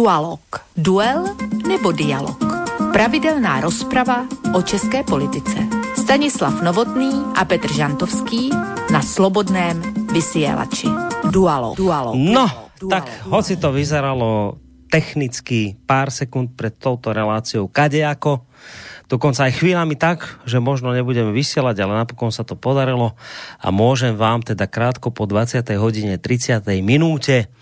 Dualog. Duel nebo dialog. Pravidelná rozprava o české politice. Stanislav Novotný a Petr Žantovský na Slobodném vysielači. Dualog. Dualog. No, Dualog. tak hoci to vyzeralo technicky pár sekund pred touto reláciou kadejako, dokonca aj chvíľami tak, že možno nebudeme vysielať, ale napokon sa to podarilo a môžem vám teda krátko po 20. hodine 30. minúte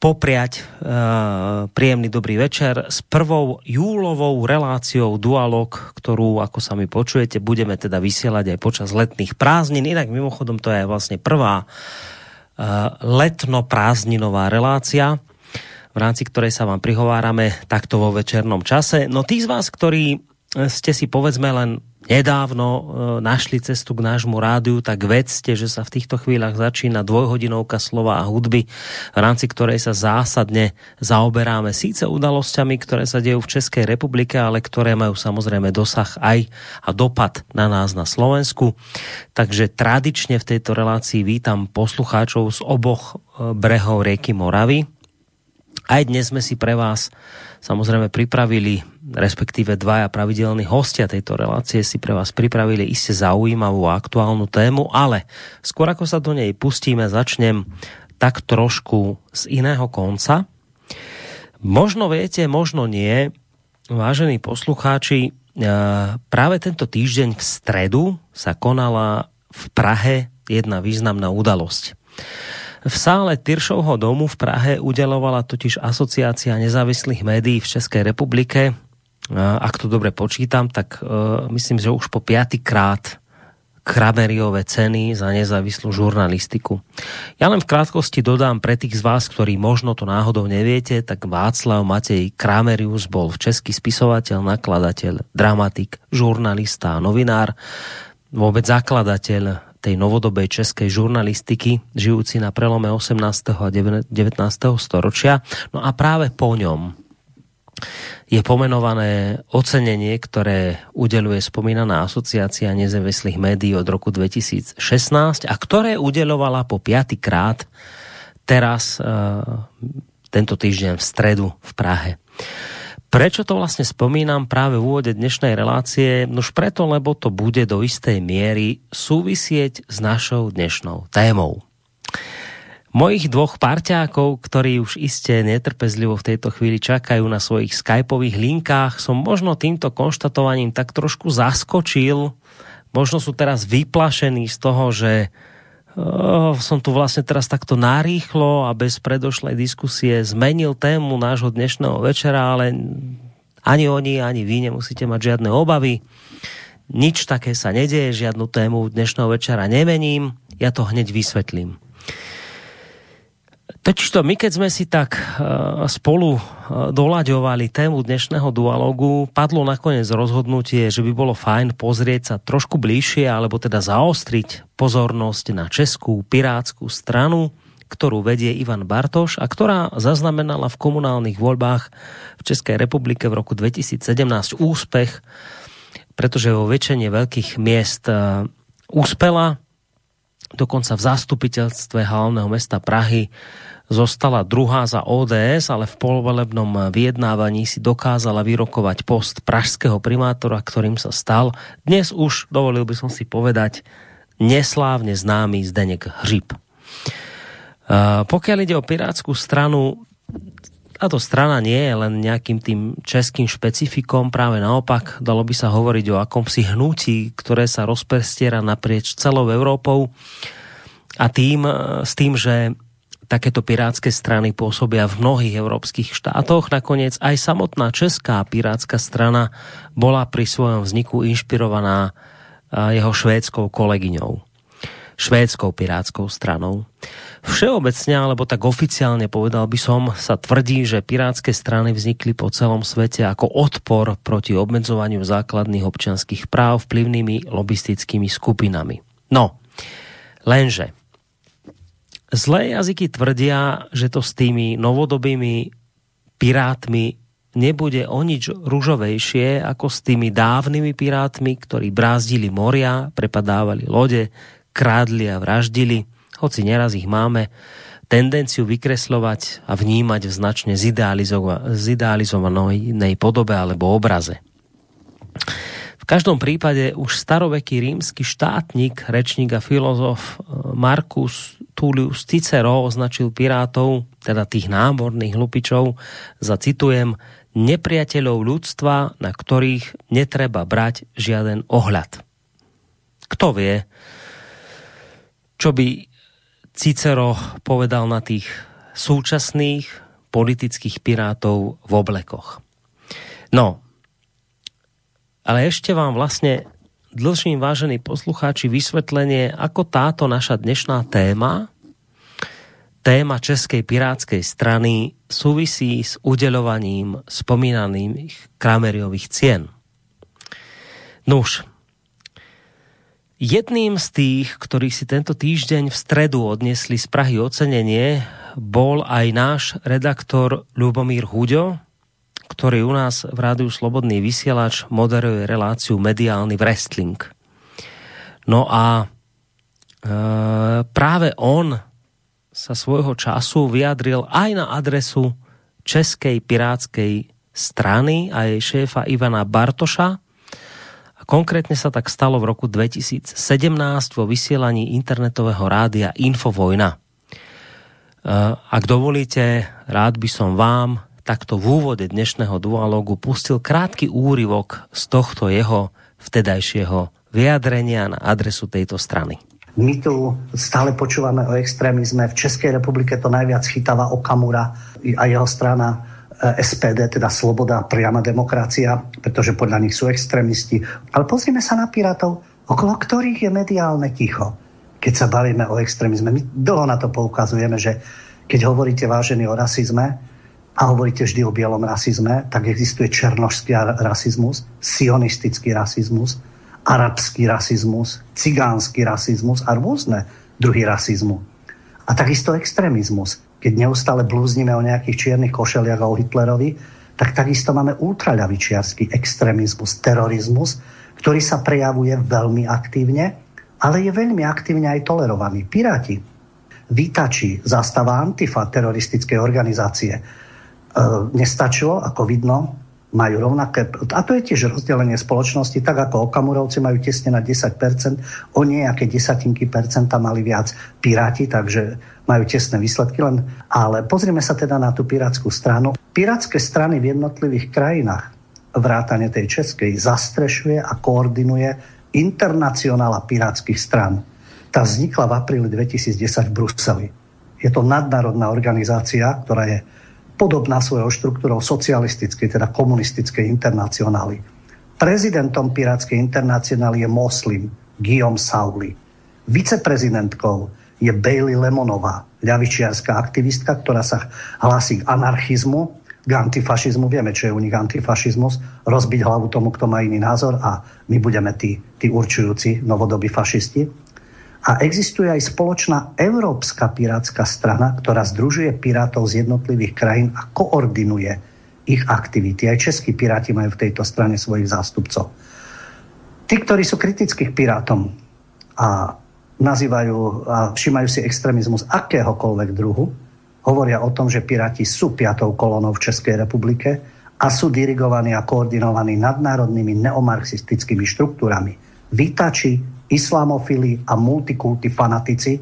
popriať uh, príjemný dobrý večer s prvou júlovou reláciou Dualog, ktorú, ako sa mi počujete, budeme teda vysielať aj počas letných prázdnin. Inak mimochodom to je vlastne prvá uh, letno-prázdninová relácia, v rámci ktorej sa vám prihovárame takto vo večernom čase. No tí z vás, ktorí ste si povedzme len nedávno e, našli cestu k nášmu rádiu, tak vedzte, že sa v týchto chvíľach začína dvojhodinovka slova a hudby, v rámci ktorej sa zásadne zaoberáme síce udalosťami, ktoré sa dejú v Českej republike, ale ktoré majú samozrejme dosah aj a dopad na nás na Slovensku. Takže tradične v tejto relácii vítam poslucháčov z oboch e, brehov rieky Moravy. Aj dnes sme si pre vás samozrejme pripravili, respektíve dvaja pravidelní hostia tejto relácie si pre vás pripravili iste zaujímavú a aktuálnu tému, ale skôr ako sa do nej pustíme, začnem tak trošku z iného konca. Možno viete, možno nie, vážení poslucháči, e, práve tento týždeň v stredu sa konala v Prahe jedna významná udalosť. V sále Tyršovho domu v Prahe udelovala totiž asociácia nezávislých médií v České republike, ak to dobre počítam, tak uh, myslím, že už po piatýkrát Krameriové ceny za nezávislú žurnalistiku. Ja len v krátkosti dodám pre tých z vás, ktorí možno to náhodou neviete, tak Václav Matej Kramerius bol český spisovateľ, nakladateľ, dramatik, žurnalista novinár, vôbec zakladateľ tej novodobej českej žurnalistiky, žijúci na prelome 18. a 19. storočia. No a práve po ňom je pomenované ocenenie, ktoré udeluje spomínaná asociácia nezávislých médií od roku 2016 a ktoré udelovala po piatýkrát teraz uh, tento týždeň v stredu v Prahe. Prečo to vlastne spomínam práve v úvode dnešnej relácie? Nož preto, lebo to bude do istej miery súvisieť s našou dnešnou témou. Mojich dvoch parťákov, ktorí už iste netrpezlivo v tejto chvíli čakajú na svojich skypových linkách, som možno týmto konštatovaním tak trošku zaskočil. Možno sú teraz vyplašení z toho, že Uh, som tu vlastne teraz takto narýchlo a bez predošlej diskusie zmenil tému nášho dnešného večera, ale ani oni, ani vy nemusíte mať žiadne obavy. Nič také sa nedieje, žiadnu tému dnešného večera nemením. Ja to hneď vysvetlím. Totižto my, keď sme si tak uh, spolu uh, doľaďovali tému dnešného dualogu, padlo nakoniec rozhodnutie, že by bolo fajn pozrieť sa trošku bližšie, alebo teda zaostriť pozornosť na českú pirátskú stranu, ktorú vedie Ivan Bartoš a ktorá zaznamenala v komunálnych voľbách v Českej republike v roku 2017 úspech, pretože vo väčšine veľkých miest uh, úspela, dokonca v zastupiteľstve hlavného mesta Prahy zostala druhá za ODS, ale v polovolebnom vyjednávaní si dokázala vyrokovať post pražského primátora, ktorým sa stal. Dnes už, dovolil by som si povedať, neslávne známy Zdeněk Hřib. Uh, pokiaľ ide o pirátsku stranu, táto strana nie je len nejakým tým českým špecifikom, práve naopak, dalo by sa hovoriť o akomsi hnutí, ktoré sa rozprestiera naprieč celou Európou a tým, s tým, že takéto pirátske strany pôsobia v mnohých európskych štátoch. Nakoniec aj samotná česká pirátska strana bola pri svojom vzniku inšpirovaná jeho švédskou kolegyňou. Švédskou pirátskou stranou. Všeobecne, alebo tak oficiálne povedal by som, sa tvrdí, že pirátske strany vznikli po celom svete ako odpor proti obmedzovaniu základných občanských práv vplyvnými lobistickými skupinami. No, lenže Zlé jazyky tvrdia, že to s tými novodobými pirátmi nebude o nič ružovejšie ako s tými dávnymi pirátmi, ktorí brázdili moria, prepadávali lode, krádli a vraždili, hoci neraz ich máme tendenciu vykreslovať a vnímať v značne zidealizovanej podobe alebo obraze. V každom prípade už staroveký rímsky štátnik, rečník a filozof eh, Marcus Tullius Cicero označil pirátov, teda tých námorných hlupičov, za citujem, nepriateľov ľudstva, na ktorých netreba brať žiaden ohľad. Kto vie, čo by Cicero povedal na tých súčasných politických pirátov v oblekoch. No, ale ešte vám vlastne dlžím, vážení poslucháči, vysvetlenie, ako táto naša dnešná téma, téma Českej pirátskej strany, súvisí s udelovaním spomínaných Krameriových cien. Nuž, Jedným z tých, ktorí si tento týždeň v stredu odnesli z Prahy ocenenie, bol aj náš redaktor Ľubomír Huďo, ktorý u nás v Rádiu Slobodný vysielač moderuje reláciu Mediálny wrestling. No a e, práve on sa svojho času vyjadril aj na adresu Českej pirátskej strany a jej šéfa Ivana Bartoša, Konkrétne sa tak stalo v roku 2017 vo vysielaní internetového rádia Infovojna. E, ak dovolíte, rád by som vám takto v úvode dnešného dualogu pustil krátky úryvok z tohto jeho vtedajšieho vyjadrenia na adresu tejto strany. My tu stále počúvame o extrémizme. V Českej republike to najviac chytáva Okamura a jeho strana Eh, SPD, teda Sloboda priama demokracia, pretože podľa nich sú extrémisti. Ale pozrime sa na Pirátov, okolo ktorých je mediálne ticho. Keď sa bavíme o extrémizme, my dlho na to poukazujeme, že keď hovoríte vážený o rasizme a hovoríte vždy o bielom rasizme, tak existuje černožský rasizmus, sionistický rasizmus, arabský rasizmus, cigánsky rasizmus a rôzne druhy rasizmu. A takisto extrémizmus keď neustále blúznime o nejakých čiernych košeliach a o Hitlerovi, tak takisto máme ultraľavičiarský extrémizmus, terorizmus, ktorý sa prejavuje veľmi aktívne, ale je veľmi aktívne aj tolerovaný. Piráti, výtači, zastava Antifa, teroristické organizácie, e, nestačilo, ako vidno, majú rovnaké, a to je tiež rozdelenie spoločnosti, tak ako Okamurovci majú tesne na 10%, o nejaké desatinky percenta mali viac Piráti, takže majú tesné výsledky len. Ale pozrime sa teda na tú pirátskú stranu. Pirátske strany v jednotlivých krajinách, vrátane tej českej, zastrešuje a koordinuje internacionála pirátskych stran. Tá vznikla v apríli 2010 v Bruseli. Je to nadnárodná organizácia, ktorá je podobná svojou štruktúrou socialistickej, teda komunistickej internacionály. Prezidentom Pirátskej internacionály je moslim Guillaume Sauli. Viceprezidentkou je Bailey Lemonová, ľavičiarská aktivistka, ktorá sa hlási k anarchizmu, k antifašizmu. Vieme, čo je u nich antifašizmus. Rozbiť hlavu tomu, kto má iný názor a my budeme tí, tí určujúci novodobí fašisti. A existuje aj spoločná Európska pirátska strana, ktorá združuje pirátov z jednotlivých krajín a koordinuje ich aktivity. Aj českí piráti majú v tejto strane svojich zástupcov. Tí, ktorí sú kritickí k pirátom a nazývajú a všímajú si extrémizmus akéhokoľvek druhu, hovoria o tom, že Piráti sú piatou kolonou v Českej republike a sú dirigovaní a koordinovaní nadnárodnými neomarxistickými štruktúrami. Vítači, islamofili a multikulty fanatici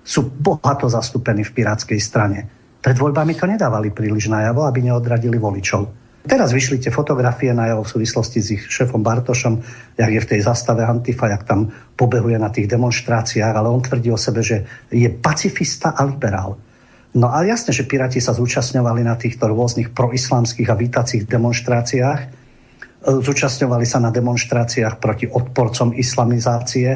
sú bohato zastúpení v pirátskej strane. Pred voľbami to nedávali príliš najavo, aby neodradili voličov. Teraz vyšli tie fotografie na jeho v súvislosti s ich šéfom Bartošom, jak je v tej zastave Antifa, jak tam pobehuje na tých demonstráciách, ale on tvrdí o sebe, že je pacifista a liberál. No a jasne, že Piráti sa zúčastňovali na týchto rôznych proislamských a vítacích demonstráciách. Zúčastňovali sa na demonstráciách proti odporcom islamizácie,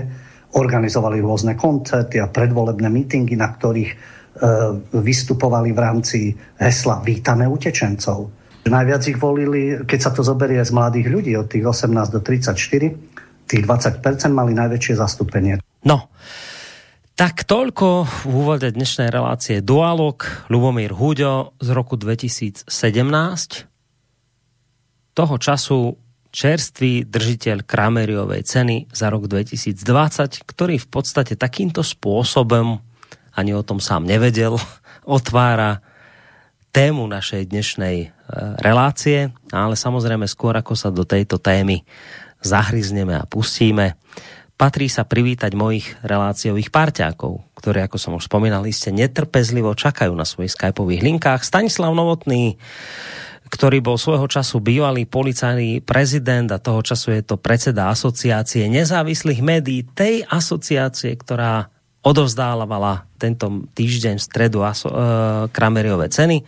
organizovali rôzne koncerty a predvolebné mítingy, na ktorých e, vystupovali v rámci hesla Vítame utečencov. Najviac ich volili, keď sa to zoberie z mladých ľudí od tých 18 do 34, tých 20% mali najväčšie zastúpenie. No, tak toľko v úvode dnešnej relácie Dualog Lubomír Huďo z roku 2017. Toho času čerstvý držiteľ Krameriovej ceny za rok 2020, ktorý v podstate takýmto spôsobom ani o tom sám nevedel, otvára tému našej dnešnej e, relácie, ale samozrejme skôr ako sa do tejto témy zahryzneme a pustíme, patrí sa privítať mojich reláciových parťákov, ktorí, ako som už spomínal, iste netrpezlivo čakajú na svojich skypových linkách. Stanislav Novotný, ktorý bol svojho času bývalý policajný prezident a toho času je to predseda asociácie nezávislých médií, tej asociácie, ktorá odovzdávala tento týždeň v stredu aso, e, Krameriové ceny.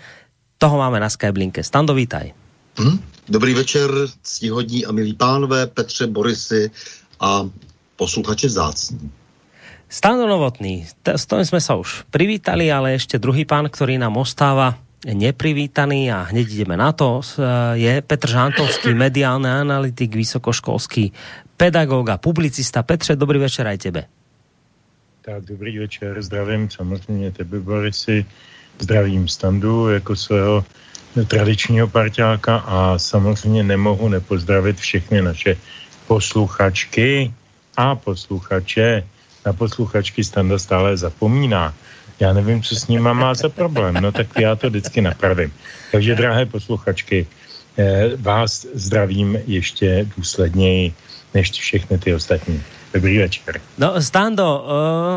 Toho máme na Skyblinke. Stando, vítaj. Hmm? Dobrý večer, ctihodní a milí pánové, Petře, Borisy a posluchače vzácní. Stano Novotný, s tom sme sa už privítali, ale ešte druhý pán, ktorý nám ostáva neprivítaný a hneď ideme na to, je Petr Žantovský, mediálny analytik, vysokoškolský pedagóg a publicista. Petře, dobrý večer aj tebe. Tak, dobrý večer, zdravím samozřejmě tebe, Borisy, zdravím Standu jako svého tradičního parťáka a samozřejmě nemohu nepozdravit všechny naše posluchačky, a posluchače. Na posluchačky Standa stále zapomíná. Já nevím, co s ním má za problém, no tak já to vždycky napravím. Takže, drahé posluchačky, eh, vás zdravím ještě důsledněji než všechny ty ostatní. Dobrý večer. No, Stando,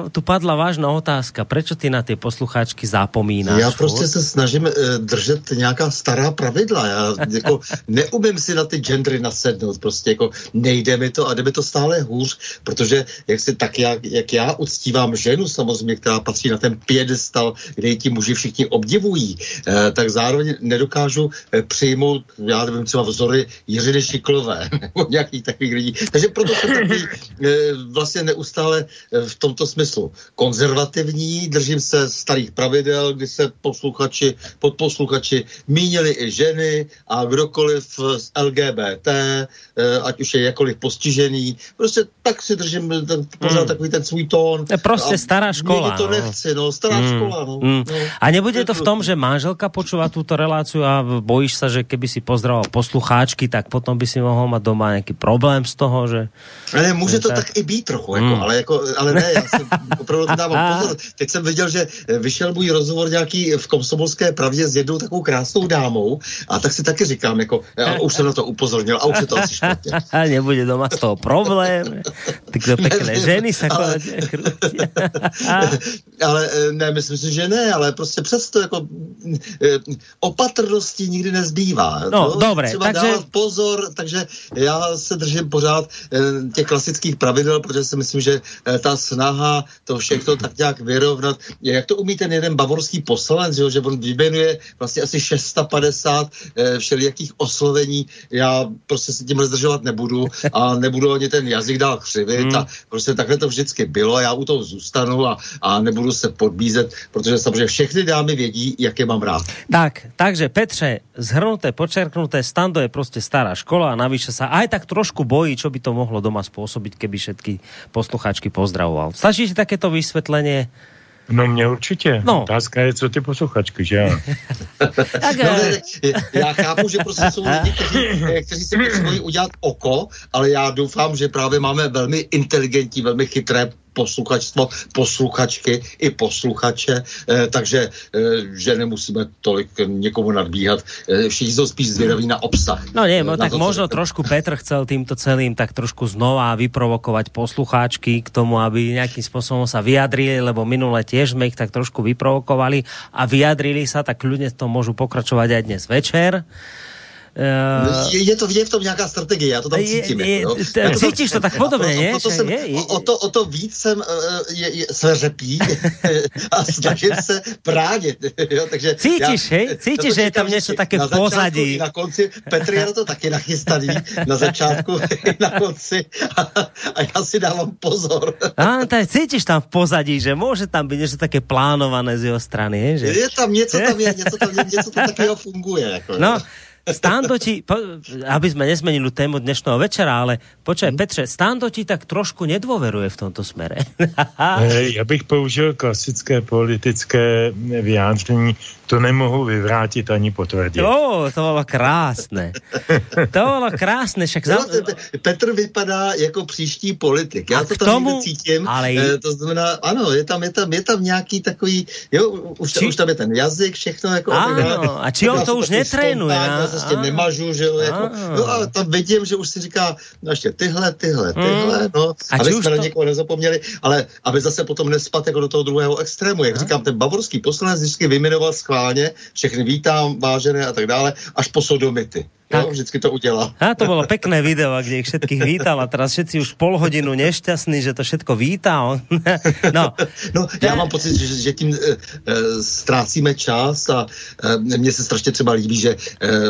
uh, tu padla vážná otázka. Proč ty na ty posluchačky zapomínáš? Já prostě se snažím uh, držet nějaká stará pravidla. Já jako neumím si na ty gendry nasednout. Prostě jako nejde mi to a jde mi to stále hůř, protože jak si tak jak, jak já uctívám ženu samozřejmě, která patří na ten pědestal, kde ji ti muži všichni obdivují, uh, tak zároveň nedokážu uh, přijmout, já nevím, třeba vzory Jiřiny Šiklové nebo nějakých takových lidí. Takže proto jsem takový uh, vlastně neustále eh, v tomto smyslu konzervativní, držím se starých pravidel, kdy se posluchači, podposluchači mínili i ženy a kdokoliv z LGBT, eh, ať už je jakoliv postižený, prostě tak si držím ten, pořád hmm. takový ten svůj tón. Je prostě stará škola. to no. nechci, no, stará hmm. škola. No, hmm. no. A nebude to v tom, že manželka počúva túto reláciu a bojíš sa, že keby si pozdravoval poslucháčky, tak potom by si mohol mať doma nejaký problém z toho, že... Ale může to tak i být trochu, jako, hmm. ale, jako, ale ne, já jsem opravdu dávám pozor. Teď jsem viděl, že vyšel můj rozhovor nějaký v Komsomolské pravdě s jednou takovou krásnou dámou a tak si taky říkám, jako, já už jsem na to upozornil a už je to asi špatně. Nebude doma z toho problém. Tyto pěkné ženy se ale, ale eh, ne, myslím si, že ne, ale prostě přesto jako eh, opatrnosti nikdy nezbývá. No, to, dobré. Třeba takže... dávat pozor, takže já se držím pořád eh, těch klasických pravidel pravidel, protože si myslím, že eh, ta snaha to všechno tak nějak vyrovnat, jak to umí ten jeden bavorský poslanec, že, že on vyjmenuje vlastně asi 650 eh, všelijakých oslovení, já prostě se tím zdržovat nebudu a nebudu ani ten jazyk dál křivit hmm. a prostě takhle to vždycky bylo a já u toho zůstanu a, a nebudu se podbízet, protože samozřejmě všechny dámy vědí, jak je mám rád. Tak, takže Petře, zhrnuté, počerknuté, Stando je prostě stará škola a navyše sa aj tak trošku bojí, čo by to mohlo doma spôsobiť, keby všetky posluchačky pozdravoval. Stačí ti takéto vysvětlení? No mě určitě. No. Otázka je, co ty posluchačky, že jo? no, já chápu, že prostě jsou lidi, kteří, kteří si potřebují udělat oko, ale já doufám, že právě máme velmi inteligentní, velmi chytré posluchačstvo, posluchačky i posluchače, eh, takže eh, že nemusíme tolik někomu nadbíhat. Eh, všichni jsou spíš zvědaví na obsah. No nie, no, tak to, možno trošku Petr chcel týmto celým tak trošku znova vyprovokovať poslucháčky k tomu, aby nejakým spôsobom sa vyjadrili, lebo minule tiež sme ich tak trošku vyprovokovali a vyjadrili sa, tak ľudia to môžu pokračovať aj dnes večer. Uh, je, je, to, je v tom nějaká strategie, já to tam cítím. Je, je, to cítíš to tak podobně, ne? O, to, o to víc jsem uh, je, je, se řepí a snažím se bránit. Jo, takže cítíš, já, hej? Cítíš, že je tam něco také v pozadí. Na konci, Petr je na to taky nachystaný, na začátku i na konci a, a já si dávám pozor. A, tak cítíš tam v pozadí, že může tam být něco také plánované z jeho strany, je? Že? Je tam něco, tam je, něco tam, je, něco tam takového funguje. Jako, no, Stando ti, po, aby sme nesmenili tému dnešného večera, ale počkaj, hmm. Petře, Stando ti tak trošku nedôveruje v tomto smere. Já bych použil klasické politické vyjádření to nemohu vyvrátit ani potvrdit. Jo, to bylo krásné. To bylo krásné. Však za... no, Petr vypadá jako příští politik. Já A to tam tomu, cítím. Ale... E, to znamená, ano, je tam, je tam, je tam nějaký takový, jo, už, či... už tam je ten jazyk, všechno jako... Ano, a či on to už netrénuje. Já se s tím nemažu, že jo, jako, no a tam vidím, že už si říká, no ještě tyhle, tyhle, tyhle, mm. no, a aby jsme to... na někoho nezapomněli, ale aby zase potom nespat jako do toho druhého extrému. Jak a? říkám, ten bavorský poslanec vždycky vymenoval schválně, všechny vítám, vážené a tak dále, až po sodomity. Tak. Jo, vždycky to udělá. A to bylo pekné video, kde ich všetkých vítal a teraz všetci už pol hodinu nešťastní, že to všetko vítá. no. no, já mám pocit, že, že tím e, ztrácíme čas a e, mně se strašně třeba líbí, že e,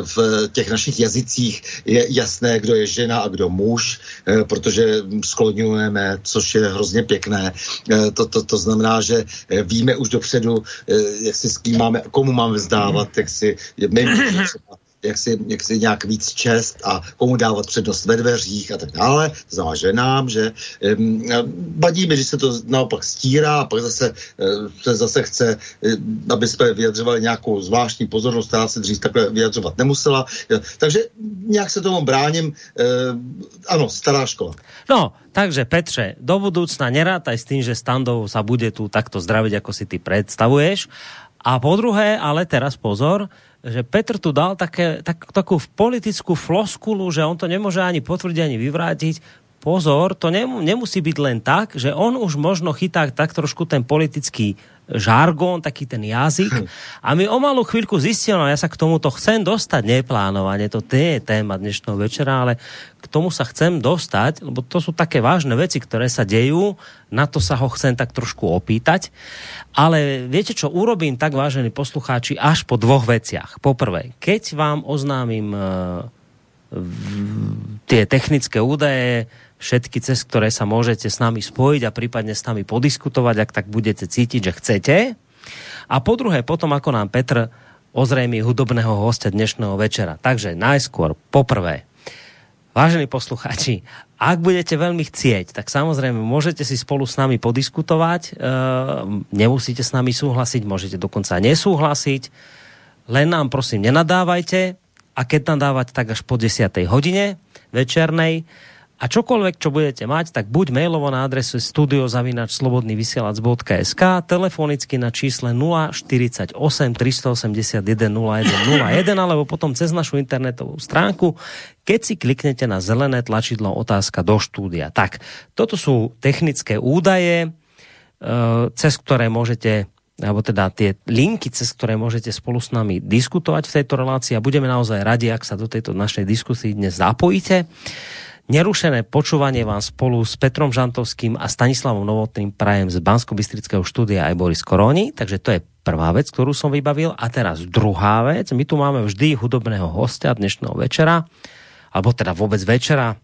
v těch našich jazycích je jasné, kdo je žena a kdo muž, e, protože skloňujeme, což je hrozně pěkné. E, to, to, to znamená, že víme už dopředu, e, jak si s kým máme, komu máme vzdávat, jak si my třeba jak si, jak si nějak víc čest a komu dávat přednost ve dveřích a tak dále, to znamená ženám, že vadí mi, když se to naopak stírá a pak zase uh, se zase chce, uh, aby jsme vyjadřovali nějakou zvláštní pozornost, která se dřív takhle vyjadřovat nemusela. Takže nějak se tomu bráním. Uh, ano, stará škola. No, takže Petře, do budoucna nerátaj s tým, že standou sa bude tu takto zdraviť, ako si ty predstavuješ. A po druhé, ale teraz pozor, že Petr tu dal také, tak, takú politickú floskulu, že on to nemôže ani potvrdiť, ani vyvrátiť. Pozor, to nemusí byť len tak, že on už možno chytá tak trošku ten politický žargón, taký ten jazyk. Hm. A my o malú chvíľku zistíme, no ja sa k tomuto chcem dostať neplánovane, to nie je téma dnešného večera, ale k tomu sa chcem dostať, lebo to sú také vážne veci, ktoré sa dejú, na to sa ho chcem tak trošku opýtať. Ale viete čo, urobím tak, vážení poslucháči, až po dvoch veciach. Poprvé, keď vám oznámim uh, tie technické údaje, všetky, cez ktoré sa môžete s nami spojiť a prípadne s nami podiskutovať, ak tak budete cítiť, že chcete. A po druhé, potom ako nám Petr ozrejmí hudobného hostia dnešného večera. Takže najskôr, poprvé, vážení poslucháči, ak budete veľmi chcieť, tak samozrejme môžete si spolu s nami podiskutovať, e, nemusíte s nami súhlasiť, môžete dokonca nesúhlasiť, len nám prosím nenadávajte a keď nadávať, tak až po 10. hodine večernej, a čokoľvek, čo budete mať, tak buď mailovo na adresu studiozavinačslobodnyvysielac.sk, telefonicky na čísle 048 381 0101, alebo potom cez našu internetovú stránku, keď si kliknete na zelené tlačidlo otázka do štúdia. Tak, toto sú technické údaje, eh, cez ktoré môžete alebo teda tie linky, cez ktoré môžete spolu s nami diskutovať v tejto relácii a budeme naozaj radi, ak sa do tejto našej diskusii dnes zapojíte. Nerušené počúvanie vám spolu s Petrom Žantovským a Stanislavom Novotným prajem z bansko štúdia aj Boris Koroni, takže to je prvá vec, ktorú som vybavil. A teraz druhá vec, my tu máme vždy hudobného hostia dnešného večera, alebo teda vôbec večera,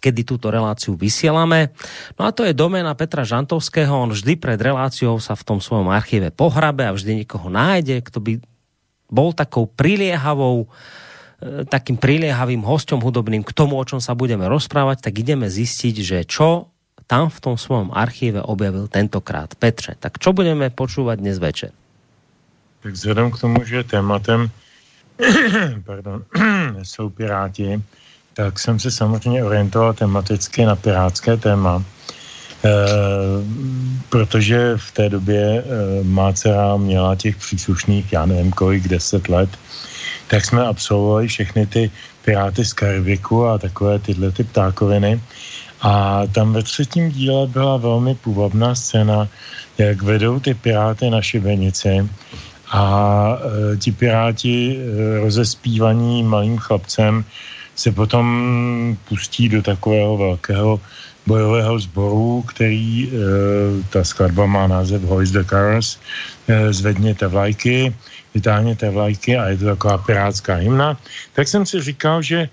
kedy túto reláciu vysielame. No a to je doména Petra Žantovského, on vždy pred reláciou sa v tom svojom archíve pohrabe a vždy niekoho nájde, kto by bol takou priliehavou E, takým priliehavým hostom hudobným k tomu, o čom sa budeme rozprávať, tak ideme zistiť, že čo tam v tom svojom archíve objavil tentokrát. Petře, tak čo budeme počúvať dnes večer? Tak vzhledem k tomu, že tématem pardon, jsou Piráti, tak jsem se samozřejmě orientoval tematicky na pirátské téma, e, protože v té době e, má dcera měla těch příslušných, já nevím kolik, deset let, tak jsme absolvovali všechny ty Piráty z Karibiku a takové tyhle ty ptákoviny. A tam ve třetím díle byla velmi půvabná scéna, jak vedou ty Piráty na šibenici a e, ti Piráti e, rozespívaní malým chlapcem se potom pustí do takového velkého bojového sboru, který, e, ta skladba má název Hoist the Cars, e, zvedněte vlajky, vytáhněte vlajky a je to taková pirátská hymna, tak jsem si říkal, že e,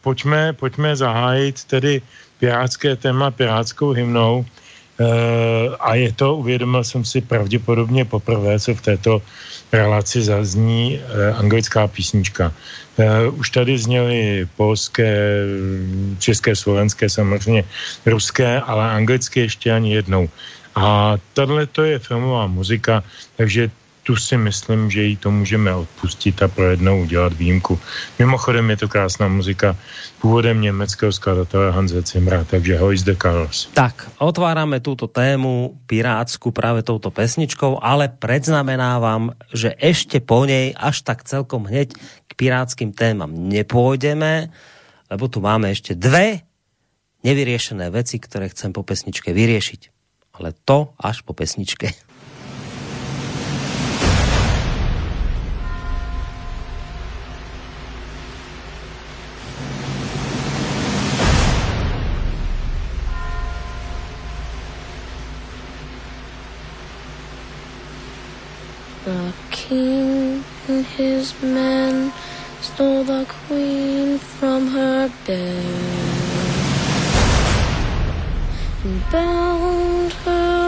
pojďme, pojďme zahájit tedy pirátské téma pirátskou hymnou, a je to, uvědomil jsem si pravděpodobně poprvé, co v této relaci zazní anglická písnička. Už tady zněly polské, české, slovenské, samozřejmě ruské, ale anglicky ještě ani jednou. A tohle to je filmová muzika, takže tu si myslím, že jí to můžeme odpustit a pro jednou udělat výjimku. Mimochodem je to krásná muzika původem německého skladatele Hanze Cimra, takže Hoist de Carlos. Tak, otváráme túto tému pirátsku práve touto pesničkou, ale predznamenávam, že ešte po nej až tak celkom hneď k pirátským témam nepôjdeme, lebo tu máme ešte dve nevyriešené veci, ktoré chcem po pesničke vyriešiť. Ale to až po pesničke. The king and his men stole the queen from her bed and bound her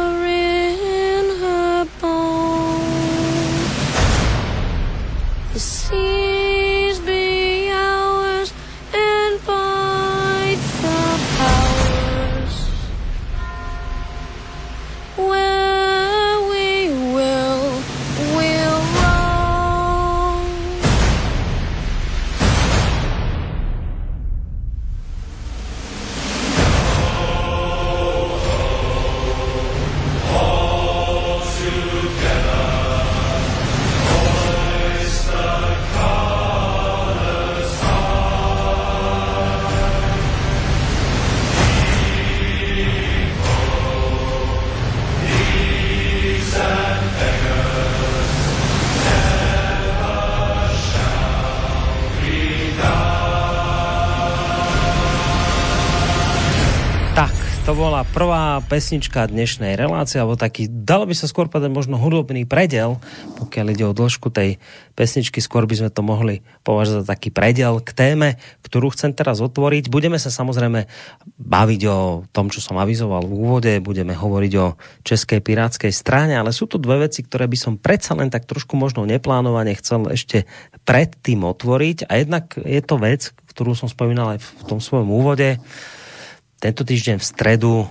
prvá pesnička dnešnej relácie, alebo taký, dalo by sa skôr povedať možno hudobný predel, pokiaľ ide o dĺžku tej pesničky, skôr by sme to mohli považovať za taký predel k téme, ktorú chcem teraz otvoriť. Budeme sa samozrejme baviť o tom, čo som avizoval v úvode, budeme hovoriť o Českej pirátskej strane, ale sú tu dve veci, ktoré by som predsa len tak trošku možno neplánovane chcel ešte predtým otvoriť a jednak je to vec, ktorú som spomínal aj v tom svojom úvode, tento týždeň v stredu e,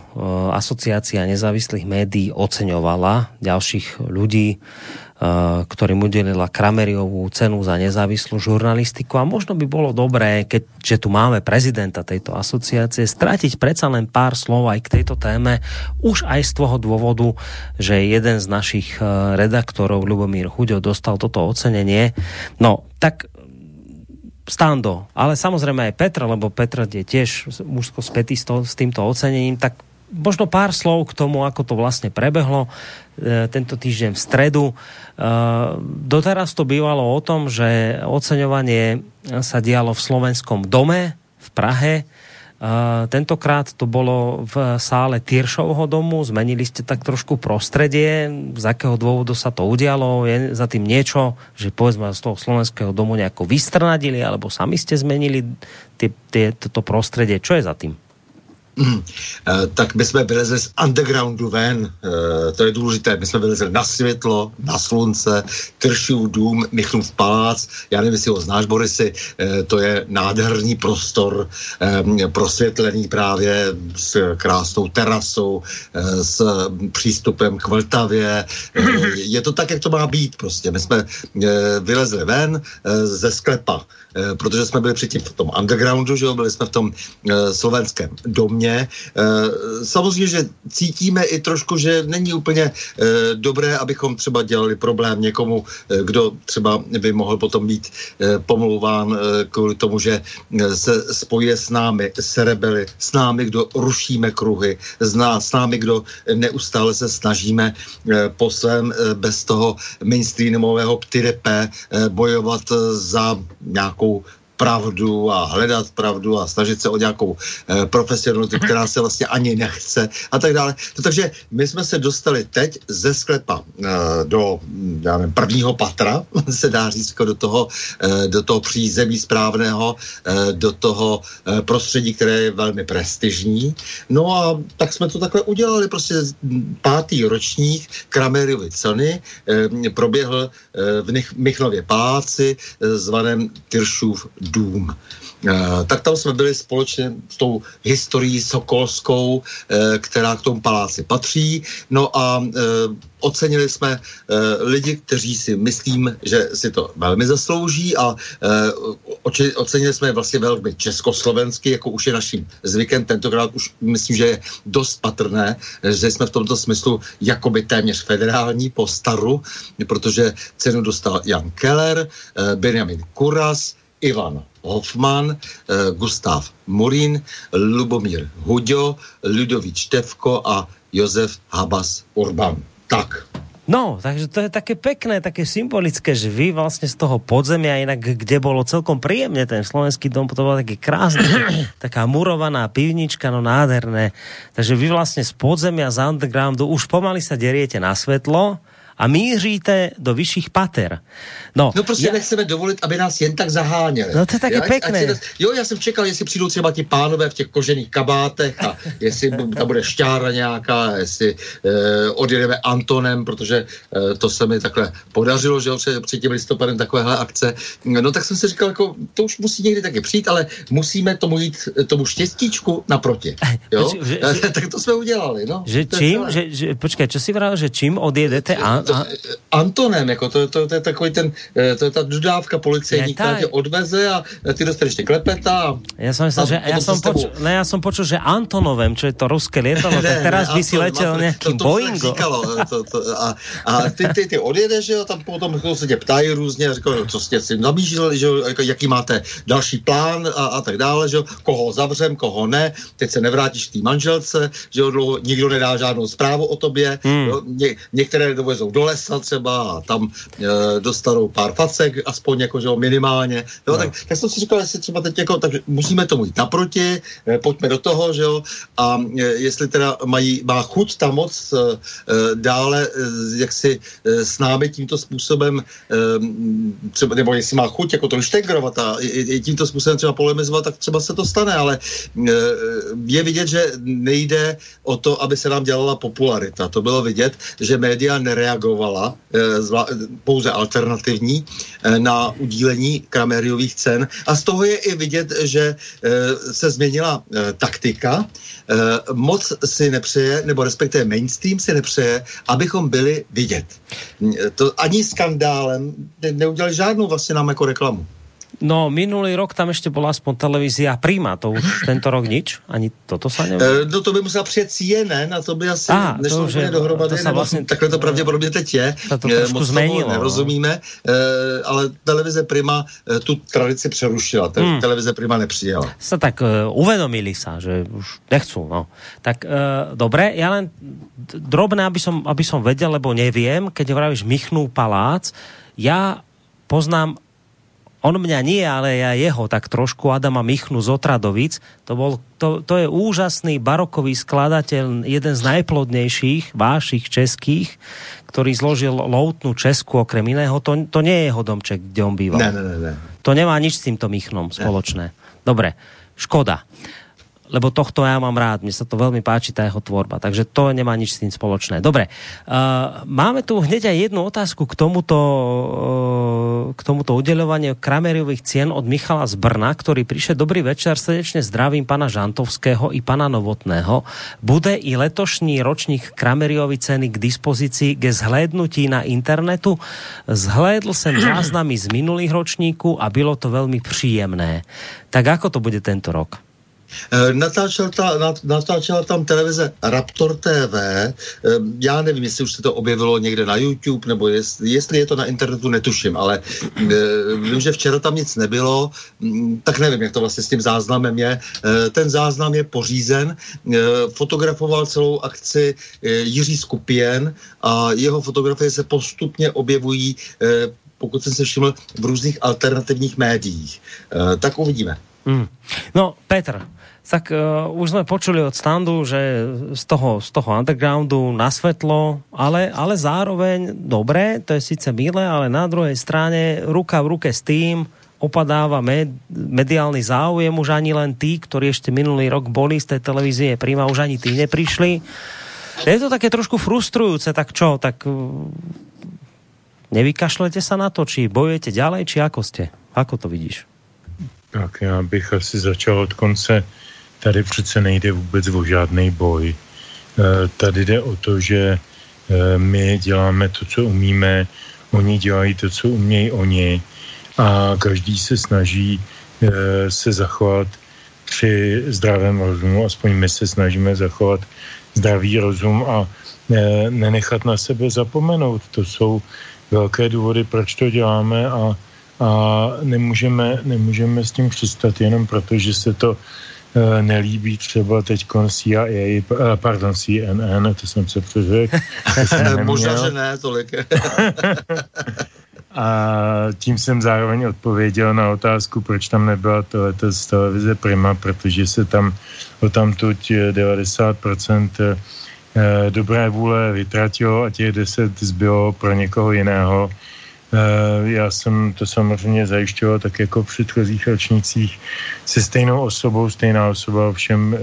asociácia nezávislých médií oceňovala ďalších ľudí, e, ktorým udelila Krameriovú cenu za nezávislú žurnalistiku a možno by bolo dobré, keďže tu máme prezidenta tejto asociácie, stratiť predsa len pár slov aj k tejto téme, už aj z toho dôvodu, že jeden z našich e, redaktorov, Lubomír Chuďo, dostal toto ocenenie. No, tak Stando, ale samozrejme aj Petr, lebo Petr je tiež úzko spätý s, to, s týmto ocenením, tak možno pár slov k tomu, ako to vlastne prebehlo e, tento týždeň v stredu. E, doteraz to bývalo o tom, že oceňovanie sa dialo v slovenskom dome v Prahe, tentokrát to bolo v sále Tyršovho domu, zmenili ste tak trošku prostredie, z akého dôvodu sa to udialo, je za tým niečo, že povedzme z toho slovenského domu nejako vystrnadili, alebo sami ste zmenili tie, tie, toto prostredie, čo je za tým? Mm. Tak my jsme vylezli z undergroundu ven, eh, to je důležité, my jsme vylezli na světlo, na slunce, Tršův dům, Michlův palác, já nevím, jestli ho znáš, Borisy, eh, to je nádherný prostor, prosvětlený právě s krásnou terasou, s přístupem k Vltavě, je to tak, jak to má být prostě. My jsme vylezli ven ze sklepa, protože jsme byli předtím v tom undergroundu, že jo, byli jsme v tom slovenském domě, mě. Eh, samozřejmě, že cítíme i trošku, že není úplně eh, dobré, abychom třeba dělali problém někomu, eh, kdo třeba by mohl potom být pomlouván kvůli tomu, že se spojuje s námi, s rebeli, s námi, kdo rušíme kruhy, s, s námi, kdo neustále se snažíme po svém bez toho mainstreamového ptyrepe bojovat za nějakou ficou pravdu a hledat pravdu a snažit se o nějakou eh, profesionalitu, která se vlastně ani nechce a tak dále. No, takže my jsme se dostali teď ze sklepa eh, do já nevím, prvního patra, se dá říct, do toho, eh, do toho přízemí správného, eh, do toho eh, prostředí, které je velmi prestižní. No a tak jsme to takhle udělali, prostě pátý ročník Kramerovy ceny eh, proběhl eh, v Nich- Michnově paláci eh, zvaném Tyršův dům. Eh, tak tam jsme byli společně s tou historií sokolskou, eh, která k tomu paláci patří. No a eh, ocenili jsme lidi, kteří si myslím, že si to velmi zaslouží a ocenili jsme je vlastně velmi československy, jako už je naším zvykem. Tentokrát už myslím, že je dost patrné, že jsme v tomto smyslu jakoby téměř federální po staru, protože cenu dostal Jan Keller, Benjamin Kuras, Ivan Hoffman, eh, Gustav Murín, Lubomír Huďo, Ludovič Tevko a Josef Habas Urban. Tak. No, takže to je také pekné, také symbolické, že vy vlastne z toho podzemia, inak kde bolo celkom príjemne ten slovenský dom, to bolo taký krásny, taká murovaná pivnička, no nádherné. Takže vy vlastne z podzemia, z undergroundu už pomaly sa deriete na svetlo, a míříte do vyšších pater. No, No prostě ja- nechceme dovolit, aby nás jen tak zaháněli. No to je taky ať- ať pekné. si to- Jo, já jsem čekal, jestli přijdou třeba ti pánové v těch kožených kabátech a jestli tam bude šťára nějaká, jestli eh, odjedeme Antonem, protože eh, to se mi takhle podařilo, že před, před tím listopadem takovéhle akce. No tak jsem si říkal, jako, to už musí někdy taky přijít, ale musíme tomu jít, tomu štěstíčku naproti. Jo? Že- že- tak to jsme udělali. No. že čím, že, že, počkaj, čo si vral, že čím odjedete a, to, a, Antonem, jako to, to, to, je takový ten, eh, to je ta dodávka policejní, která tě odveze a ty dostaneš ještě klepeta. Ja som myslel, že s tebou- počul, ne, ja som počul, že Antonovem, čo je to ruské lietadlo, tak teraz by si se tak Boeingom. Eh, a, a ty, ty, ty odjedeš, že jo, tam potom se tě ptají různě, a říkají, no, co jste si namířili, že jo, jako, jaký máte další plán a, a tak dále, že jo, koho zavřem, koho ne, teď se nevrátíš k té manželce, že jo, dlouho nikdo nedá žádnou zprávu o tobě, Hmm. jo, ně, některé dovezou do lesa třeba a tam e, dostanou pár facek, aspoň jako, že jo, minimálně, jo, No. tak, tak jsem si říkal, jestli třeba teď jako, takže musíme tomu jít naproti, e, pojďme do toho, že jo, a e, jestli teda mají, má chuť ta moc e, e, dále, e, jak si e, s námi tímto způsobem, e, třeba, nebo jestli má chuť jako to štegrovat a i, i tímto způsobem třeba polemizovat, tak třeba se to stane, ale e, je vidět, že nejde o to, aby se nám dělala popularita. To bylo vidět, že média nereagovala e, zvla, pouze alternativní e, na udílení Kramériových cen a z toho je i vidět, že e, se změnila taktika. Moc si nepřeje, nebo respektive mainstream si nepřeje, abychom byli vidět. To ani skandálem ne, neudělali žádnou vlastně nám jako reklamu. No, minulý rok tam ešte bola aspoň televízia Prima, to už tento rok nič, ani toto sa nevie. E, no to by musela přijet CNN a to by asi to nešlo úplně dohromady, to nebo vlastně- takhle to pravděpodobně teď je. Sa to E, trošku moc zmenilo, no. nerozumíme, e, ale televize Prima tu tradici přerušila. Te, Hmm. Televize Prima nepřijela. sa tak uh, uvedomili sa, že už nechcú. No. Tak uh, dobre, ja len drobné, aby som, aby som vedel, lebo neviem, keď vravíš Michnú palác, ja poznám on mňa nie, ale ja jeho tak trošku, Adama Michnu z Otradovic. To, bol, to, to je úžasný barokový skladateľ, jeden z najplodnejších vášich českých, ktorý zložil loutnú Česku okrem iného. To, to nie je jeho domček, kde on býval. Ne, ne, ne, ne. To nemá nič s týmto Michnom spoločné. Dobre, škoda. Lebo tohto ja mám rád, mne sa to veľmi páči, tá jeho tvorba. Takže to nemá nič s tým spoločné. Dobre, uh, máme tu hneď aj jednu otázku k tomuto, uh, k tomuto udeľovaniu Krameriových cien od Michala z Brna, ktorý prišiel. Dobrý večer, srdečne zdravím pana Žantovského i pana Novotného. Bude i letošní ročník Krameriovy ceny k dispozícii ke zhlédnutí na internetu? Zhlédl jsem záznamy z minulých ročníků a bylo to velmi příjemné. Tak ako to bude tento rok? E, Natáčel ta, nat, natáčela tam televize Raptor TV. E, Já nevím, jestli už se to objevilo někde na YouTube, nebo jestli, jestli je to na internetu, netuším, ale e, vím, že včera tam nic nebylo, mm, tak nevím, jak to vlastně s tím záznamem je. Ten záznam je pořízen, fotografoval celou akci Jiří Skupien a jeho fotografie se postupně objevují pokud jsem se všiml, v různých alternativních médiích. Tak uvidíme. Mm. No, Petr, tak uh, už jsme počuli od standu, že z toho, z toho undergroundu na svetlo, ale, ale zároveň, dobré, to je sice milé, ale na druhej strane ruka v ruke s tým opadáva med, mediálny záujem, už ani len tí, ktorí ešte minulý rok boli z tej televízie Prima, už ani tí neprišli. Je to také trošku frustrujúce, tak čo, tak uh, nevykašlete sa na to, či bojujete ďalej, či ako ste? Ako to vidíš? Tak já bych asi začal od konce. Tady přece nejde vůbec o žádný boj. E, tady jde o to, že e, my děláme to, co umíme, oni dělají to, co umějí oni a každý se snaží e, se zachovat při zdravém rozumu, aspoň my se snažíme zachovat zdravý rozum a nenechat na sebe zapomenout. To jsou velké důvody, proč to děláme a a nemůžeme, nemůžeme s tím přistat jenom proto, že se to nelíbí třeba teď CIA, uh, pardon, CNN, to jsem se přeřekl. Možná, že ne tolik. a tím jsem zároveň odpověděl na otázku, proč tam nebyla tohleto z televize Prima, protože se tam o tamtuť 90% eh, dobré vůle vytratilo a těch 10 zbylo pro někoho jiného Eh, já jsem to samozřejmě zajišťoval tak jako v předchozích ročnících se stejnou osobou, stejná osoba ovšem e,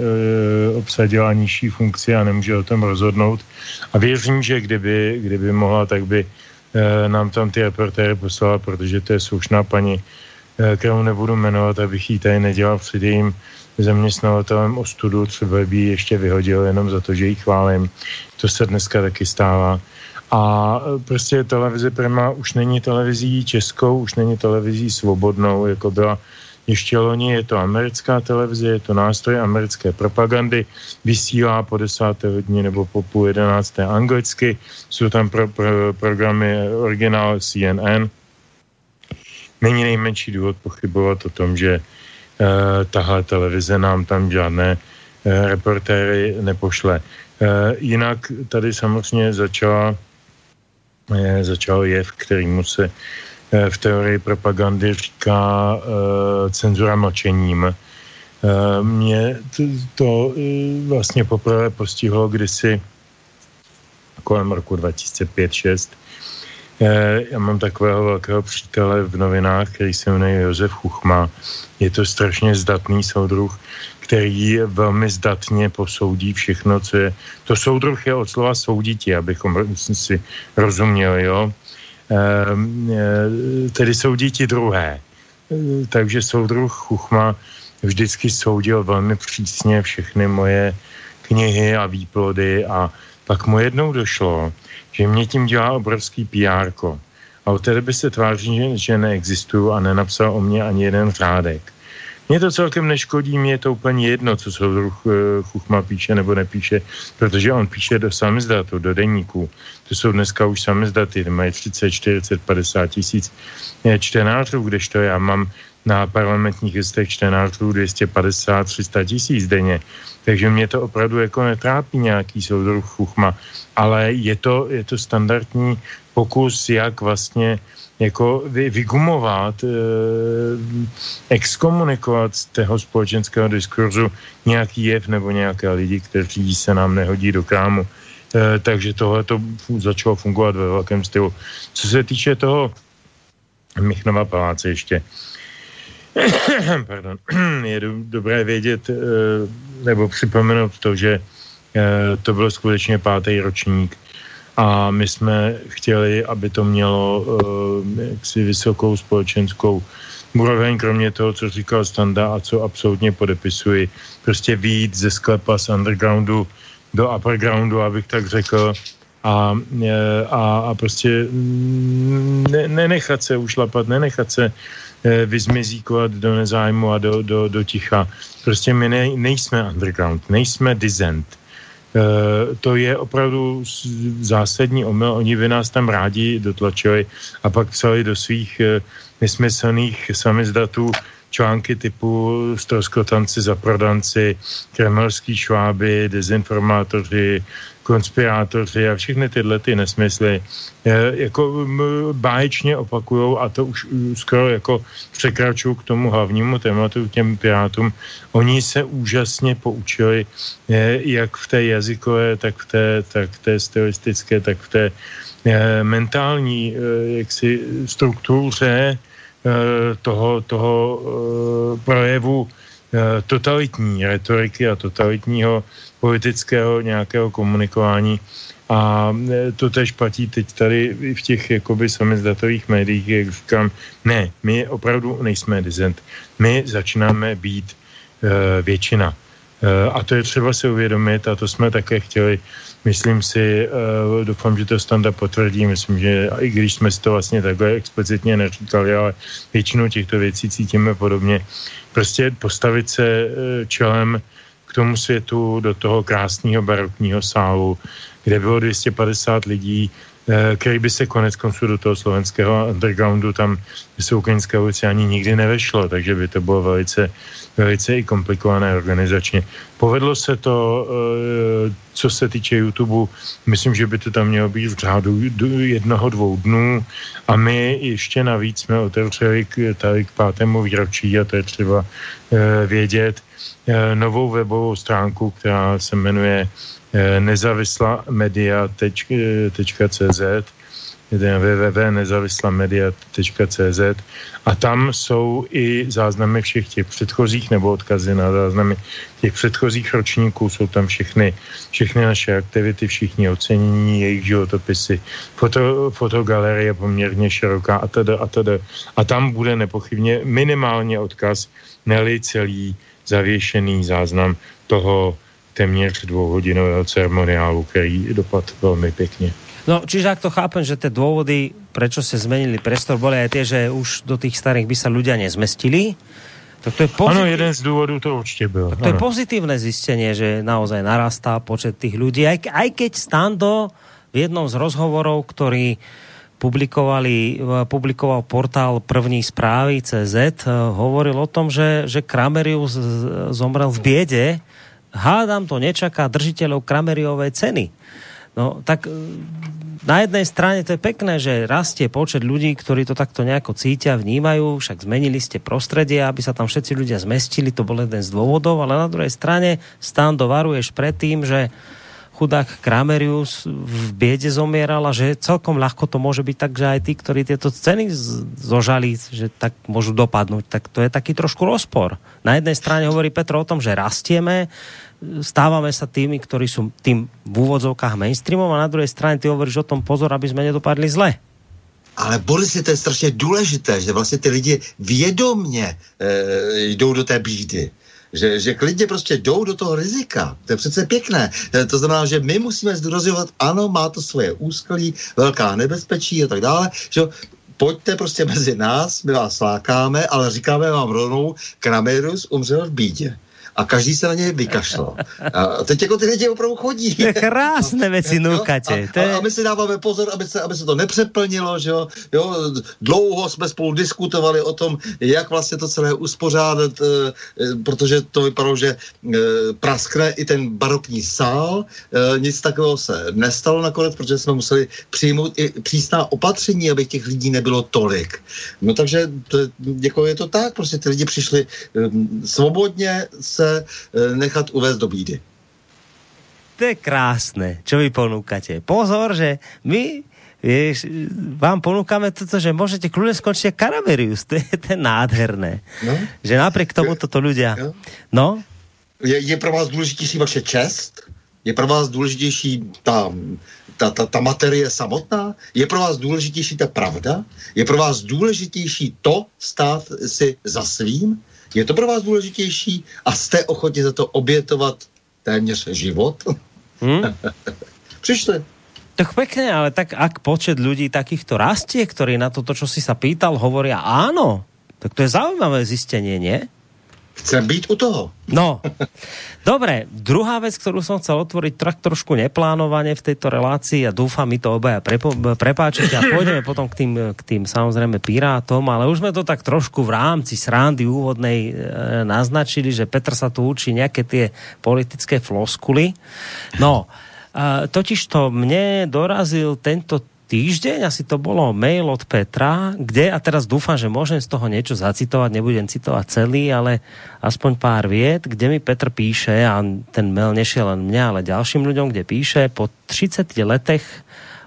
obsadila nižší funkci a nemůže o tom rozhodnout. A věřím, že kdyby, kdyby mohla, tak by e, nám tam ty reportéry poslala, protože to je slušná paní, kterou nebudu jmenovat, abych jí tady nedělal před jejím zaměstnavatelem ostudu, třeba by ji ještě vyhodil jenom za to, že jí chválím. To se dneska taky stává. A e, prostě televize Prima už není televizí českou, už není televizí svobodnou, jako byla ještě loni. Je to americká televize, je to nástroj americké propagandy, vysílá po desáté hodině nebo po půl jedenácté anglicky. Jsou tam pro, pro, programy originál CNN. Není nejmenší důvod pochybovat o tom, že uh, tahle televize nám tam žádné uh, reportéry nepošle. Uh, jinak tady samozřejmě začala začal jev, kterýmu se eh, v teorii propagandy říká uh, cenzura mlčením. Uh, mě to, vlastně poprvé postihlo kdysi kolem roku 2005-6. Uh, já mám takového velkého přítele v novinách, který se jmenuje Josef Chuchma. Je to strašně zdatný soudruh, který velmi zdatně posoudí všechno, co je. To soudruh je od slova soudíti, abychom si rozuměli, jo. Ehm, e, tedy soudíti druhé. E, takže soudruh Chuchma vždycky soudil velmi přísně všechny moje knihy a výplody a pak mu jednou došlo, že mě tím dělá obrovský PR. A od té doby se tváří, že neexistuju a nenapsal o mě ani jeden řádek. Mně to celkem neškodí, mě je to úplně jedno, co soudruh uh, Chuchma píše nebo nepíše, protože on píše do samizdatu, do deníků. To jsou dneska už samizdaty, mají 30, 40, 50 tisíc eh, čtenářů, kdežto já mám na parlamentních listech čtenářů 250, 300 tisíc denně. Takže mě to opravdu jako netrápí nějaký soudruh Chuchma, ale je to, je to standardní pokus, jak vlastně jako vy, vygumovat, e, exkomunikovat z toho společenského diskurzu nějaký jev nebo nějaké lidi, kteří se nám nehodí do krámu. E, takže tohle to začalo fungovat ve velkém stylu. Co se týče toho Michnova paláce ještě, pardon, je do, dobré vědět, e, nebo připomenout to, že e, to byl skutečně pátý ročník a my jsme chtěli, aby to mělo uh, jaksi vysokou společenskou úroveň, kromě toho, co říkal Standa a co absolutně podepisuji. Prostě výjít ze sklepa z undergroundu do uppergroundu, abych tak řekl, a, eh, a, a prostě ne, nenechat se ušlapat, nenechat se eh, vyzmizíkovat do nezájmu a do, do, do ticha. Prostě my ne, nejsme underground, nejsme dizent. Eh, to je opravdu zásadní omyl. Oni by nás tam rádi dotlačili a pak psali do svých eh, nesmyslných samizdatů články typu stroskotanci, zaprodanci, kremelský šváby, dezinformátoři, konspirátoři a všechny tyhle ty nesmysly eh, jako báječně opakujou a to už uh, skoro jako překračují k tomu hlavnímu tématu těm pirátům. Oni se úžasně poučili eh, jak v té jazykové, tak v té, tak v té stylistické, tak v té eh, mentální eh, jaksi struktuře eh, toho, toho eh, projevu eh, totalitní retoriky a totalitního politického nějakého komunikování. A e, to tež platí teď tady v těch jakoby samizdatových médiích, jak říkám, ne, my opravdu nejsme dizent. My začínáme být e, většina. E, a to je třeba si uvědomit a to jsme také chtěli, myslím si, e, doufám, že to Standa potvrdí, myslím, že i když jsme si to vlastně takhle explicitně neříkali, ale většinu těchto věcí cítíme podobně, prostě postavit se e, čelem k tomu světu do toho krásného barokního sálu, kde bylo 250 lidí, eh, který by se konec konců do toho slovenského undergroundu tam v Ukrajinské ulici ani nikdy nevešlo, takže by to bylo velice, velice i komplikované organizačně. Povedlo se to, eh, co se týče YouTube, myslím, že by to tam mělo být v řádu jednoho, dvou dnů a my ještě navíc jsme otevřeli k, tady k pátému výročí a to je třeba eh, vědět, novou webovou stránku, která se jmenuje nezávislamedia.cz www.nezávislamedia.cz a tam jsou i záznamy všech těch předchozích nebo odkazy na záznamy těch předchozích ročníků, jsou tam všechny, všechny naše aktivity, všichni ocenění, jejich životopisy, foto, fotogalerie poměrně široká a teda, a teda. A tam bude nepochybně minimálně odkaz, neli celý zavěšený záznam toho téměř dvouhodinového ceremoniálu, který dopad velmi pěkně. No, čiže ak to chápem, že tie dôvody, prečo sa zmenili priestor, boli aj tie, že už do tých starých by sa ľudia nezmestili. Tak to je pozitív... Ano, jeden z dôvodů to určite byl. Tak to ano. je pozitívne zistenie, že naozaj narastá počet tých ľudí. Aj, aj keď Stando v jednom z rozhovorov, ktorý publikovali, publikoval portál první správy CZ, hovoril o tom, že, že Kramerius zomrel v biede, hádam to nečaká držiteľov Krameriovej ceny. No tak e, na jednej strane to je pekné, že rastie počet ľudí, ktorí to takto nejako cítia, vnímajú, však zmenili ste prostredie, aby sa tam všetci ľudia zmestili, to bol jeden z dôvodov, ale na druhej strane Stando varuješ pred tým, že chudák Kramerius v biede zomieral a že celkom ľahko to môže byť tak, že aj tí, ktorí tieto ceny zožali, že tak môžu dopadnúť. Tak to je taký trošku rozpor. Na jednej strane hovorí Petro o tom, že rastieme, stávame sa tými, ktorí sú tým v úvodzovkách mainstreamom a na druhej strane ty hovoríš o tom pozor, aby sme nedopadli zle. Ale Boris, to je strašně důležité, že vlastně ty lidi vědomně e, jdou do té bídy že, že klidně prostě jdou do toho rizika. To je přece pěkné. E, to znamená, že my musíme zdůrazňovat, ano, má to svoje úskalí, velká nebezpečí a tak dále, že pojďte prostě mezi nás, my vás slákáme, ale říkáme vám rovnou, Kramerus umřel v bídě každý se na něj vykašlal. A teď jako ty lidi opravdu chodí. To je krásné věci nukatě. A, a, a, my si dáváme pozor, aby se, aby se to nepřeplnilo, že jo? jo. Dlouho jsme spolu diskutovali o tom, jak vlastně to celé uspořádat, e, protože to vypadalo, že e, praskne i ten barokní sál. Nic takového se nestalo nakonec, protože jsme museli přijmout i přísná opatření, aby těch lidí nebylo tolik. No takže to, jako je to tak, prostě ty lidi přišli svobodně se Eh, nechat uvést do bídy. To je krásné, čo vy ponúkate. Pozor, že my vieš, vám ponúkame toto, že môžete kľudne skončiť Karamerius. To je, to je nádherné. No? Že napriek tomu toto ľudia... No? Je, je pro vás důležitější vaše čest? Je pro vás důležitější ta, ta, ta, ta materie samotná? Je pro vás důležitější ta pravda? Je pro vás důležitější to stát si za svým? Je to pro vás důležitější a jste ochotni za to obětovat téměř život? Hmm? Přišli. Tak pekne, ale tak ak počet ľudí takýchto rastie, ktorí na toto, čo si sa pýtal, hovoria áno, tak to je zaujímavé zistenie, nie? Chcem být u toho. No, dobre. Druhá vec, ktorú som chcel otvoriť tak trošku neplánovane v tejto relácii a dúfam, mi to obaja prepáčite a pôjdeme potom k tým, k tým samozrejme pirátom, ale už sme to tak trošku v rámci srandy úvodnej e, naznačili, že Petr sa tu učí nejaké tie politické floskuly. No, A totiž to mne dorazil tento týždeň, asi to bolo mail od Petra, kde, a teraz dúfam, že môžem z toho niečo zacitovať, nebudem citovať celý, ale aspoň pár viet, kde mi Petr píše, a ten mail nešiel len mňa, ale ďalším ľuďom, kde píše, po 30 letech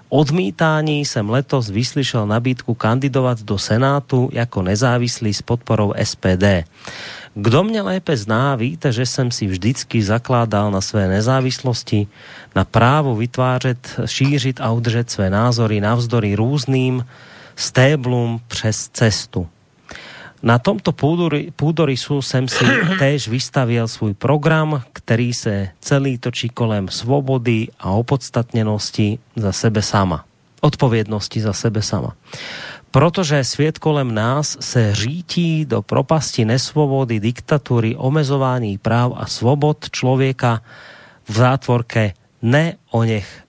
odmítání jsem letos vyslyšel nabídku kandidovat do Senátu jako nezávislý s podporou SPD. Kdo mě lépe zná, víte, že jsem si vždycky zakládal na své nezávislosti, na právo vytvářet, šířit a udržet své názory navzdory různým stéblům přes cestu. Na tomto půdorysu jsem si též vystavil svůj program, který se celý točí kolem svobody a opodstatněnosti za sebe sama. Odpovědnosti za sebe sama protože svět kolem nás se řítí do propasti nesvobody, diktatury, omezování práv a svobod člověka v zátvorke ne o něch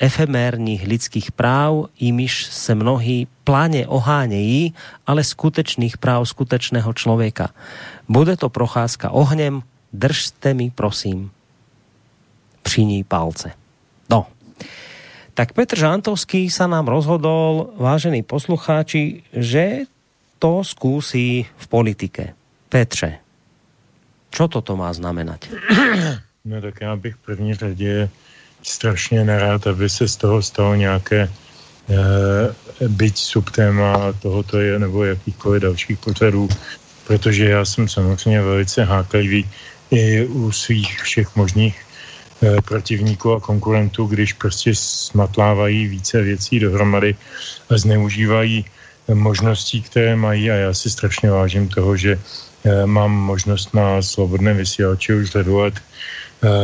efemérních lidských práv, jimiž se mnohí pláně ohánějí, ale skutečných práv skutečného člověka. Bude to procházka ohněm, držte mi prosím při ní palce. Tak Petr Žantovský sa nám rozhodol, vážení poslucháči, že to skúsi v politike. Petře, čo toto má znamenať? No tak já bych v první řadě strašně nerád, aby se z toho stalo nějaké e, byť subtéma tohoto je, nebo jakýchkoliv dalších pořadů, protože já jsem samozřejmě velice háklivý i u svých všech možných protivníků a konkurentů, když prostě smatlávají více věcí dohromady a zneužívají možností, které mají a já si strašně vážím toho, že eh, mám možnost na svobodném vysílači už řadu eh,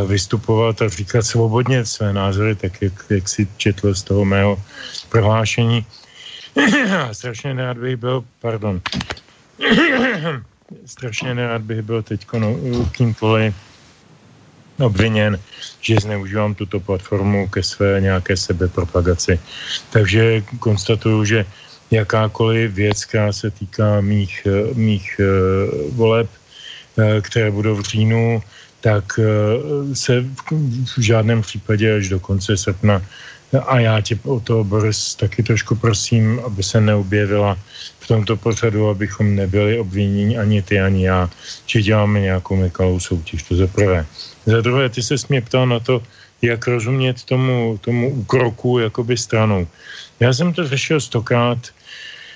vystupovat a říkat svobodně své názory, tak jak, jak si četl z toho mého prohlášení. strašně nerad bych byl, pardon, strašně nerad bych byl teď no, kýmkoliv obviněn, že zneužívám tuto platformu ke své nějaké sebepropagaci. Takže konstatuju, že jakákoliv věc, která se týká mých, mých uh, voleb, uh, které budou v říjnu, tak se v žádném případě až do konce srpna a já tě o to, Boris, taky trošku prosím, aby se neobjevila v tomto pořadu, abychom nebyli obviněni ani ty, ani já, že děláme nějakou nekalou soutěž. To za prvé. Za druhé, ty se mě ptal na to, jak rozumět tomu, tomu úkroku jakoby stranou. Já jsem to řešil stokrát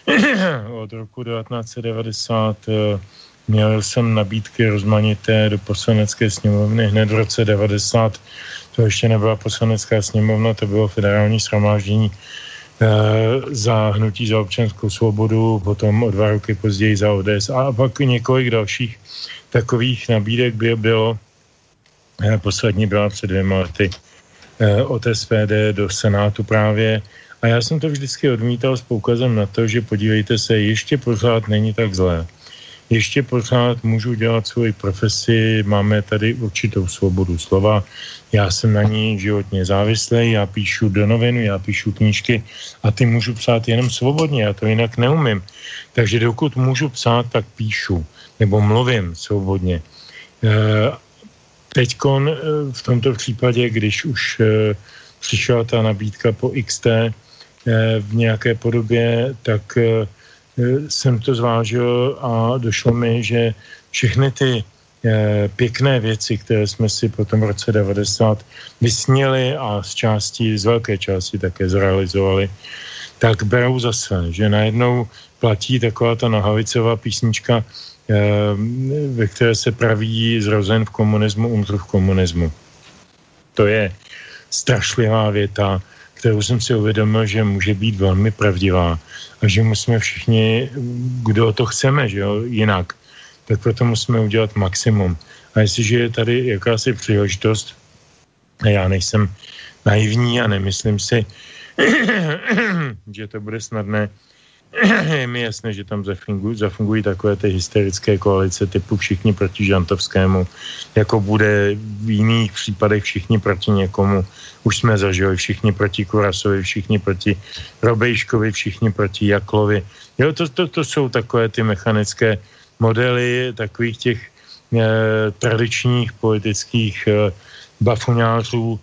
od roku 1990. Eh, měl jsem nabídky rozmanité do poslanecké sněmovny hned v roce 90. To ještě nebyla poslanecká sněmovna, to bylo federální shromáždění eh, za hnutí za občanskou svobodu, potom o dva roky později za ODS a pak několik dalších takových nabídek by bylo Eh, poslední byla před dvěma lety eh, od SPD do Senátu právě. A já jsem to vždycky odmítal s poukazem na to, že podívejte se, ještě pořád není tak zlé. Ještě pořád můžu dělat svoji profesi, máme tady určitou svobodu slova, já jsem na ní životně závislý, já píšu do novinu, já píšu knížky a ty můžu psát jenom svobodně, já to jinak neumím. Takže dokud můžu psát, tak píšu, nebo mluvím svobodně. Eh, Teďkon eh, v tomto případě, když už eh, přišla ta nabídka po XT v nějaké podobě, tak jsem to zvážil a došlo mi, že všechny ty pěkné věci, které jsme si po tom roce 90 vysněli a z části, z velké části také zrealizovali, tak berou za své, že najednou platí taková ta nahavicová písnička Eh, ve které se praví zrozen v komunismu, umřu v komunismu. To je strašlivá věta, kterou jsem si uvědomil, že může být velmi pravdivá a že musíme všichni, kdo to chceme, že jo, jinak, tak proto musíme udělat maximum. A jestliže je tady jakási příležitost, a já nejsem naivní a nemyslím si, že to bude snadné, je mi jasné, že tam zafungují, zafungují takové ty hysterické koalice typu všichni proti Žantovskému, jako bude v jiných případech všichni proti někomu. Už jsme zažili všichni proti Kurasovi, všichni proti Robejškovi, všichni proti Jaklovi. Jo, to, to, to jsou takové ty mechanické modely takových těch eh, tradičních politických eh, bafuňářů,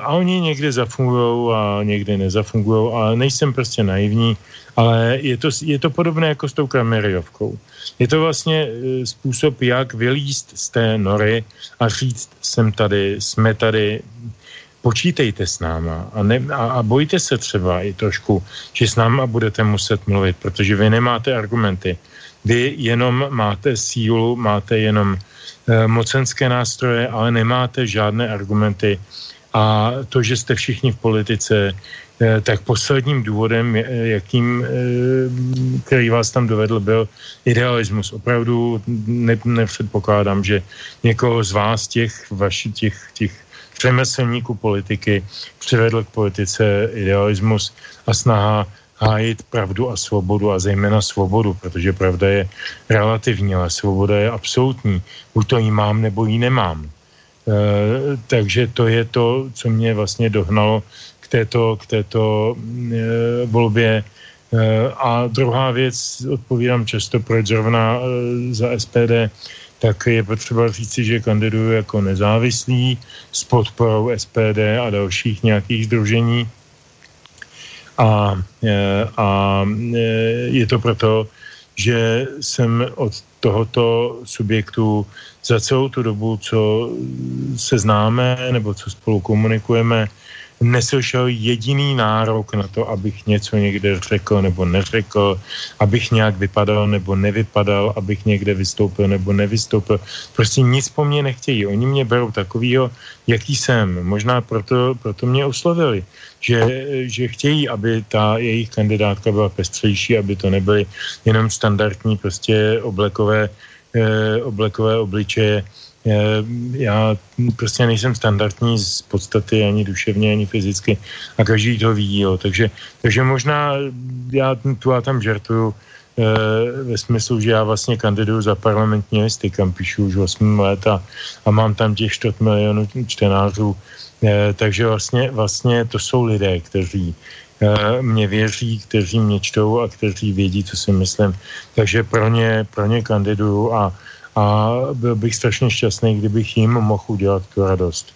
a oni někde zafungují a někde nezafungují a nejsem prostě naivní, ale je to, je to podobné jako s tou kameriovkou. Je to vlastně e, způsob, jak vylíst z té nory a říct, jsem tady, jsme tady, počítejte s náma a, ne, a, a bojte se třeba i trošku, že s náma budete muset mluvit, protože vy nemáte argumenty. Vy jenom máte sílu, máte jenom e, mocenské nástroje, ale nemáte žádné argumenty. A to, že jste všichni v politice, Eh, tak posledním důvodem, jakým, eh, který vás tam dovedl, byl idealismus. Opravdu ne, nepředpokládám, že někoho z vás, těch vaši, těch, těch řemeslníků politiky, přivedl k politice idealismus a snaha hájit pravdu a svobodu a zejména svobodu, protože pravda je relativní, ale svoboda je absolutní. Buď to jí mám, nebo ji nemám. E, takže to je to, co mě vlastně dohnalo k této, k této e, volbě. E, a druhá věc, odpovídám často, proč zrovna e, za SPD, tak je potřeba říci, že kandiduju jako nezávislý s podporou SPD a dalších nějakých združení. A, e, a e, je to proto, že jsem od tohoto subjektu za celou tu dobu, co se známe nebo co spolu komunikujeme, neslyšel jediný nárok na to, abych něco někde řekl nebo neřekl, abych nějak vypadal nebo nevypadal, abych někde vystoupil nebo nevystoupil. Prostě nic po mně nechtějí. Oni mě berou takovýho, jaký jsem. Možná proto, proto mě oslovili, že, že chtějí, aby ta jejich kandidátka byla pestřejší, aby to nebyly jenom standardní prostě oblekové, eh, oblekové obličeje, já prostě nejsem standardní z podstaty ani duševně, ani fyzicky a každý to ví, jo. Takže, takže možná já tu a tam žertuju e, ve smyslu, že já vlastně kandiduju za parlamentní listy, kam píšu už 8 let a, a mám tam těch 4 milionů čtenářů, e, takže vlastně, vlastně to jsou lidé, kteří mě věří, kteří mě čtou a kteří vědí, co si myslím. Takže pro ně, pro ně kandiduju a a byl bych strašně šťastný, kdybych jim mohl udělat tu radost.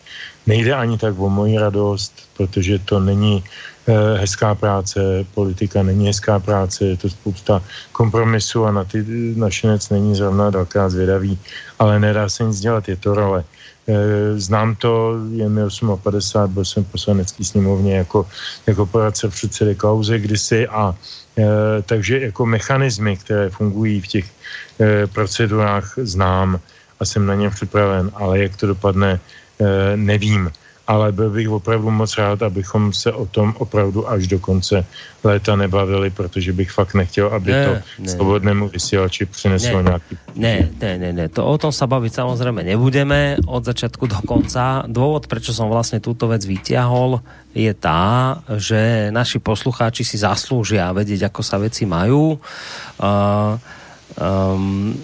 Nejde ani tak o moji radost, protože to není eh, hezká práce, politika není hezká práce, je to spousta kompromisů a na ty našinec není zrovna dalká zvědavý, ale nedá se nic dělat, je to role. Eh, znám to, je mi 58, byl jsem poslanecký sněmovně jako, jako poradce předsedy Klauze kdysi a takže jako mechanismy, které fungují v těch e, procedurách znám a jsem na ně připraven, ale jak to dopadne, e, nevím ale byl bych opravdu moc rád, abychom se o tom opravdu až do konce léta nebavili, protože bych fakt nechtěl, aby ne, to ne. svobodnému vysílači přineslo ne, nějaký... Ne, ne, ne, ne, to o tom sa baviť samozrejme nebudeme od začiatku do konca. Dôvod, prečo som vlastne túto vec vytiahol, je tá, že naši poslucháči si zaslúžia vedieť, ako sa veci majú. Uh, um,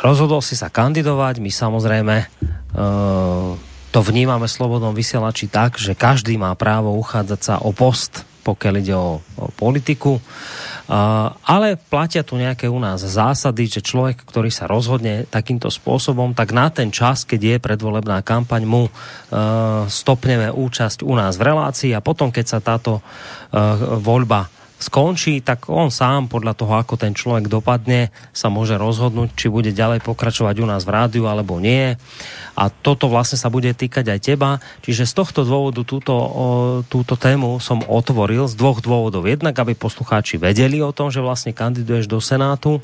rozhodol si sa kandidovať, my samozrejme uh, to vnímame slobodnom vysielači tak, že každý má právo uchádzať sa o post, pokiaľ ide o, o politiku. Uh, ale platia tu nejaké u nás zásady, že človek, ktorý sa rozhodne takýmto spôsobom, tak na ten čas, keď je predvolebná kampaň, mu uh, stopneme účasť u nás v relácii a potom, keď sa táto uh, voľba skončí, tak on sám podľa toho, ako ten človek dopadne, sa môže rozhodnúť, či bude ďalej pokračovať u nás v rádiu alebo nie. A toto vlastne sa bude týkať aj teba. Čiže z tohto dôvodu túto, túto tému som otvoril z dvoch dôvodov. Jednak, aby poslucháči vedeli o tom, že vlastne kandiduješ do Senátu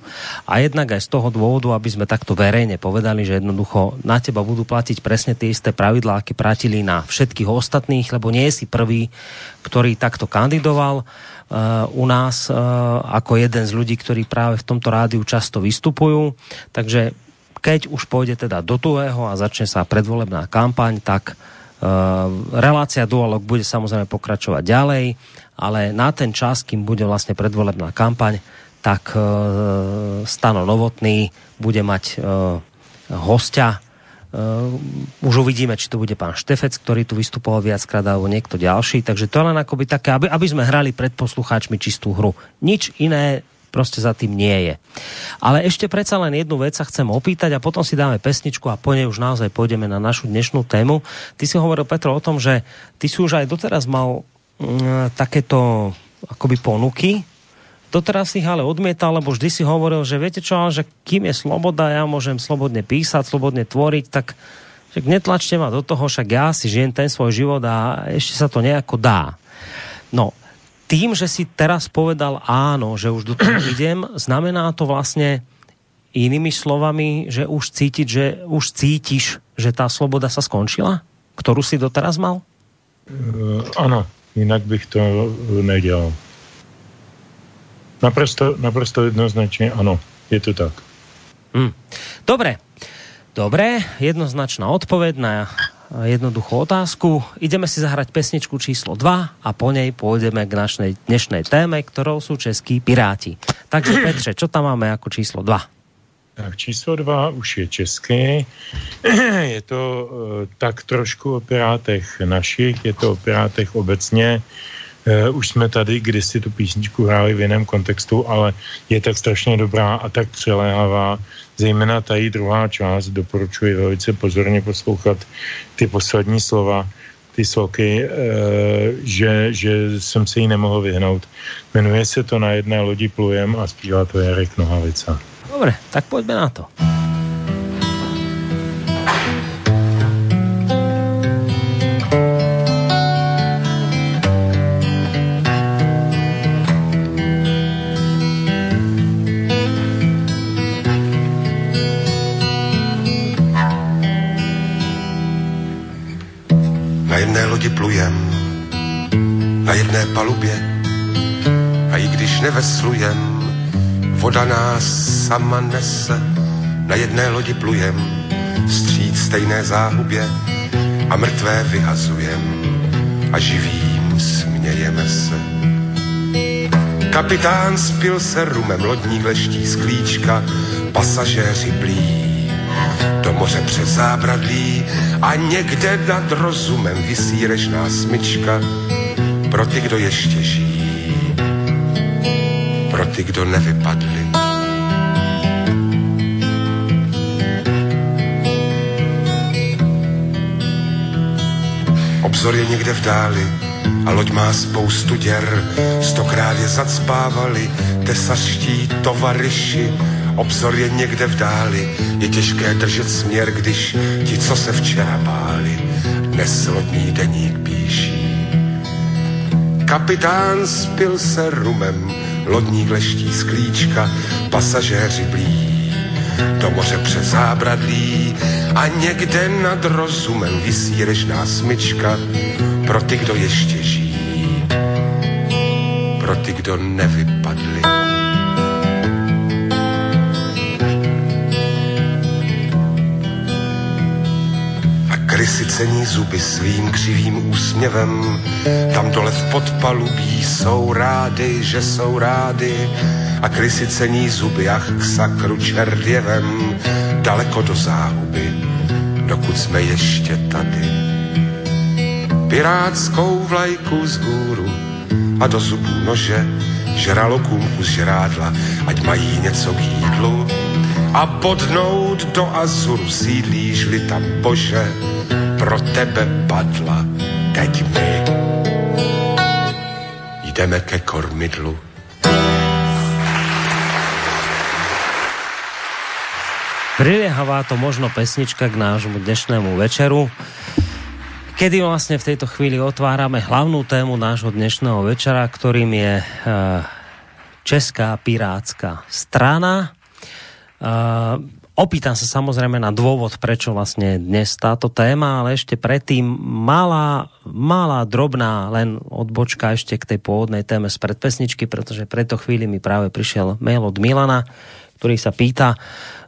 a jednak aj z toho dôvodu, aby sme takto verejne povedali, že jednoducho na teba budú platiť presne tie isté pravidlá, aké platili na všetkých ostatných, lebo nie si prvý, ktorý takto kandidoval u nás ako jeden z ľudí, ktorí práve v tomto rádiu často vystupujú. Takže keď už pôjde teda do tuhého a začne sa predvolebná kampaň, tak relácia Dualog bude samozrejme pokračovať ďalej, ale na ten čas, kým bude vlastne predvolebná kampaň, tak Stano Novotný bude mať hostia už uvidíme, či to bude pán Štefec, ktorý tu vystupoval viackrát, alebo niekto ďalší. Takže to len akoby také, aby, aby sme hrali pred poslucháčmi čistú hru. Nič iné prostě za tým nie je. Ale ešte predsa len jednu vec sa chcem opýtať a potom si dáme pesničku a po nej už naozaj pôjdeme na našu dnešnú tému. Ty si hovoril, Petro, o tom, že ty si už aj doteraz mal mm, takéto akoby ponuky, doteraz si ich ale odmietal, lebo vždy si hovoril, že viete čo, ale že kým je sloboda, ja môžem slobodne písať, slobodne tvoriť, tak však netlačte ma do toho, však ja si žijem ten svoj život a ešte sa to nejako dá. No, tým, že si teraz povedal áno, že už do toho idem, znamená to vlastne inými slovami, že už cítiť, že už cítiš, že tá sloboda sa skončila, ktorú si doteraz mal? Uh, ano, jinak bych to nedělal. Naprosto, naprosto jednoznačně ano, je to tak. Hmm. Dobre, dobre, jednoznačná odpoveď na jednoduchú otázku. Ideme si zahrať pesničku číslo 2 a po nej pôjdeme k našej dnešnej téme, ktorou sú českí piráti. Takže Petře, čo tam máme ako číslo 2? Tak číslo 2 už je české. Je to uh, tak trošku o pirátech našich, je to o pirátech obecně. Uh, už jsme tady kdysi tu písničku hráli v jiném kontextu, ale je tak strašně dobrá a tak přeléhavá, zejména ta druhá část, doporučuji velice pozorně poslouchat ty poslední slova, ty sloky, e, že, že jsem se jí nemohl vyhnout. Jmenuje se to Na jedné lodi plujem a zpívá to Jarek Nohavica. Dobre, tak pojďme na to. Palubě, a i když neveslujem, voda nás sama nese. Na jedné lodi plujem, vstříc stejné záhubě, a mrtvé vyhazujem, a živým smějeme se. Kapitán spil se rumem, lodník leští z klíčka, pasažéři blí do moře přes zábradlí a někde nad rozumem visí režná smyčka pro ty, kdo ještě žijí, pro ty, kdo nevypadli. Obzor je někde v dáli a loď má spoustu děr, stokrát je zacpávali tesařští tovariši, Obzor je někde v dáli, je těžké držet směr, když ti, co se včera báli, dnes lodní deník. Kapitán spil se rumem, lodník leští z klíčka, pasažéři blí do moře přes zábradlí a někde nad rozumem visí režná smyčka pro ty, kdo ještě žijí, pro ty, kdo nevypadli. Krysy cení zuby svým křivým úsměvem, tam dole v podpalubí jsou rády, že jsou rády. A krysy cení zuby, ach k sakru čerděvem, daleko do záhuby, dokud jsme ještě tady. Pirátskou vlajku z hůru a do zubů nože, žralokům kus žrádla, ať mají něco k jídlu. A bodnout do Azuru sídlíš-li tam Bože, pro tebe padla teď my. Jdeme ke kormidlu. Priliehavá to možno pesnička k nášmu dnešnému večeru, kedy vlastne v tejto chvíli otvárame hlavnú tému nášho dnešného večera, ktorým je eh, Česká pirátska strana. Opýtam sa samozrejme na dôvod, prečo vlastne dnes táto téma, ale ešte predtým malá, malá, drobná len odbočka ešte k tej pôvodnej téme z predpesničky, pretože preto chvíli mi práve prišiel mail od Milana, ktorý sa pýta,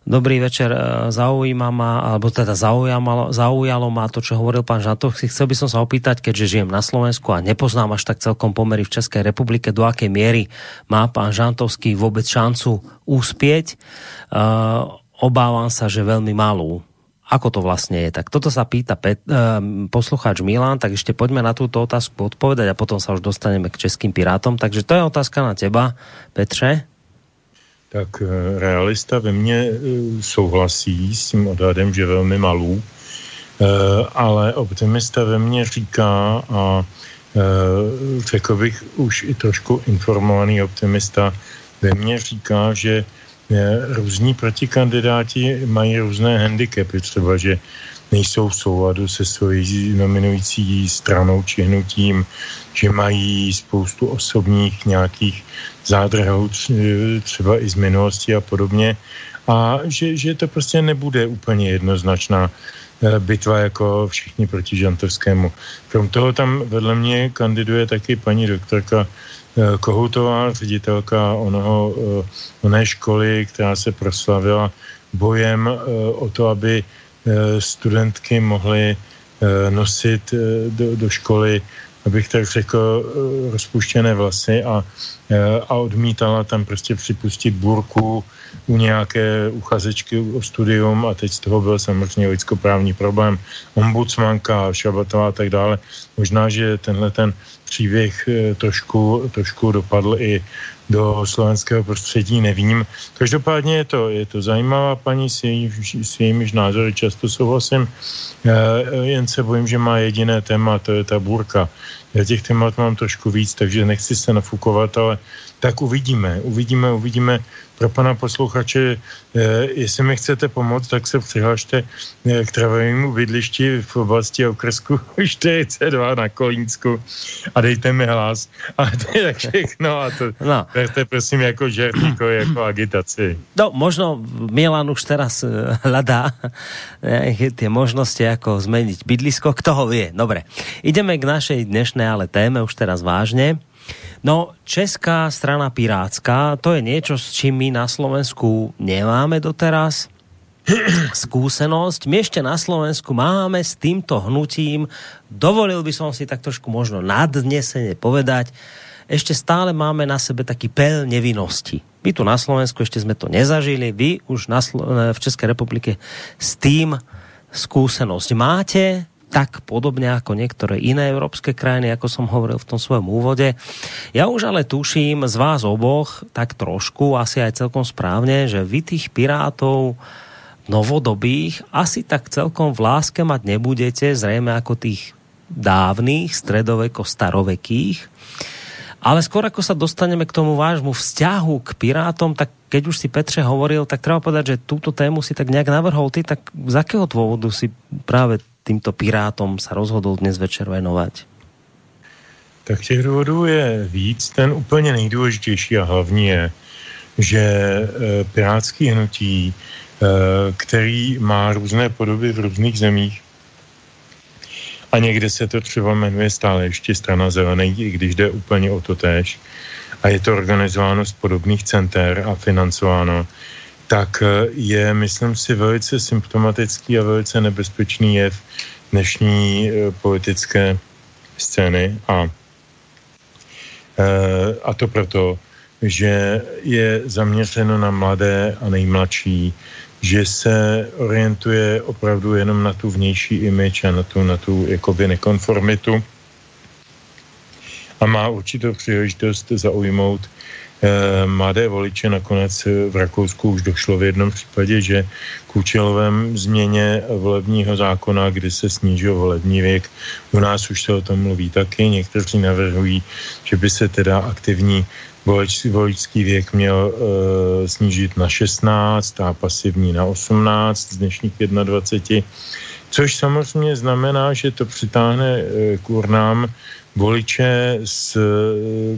Dobrý večer, e, zaujíma ma, alebo teda zaujalo, zaujalo ma to, čo hovoril pán Žantovský. Chcel by som sa opýtať, keďže žijem na Slovensku a nepoznám až tak celkom pomery v Českej republike, do akej miery má pán Žantovský vôbec šancu úspieť. Uh, obávam sa, že veľmi malú. Ako to vlastne je? Tak toto sa pýta Pet, uh, poslucháč Milan, tak ešte poďme na túto otázku odpovedať a potom sa už dostaneme k českým pirátom. Takže to je otázka na teba, Petře. tak eh, realista ve mně eh, souhlasí s tím odhadem, že velmi eh, ale optimista ve mně říká a řekl bych už i trošku informovaný optimista ve mně říká, že různí protikandidáti mají různé handicapy, třeba, že nejsou v souladu se svojí nominující stranou či hnutím, že mají spoustu osobních nějakých zádrhů, třeba i z minulosti a podobně. A že, že to prostě nebude úplně jednoznačná eh, bitva jako všichni proti Žantovskému. Krom toho tam vedle mě kandiduje taky paní doktorka Kohoutová, ředitelka onoho, eh, oné školy, která se proslavila bojem o to, aby studentky mohly nosit do, do školy abych tak řekl, eh, rozpuštěné vlasy a, eh, a odmítala tam prostě připustit burku u nějaké uchazečky o studium a teď z toho byl samozřejmě lidskoprávní problém, ombudsmanka, Šabatová a tak dále. Možná, že tenhle ten příběh eh, trošku, trošku dopadl i do slovenského prostředí, nevím. Každopádně je to, je to zajímavá paní, s, její, s jejímiž názory často souhlasím, jen se bojím, že má jediné téma, to je ta burka. Já těch témat mám trošku víc, takže nechci se nafukovat, ale tak uvidíme, uvidíme, uvidíme, pro pana posluchače, eh, jestli mi chcete pomoct, tak se přihlašte eh, k travému bydlišti v oblasti okresku 42 na Kolínsku a dejte mi hlas. A to je tak všechno a to no. berte prosím jako žertíko, jako agitaci. No, možno Milan už teraz eh, hľadá tie možnosti, ako zmeniť bydlisko. Kto ho vie? Dobre. Ideme k našej dnešnej ale téme už teraz vážne. No, Česká strana Pirátska, to je niečo, s čím my na Slovensku nemáme doteraz skúsenosť. My ešte na Slovensku máme s týmto hnutím, dovolil by som si tak trošku možno nadnesene povedať, ešte stále máme na sebe taký pel nevinnosti. My tu na Slovensku ešte sme to nezažili, vy už na Slo- v Českej republike s tým skúsenosť máte, tak podobne ako niektoré iné európske krajiny, ako som hovoril v tom svojom úvode. Ja už ale tuším z vás oboch tak trošku, asi aj celkom správne, že vy tých pirátov novodobých asi tak celkom v láske mať nebudete, zrejme ako tých dávnych, stredoveko-starovekých. Ale skôr ako sa dostaneme k tomu vášmu vzťahu k Pirátom, tak keď už si Petře hovoril, tak treba povedať, že túto tému si tak nejak navrhol ty, tak z akého dôvodu si práve týmto pirátom sa rozhodl dnes večer venovať? Tak těch důvodů je víc. Ten úplně nejdůležitější a hlavní je, že e, pirátský hnutí, e, který má různé podoby v různých zemích, a někde se to třeba jmenuje stále ještě strana zelených, i když jde úplně o to též. A je to organizováno z podobných center a financováno tak eh, je, myslím si, velice symptomatický a velice nebezpečný jev dnešní eh, politické scény a, eh, a to proto, že je zaměřeno na mladé a nejmladší, že se orientuje opravdu jenom na tu vnější image a na tu, na tu jakoby nekonformitu a má určitou příležitost zaujmout mladé voliče nakonec v Rakousku už došlo v jednom případě, že k účelovém změně volebního zákona, kdy se snížil volební věk, u nás už se o tom mluví taky, někteří navrhují, že by se teda aktivní volič, voličský věk měl e, snížit na 16 a pasivní na 18 z dnešních 21, což samozřejmě znamená, že to přitáhne e, k urnám voliče s e,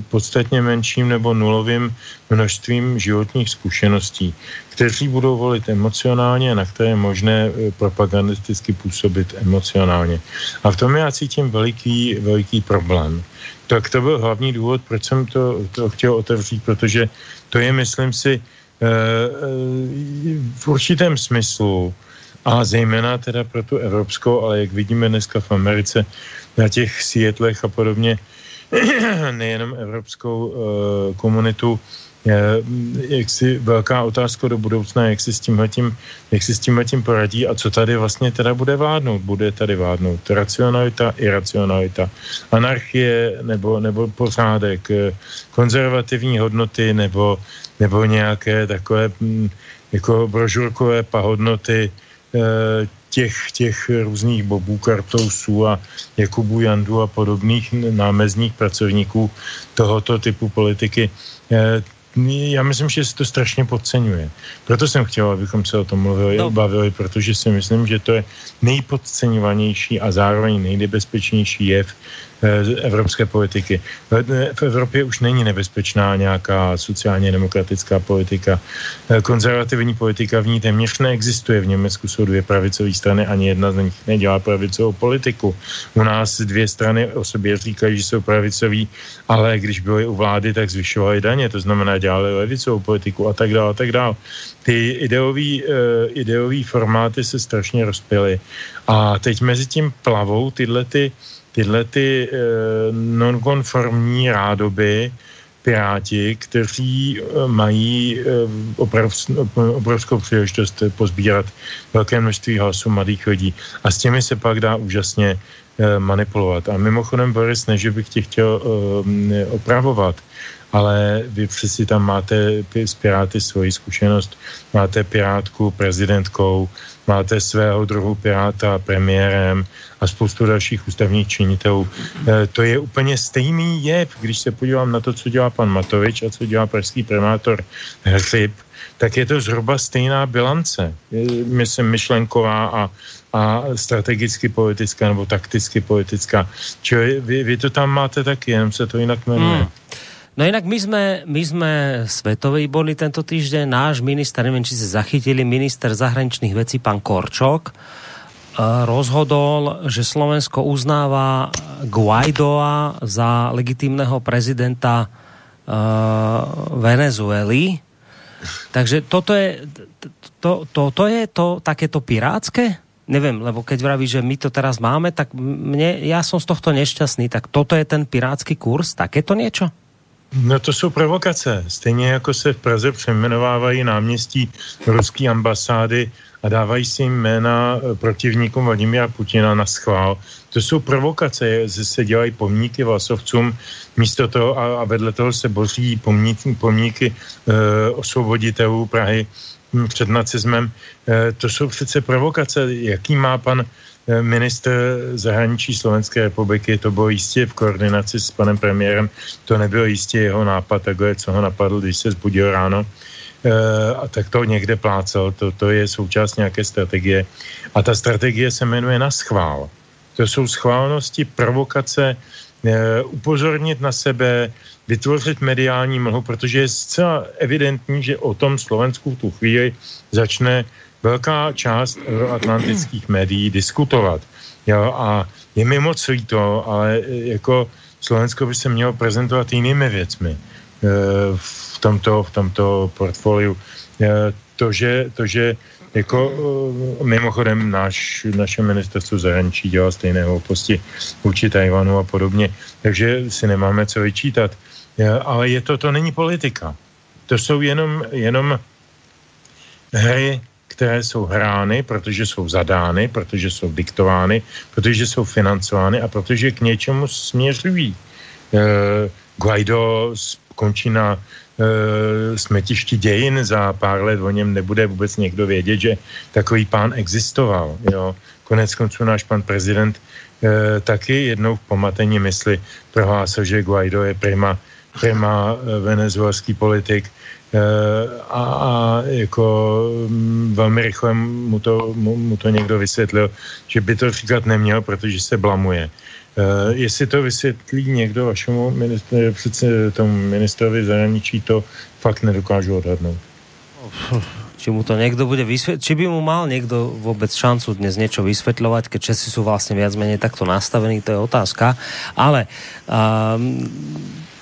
podstatně menším nebo nulovým množstvím životních zkušeností, kteří budou volit emocionálně, na které je možné e, propagandisticky působit emocionálně. A v tom já cítím veliký, veliký problém. Tak to byl hlavní důvod, proč jsem to, to chtěl otevřít, protože to je, myslím si, e, v určitém smyslu, a zejména teda pro tu evropskou, ale jak vidíme dneska v Americe, na těch světlech a podobně, nejenom evropskou uh, komunitu, jak si velká otázka do budoucna, jak si s tímhletím, jak si s tímhletím poradí a co tady vlastně teda bude vládnout. Bude tady vládnout racionalita, iracionalita, anarchie nebo, nebo pořádek, eh, konzervativní hodnoty nebo, nebo nějaké takové hm, jako brožurkové pahodnoty eh, těch, těch různých Bobů, Kartousů a Jakubů Jandu a podobných námezních pracovníků tohoto typu politiky. Eh, já myslím, že se to strašně podceňuje. Proto jsem chtěl, abychom se o tom mluvili, no. bavili, protože si myslím, že to je nejpodceňovanější a zároveň nejnebezpečnější jev evropské politiky. V Evropě už není nebezpečná nějaká sociálně demokratická politika. Eh, konzervativní politika v ní téměř neexistuje. V Německu jsou dvě pravicové strany, ani jedna z nich nedělá pravicovou politiku. U nás dvě strany o sobě říkají, že jsou pravicoví, ale když byly u vlády, tak zvyšovali daně, to znamená dělali levicovou politiku a tak dále a tak dále. Ty ideový, uh, ideový formáty se strašně rozpily a teď mezi tím plavou tyhle ty uh, tyhle ty e, nonkonformní rádoby, piráti, kteří e, mají e, oprov, obrovskou příležitost pozbírat velké množství hlasů mladých lidí. A s těmi se pak dá úžasně manipulovat. A mimochodem, Boris, než bych tě chtěl opravovat, ale vy přeci tam máte z Piráty svoji zkušenost, máte Pirátku prezidentkou, máte svého druhu Piráta premiérem a spoustu dalších ústavních činitelů. E, to je úplně stejný jev, když se podívám na to, co dělá pan Matovič a co dělá pražský primátor Hřib, tak je to zhruba stejná bilance. Myslím myšlenková a, a strategicky politická nebo takticky politická. Čili vy, vy to tam máte taky, jenom se to jinak jmenuje. Hmm. No inak my sme, my sme svetoví boli tento týždeň. Náš minister, neviem, či sa zachytili, minister zahraničných vecí, pán Korčok, eh, rozhodol, že Slovensko uznáva Guaidoa za legitímneho prezidenta uh, Venezuely. Takže toto je, to, to, to je to takéto pirátske? Neviem, lebo keď vraví, že my to teraz máme, tak mne, ja som z tohto nešťastný. Tak toto je ten pirátsky kurz? Takéto niečo? No to jsou provokace. Stejně jako se v Praze přeměnovávají náměstí ruské ambasády a dávají si jména eh, protivníkům Vladimira Putina na schvál. To jsou provokace, že se dělají pomníky vlasovcům, místo toho a, a vedle toho se boří pomníky, pomníky e, osvoboditelů Prahy hm, před nacismem. E, to jsou přece provokace. Jaký má pan Eh, minister zahraničí Slovenské republiky, to bylo jistě v koordinaci s panem premiérem, to nebylo jistě jeho nápad, takhle, co ho napadl, když se zbudil ráno, e, a tak to někde plácel, to, to je součást nějaké strategie. A ta strategie se jmenuje na schvál. To jsou schválnosti, provokace, e, upozornit na sebe, vytvořit mediální mlhu, protože je zcela evidentní, že o tom Slovensku v tu chvíli začne velká část euroatlantických médií diskutovat. Jo, a je mi moc líto, ale e, jako Slovensko by se mělo prezentovat jinými věcmi e, v tomto, v tomto portfoliu. E, to, že, to, že jako mimochodem náš, naše ministerstvo zahraničí dělá stejné hlouposti vůči Tajvanu a podobně, takže si nemáme co vyčítat. Ale je to, to není politika. To jsou jenom, jenom hry které jsou hrány, protože jsou zadány, protože jsou diktovány, protože jsou financovány a protože k něčemu směřují. E, Guaido končí na e, smetišti dějin za pár let, o něm nebude vůbec někdo vědět, že takový pán existoval. Jo. Konec konců náš pan prezident e, taky jednou v pomatení mysli prohlásil, že Guaido je prima, prima venezuelský politik, a, a jako mm, velmi rychle mu to, mu, mu to někdo vysvětlil, že by to říkat neměl, protože se blamuje. Uh, jestli to vysvětlí někdo vašemu ministru, přece tomu ministrovi zahraničí, to fakt nedokážu odhadnout. Či mu to někdo bude vysvětlit, či by mu mal někdo vůbec šancu dnes něco vysvětlovat, keď Česi jsou vlastně viac menej takto nastavení, to je otázka. Ale um,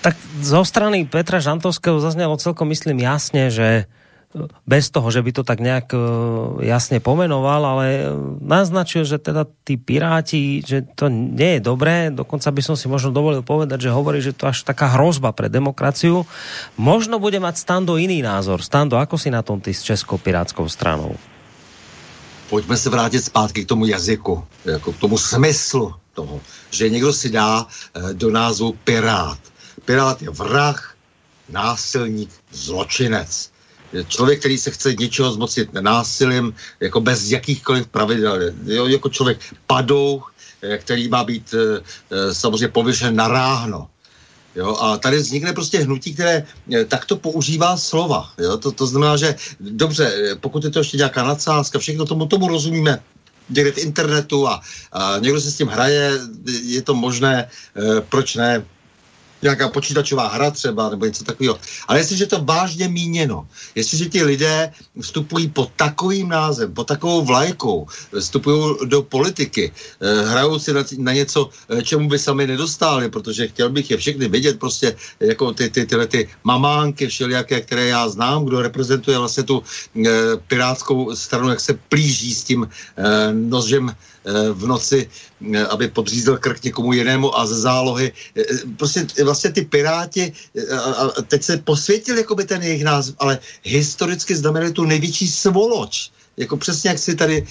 tak zo strany Petra Žantovského zaznelo celkom, myslím, jasne, že bez toho, že by to tak nejak e, jasne pomenoval, ale e, naznačil, že teda tí piráti, že to nie je dobré, dokonca by som si možno dovolil povedať, že hovorí, že to až taká hrozba pre demokraciu. Možno bude mať Stando iný názor. Stando, ako si na tom ty s Českou pirátskou stranou? Pojďme se vrátit zpátky k tomu jazyku, jako k tomu smyslu toho, že někdo si dá do názvu pirát. Pirát je vrah, násilník, zločinec. Je člověk, který se chce něčeho zmocnit násilím, jako bez jakýchkoliv pravidel. Jo, jako člověk padouch, eh, který má být eh, samozřejmě pověšen na ráhno. Jo, a tady vznikne prostě hnutí, které takto používá slova. Jo? To, to znamená, že dobře, pokud je to ještě nějaká nadsázka, všechno tomu, tomu rozumíme, někde v internetu a, a někdo se s tím hraje, je to možné, e, proč ne, nějaká počítačová hra třeba, nebo něco takového. Ale jestliže to vážně míněno, jestliže ti lidé vstupují pod takovým názem, pod takovou vlajkou, vstupují do politiky, eh, hrajou si na, na něco, eh, čemu by sami nedostáli, protože chtěl bych je všechny vidět, prostě jako ty, ty, tyhle ty mamánky všelijaké, které já znám, kdo reprezentuje vlastně tu e, pirátskou stranu, jak se plíží s tím e, nožem v noci, eh, aby podřízl krk někomu jinému a ze zálohy. Eh, prostě vlastně ty piráti, a teď se posvětil jakoby ten jejich název, ale historicky znamenali tu největší svoloč. Jako přesně jak si tady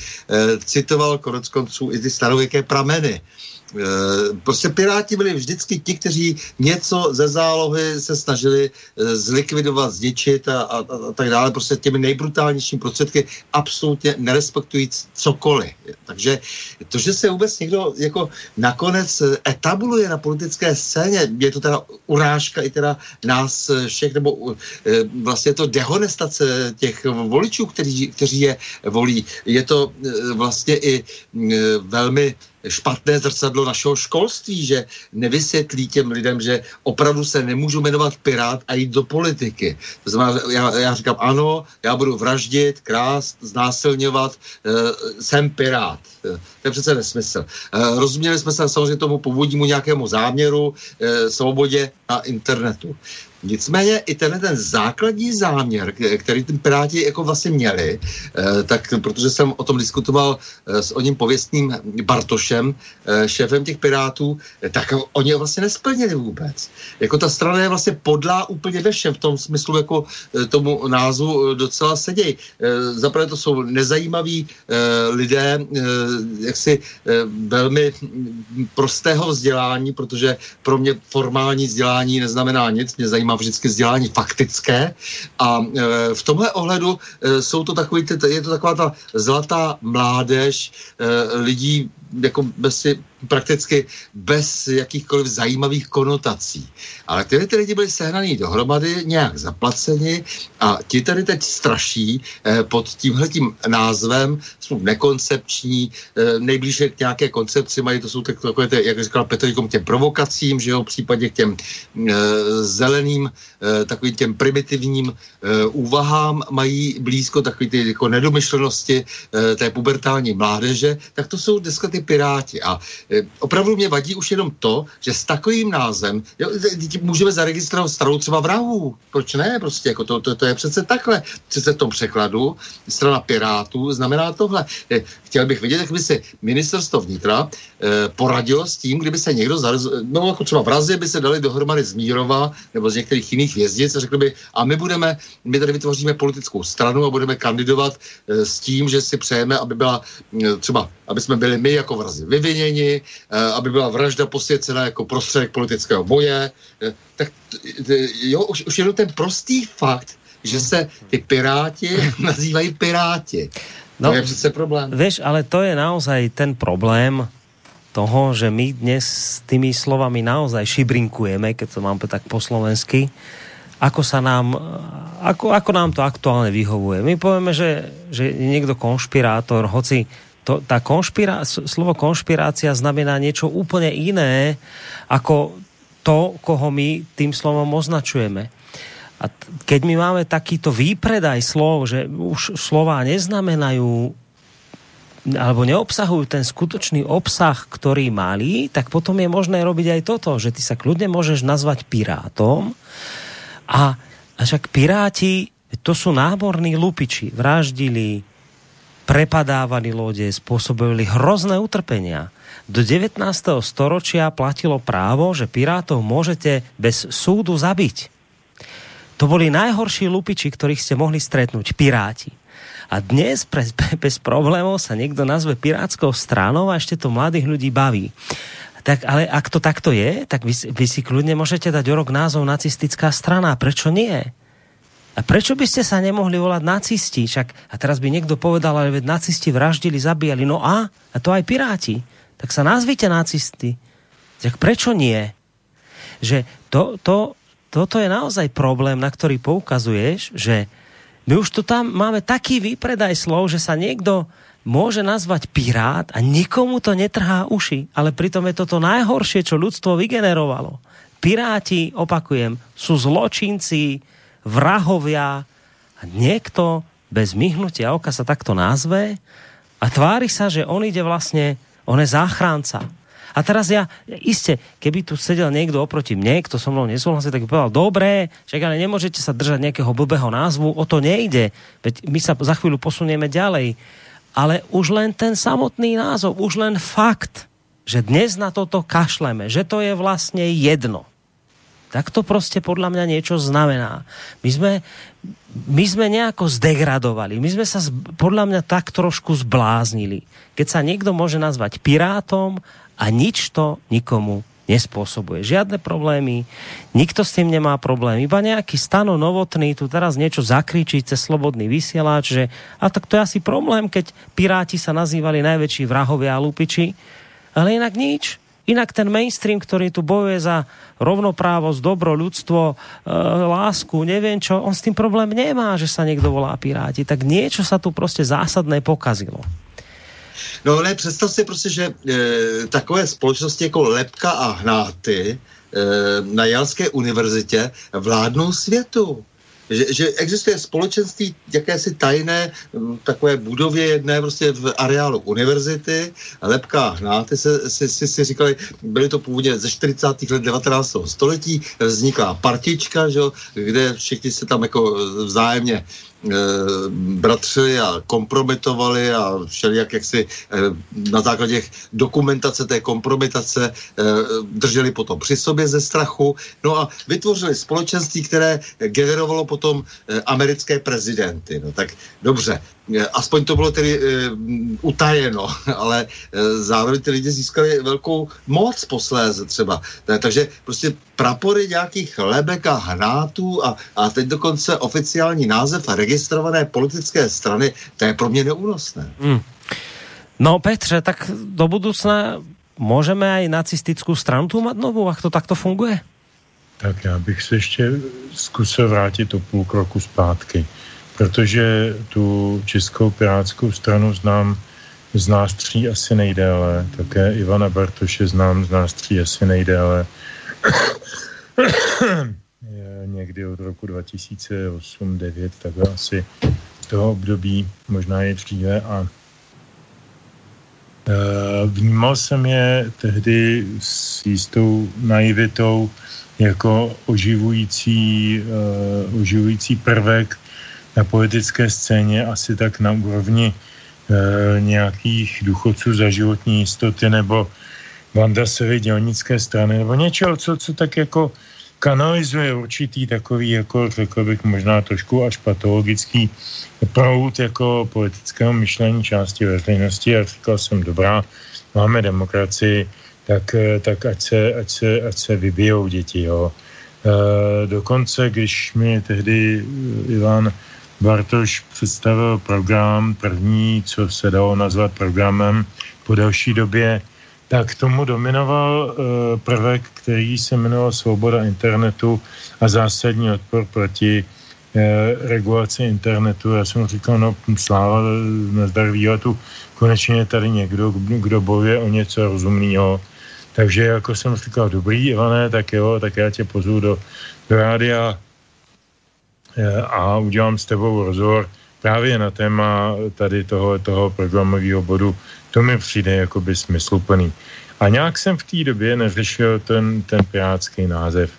citoval konec konců i ty starověké prameny. Eh, prostě Piráti byli vždycky ti, kteří něco ze zálohy se snažili eh, zlikvidovat, zničit a, a, a tak dále. Prostě těmi nejbrutálnějšími prostředky absolutně nerespektují cokoliv. Takže to, že se vůbec někdo jako nakonec eh, etabluje na politické scéně, je to teda urážka i teda nás všech, nebo vlastně to dehonestace těch voličů, kteří, kteří je volí. Je to vlastně i velmi špatné zrcadlo našeho školství, že nevysvětlí těm lidem, že opravdu se nemůžu jmenovat pirát a jít do politiky. To znamená, já, já říkám, ano, já budu vraždit, krást, znásilňovat, uh, jsem pirát. Uh, to je přece nesmysl. Uh, rozuměli jsme se samozřejmě tomu původnímu nějakému záměru, uh, svobodě na internetu. Nicméně i tenhle ten základní záměr, který ten Piráti jako vlastně měli, eh, tak protože jsem o tom diskutoval eh, s oním pověstným Bartošem, eh, šéfem těch Pirátů, tak oni ho vlastně nesplnili vůbec. Jako ta strana je vlastně podlá úplně ve všem, v tom smyslu jako tomu názvu docela seděj. Zaprvé to jsou nezajímaví lidé, jaksi velmi prostého vzdělání, protože pro mě formální vzdělání neznamená nic, mě zajímá má vždycky vzdělání faktické a e, v tomhle ohledu e, jsou to takový, je to taková ta zlatá mládež e, lidí jako bez, prakticky bez jakýchkoliv zajímavých konotací. Ale tyhle ty lidi byli sehnaný dohromady, nějak zaplaceni a ti tady teď straší eh, pod tímhletím názvem, jsou nekoncepční, eh, nejblíže k nějaké koncepci mají, to jsou tak, takové, ty, jak říkal Petr, k těm provokacím, že jo, v případě k těm eh, zeleným, eh, takovým těm primitivním eh, úvahám mají blízko takový ty jako nedomyšlenosti eh, té pubertální mládeže, tak to jsou dneska ty piráti. A Eh, opravdu mě vadí už jenom to, že s takovým názvem jo, můžeme zaregistrovat stranu třeba vrahů. Proč ne? Prostě jako to, to, to je přece takhle. Přece v tom překladu strana Pirátů znamená tohle. Eh, chtěl bych vidět, jak by se ministerstvo vnitra eh, poradilo s tím, kdyby se někdo, zarez, no jako třeba vrazy by se dali dohromady z Mírova nebo z některých jiných vězdic a řekli by, a my budeme, my tady vytvoříme politickou stranu a budeme kandidovat eh, s tím, že si přejeme, aby byla třeba, aby jsme byli my jako vrazy vyviněni, Eh, aby byla vražda posvěcena jako prostředek politického boje. Eh, tak jo, už, už jenom ten prostý fakt, že se ty piráti nazývají piráti. No, to je přece problém. Víš, ale to je naozaj ten problém toho, že my dnes s tými slovami naozaj šibrinkujeme, keď to mám tak po slovensky, ako sa nám, ako, ako nám to aktuálne vyhovuje. My povieme, že, že je niekto konšpirátor, hoci to, tá konšpirá, slovo konšpirácia znamená niečo úplne iné, ako to, koho my tým slovom označujeme. A keď my máme takýto výpredaj slov, že už slova neznamenajú alebo neobsahujú ten skutočný obsah, ktorý mali, tak potom je možné robiť aj toto, že ty sa kľudne môžeš nazvať pirátom a, a však piráti to sú náborní lupiči, vraždili, prepadávali lode, spôsobili hrozné utrpenia. Do 19. storočia platilo právo, že pirátov môžete bez súdu zabiť. To boli najhorší lupiči, ktorých ste mohli stretnúť, piráti. A dnes pre, bez problémov sa niekto nazve pirátskou stranou a ešte to mladých ľudí baví. Tak, ale ak to takto je, tak vy, vy si kľudne môžete dať o rok názov nacistická strana. Prečo nie? A prečo by ste sa nemohli volať nacisti? Však, a teraz by niekto povedal, ale nacisti vraždili, zabíjali. No a? A to aj piráti tak sa nazvite nacisty. Tak prečo nie? Že to, to, toto je naozaj problém, na ktorý poukazuješ, že my už tu tam máme taký výpredaj slov, že sa niekto môže nazvať pirát a nikomu to netrhá uši, ale pritom je toto najhoršie, čo ľudstvo vygenerovalo. Piráti, opakujem, sú zločinci, vrahovia niekto bez myhnutia oka sa takto nazve a tvári sa, že on ide vlastne on je záchránca. A teraz ja, iste, keby tu sedel niekto oproti mne, kto so mnou nesúhlasil, tak by povedal, dobré, však ale nemôžete sa držať nejakého blbého názvu, o to nejde. Veď my sa za chvíľu posunieme ďalej. Ale už len ten samotný názov, už len fakt, že dnes na toto kašleme, že to je vlastne jedno. Tak to prostě podľa mňa niečo znamená. My sme, my sme nejako zdegradovali. My sme sa podľa mňa tak trošku zbláznili. Keď sa niekto môže nazvať pirátom a nič to nikomu nespôsobuje. Žiadne problémy, nikto s tým nemá problém. Iba nejaký stano novotný tu teraz niečo zakričí cez slobodný vysielač, že a tak to je asi problém, keď piráti sa nazývali najväčší vrahovia a lupiči, ale inak nič. Inak ten mainstream, ktorý tu bojuje za rovnoprávosť, dobro, ľudstvo, e, lásku, neviem čo, on s tým problém nemá, že sa niekto volá piráti. Tak niečo sa tu prostě zásadné pokazilo. No ne, představ si prostě, že e, takové společnosti jako Lepka a Hnáty e, na Jalské univerzitě vládnou světu že, že existuje společenství jakési tajné takové budově jedné prostě v areálu univerzity, lepka hnáty se, si, si, si říkali, byly to původně ze 40. let 19. století, vznikla partička, že, kde všichni se tam jako vzájemně Eh, bratři a kompromitovali a všelijak jak si eh, na základě dokumentace té kompromitace eh, drželi potom při sobě ze strachu. No a vytvořili společenství, které generovalo potom americké prezidenty. No tak dobře, aspoň to bylo tedy utajeno, ale zároveň ty lidi získali velkou moc posléze třeba. Takže prostě prapory nějakých lebek a hnátů a, a teď dokonce oficiální název a registrované politické strany, to je pro mě neúnosné. Mm. No Petře, tak do budoucna můžeme aj nacistickou stranu tu mať novou, ak to takto funguje? Tak já bych se ještě zkusil vrátit o půl kroku zpátky, protože tu Českou pirátskou stranu znám z nás tří asi nejdéle, také Ivana Bartoše znám z nás tří asi nejdéle. někdy od roku 2008-2009, tak asi toho období, možná je dříve a e, vnímal jsem je tehdy s jistou naivitou jako oživující, uh, oživující prvek na politické scéně, asi tak na úrovni uh, nějakých důchodců za životní jistoty nebo Vandasovy dělnické strany, nebo něčeho, co, co tak jako kanalizuje určitý takový, jako řekl bych možná trošku až patologický proud jako politického myšlení části veřejnosti a říkal jsem, dobrá, máme demokracii, tak, tak ať, se, ať, se, ať se vybijou děti, jo. E, dokonce, když mi tehdy Ivan Bartoš představil program, první, co se dalo nazvat programem po delší době, tak tomu dominoval uh, prvek, který se jmenoval svoboda internetu a zásadní odpor proti uh, regulaci internetu. Já jsem říkal, no sláva nazdar výletu, konečně je tady někdo, kdo bojuje o něco rozumného. Takže jako jsem říkal, dobrý, Ivane, tak jo, tak já tě pozvu do, do rádia a udělám s tebou rozhovor právě na téma tady toho, toho programového bodu to mi přijde jakoby smysluplný. A nějak jsem v té době neřešil ten, ten pirátský název.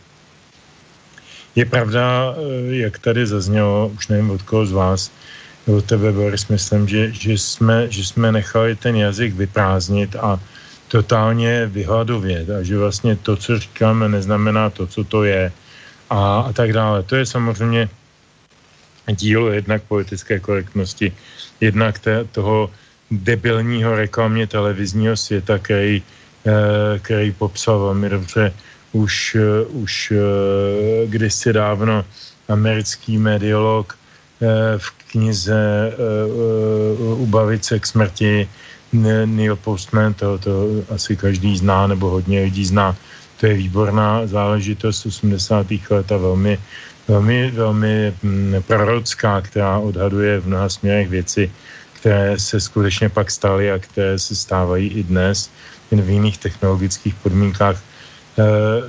Je pravda, jak tady zaznělo, už nevím od koho z vás, od tebe, Boris, myslím, že, že, jsme, že jsme nechali ten jazyk vyprázdnit a totálně vyhladovět a že vlastně to, co říkáme, neznamená to, co to je a, a tak dále. To je samozřejmě dílo jednak politické korektnosti, jednak te, toho debilního reklamně televizního světa, který, eh, který popsal velmi dobře už, eh, už eh, kdysi dávno americký mediolog v knize Ubavit se k smrti Neil Postman, to, to asi každý zná, nebo hodně lidí zná. To je výborná záležitost 80. let a velmi, velmi, velmi mm, prorocká, která odhaduje v mnoha směrech věci, které se skutečně pak staly a které se stávají i dnes, jen v jiných technologických podmínkách. E,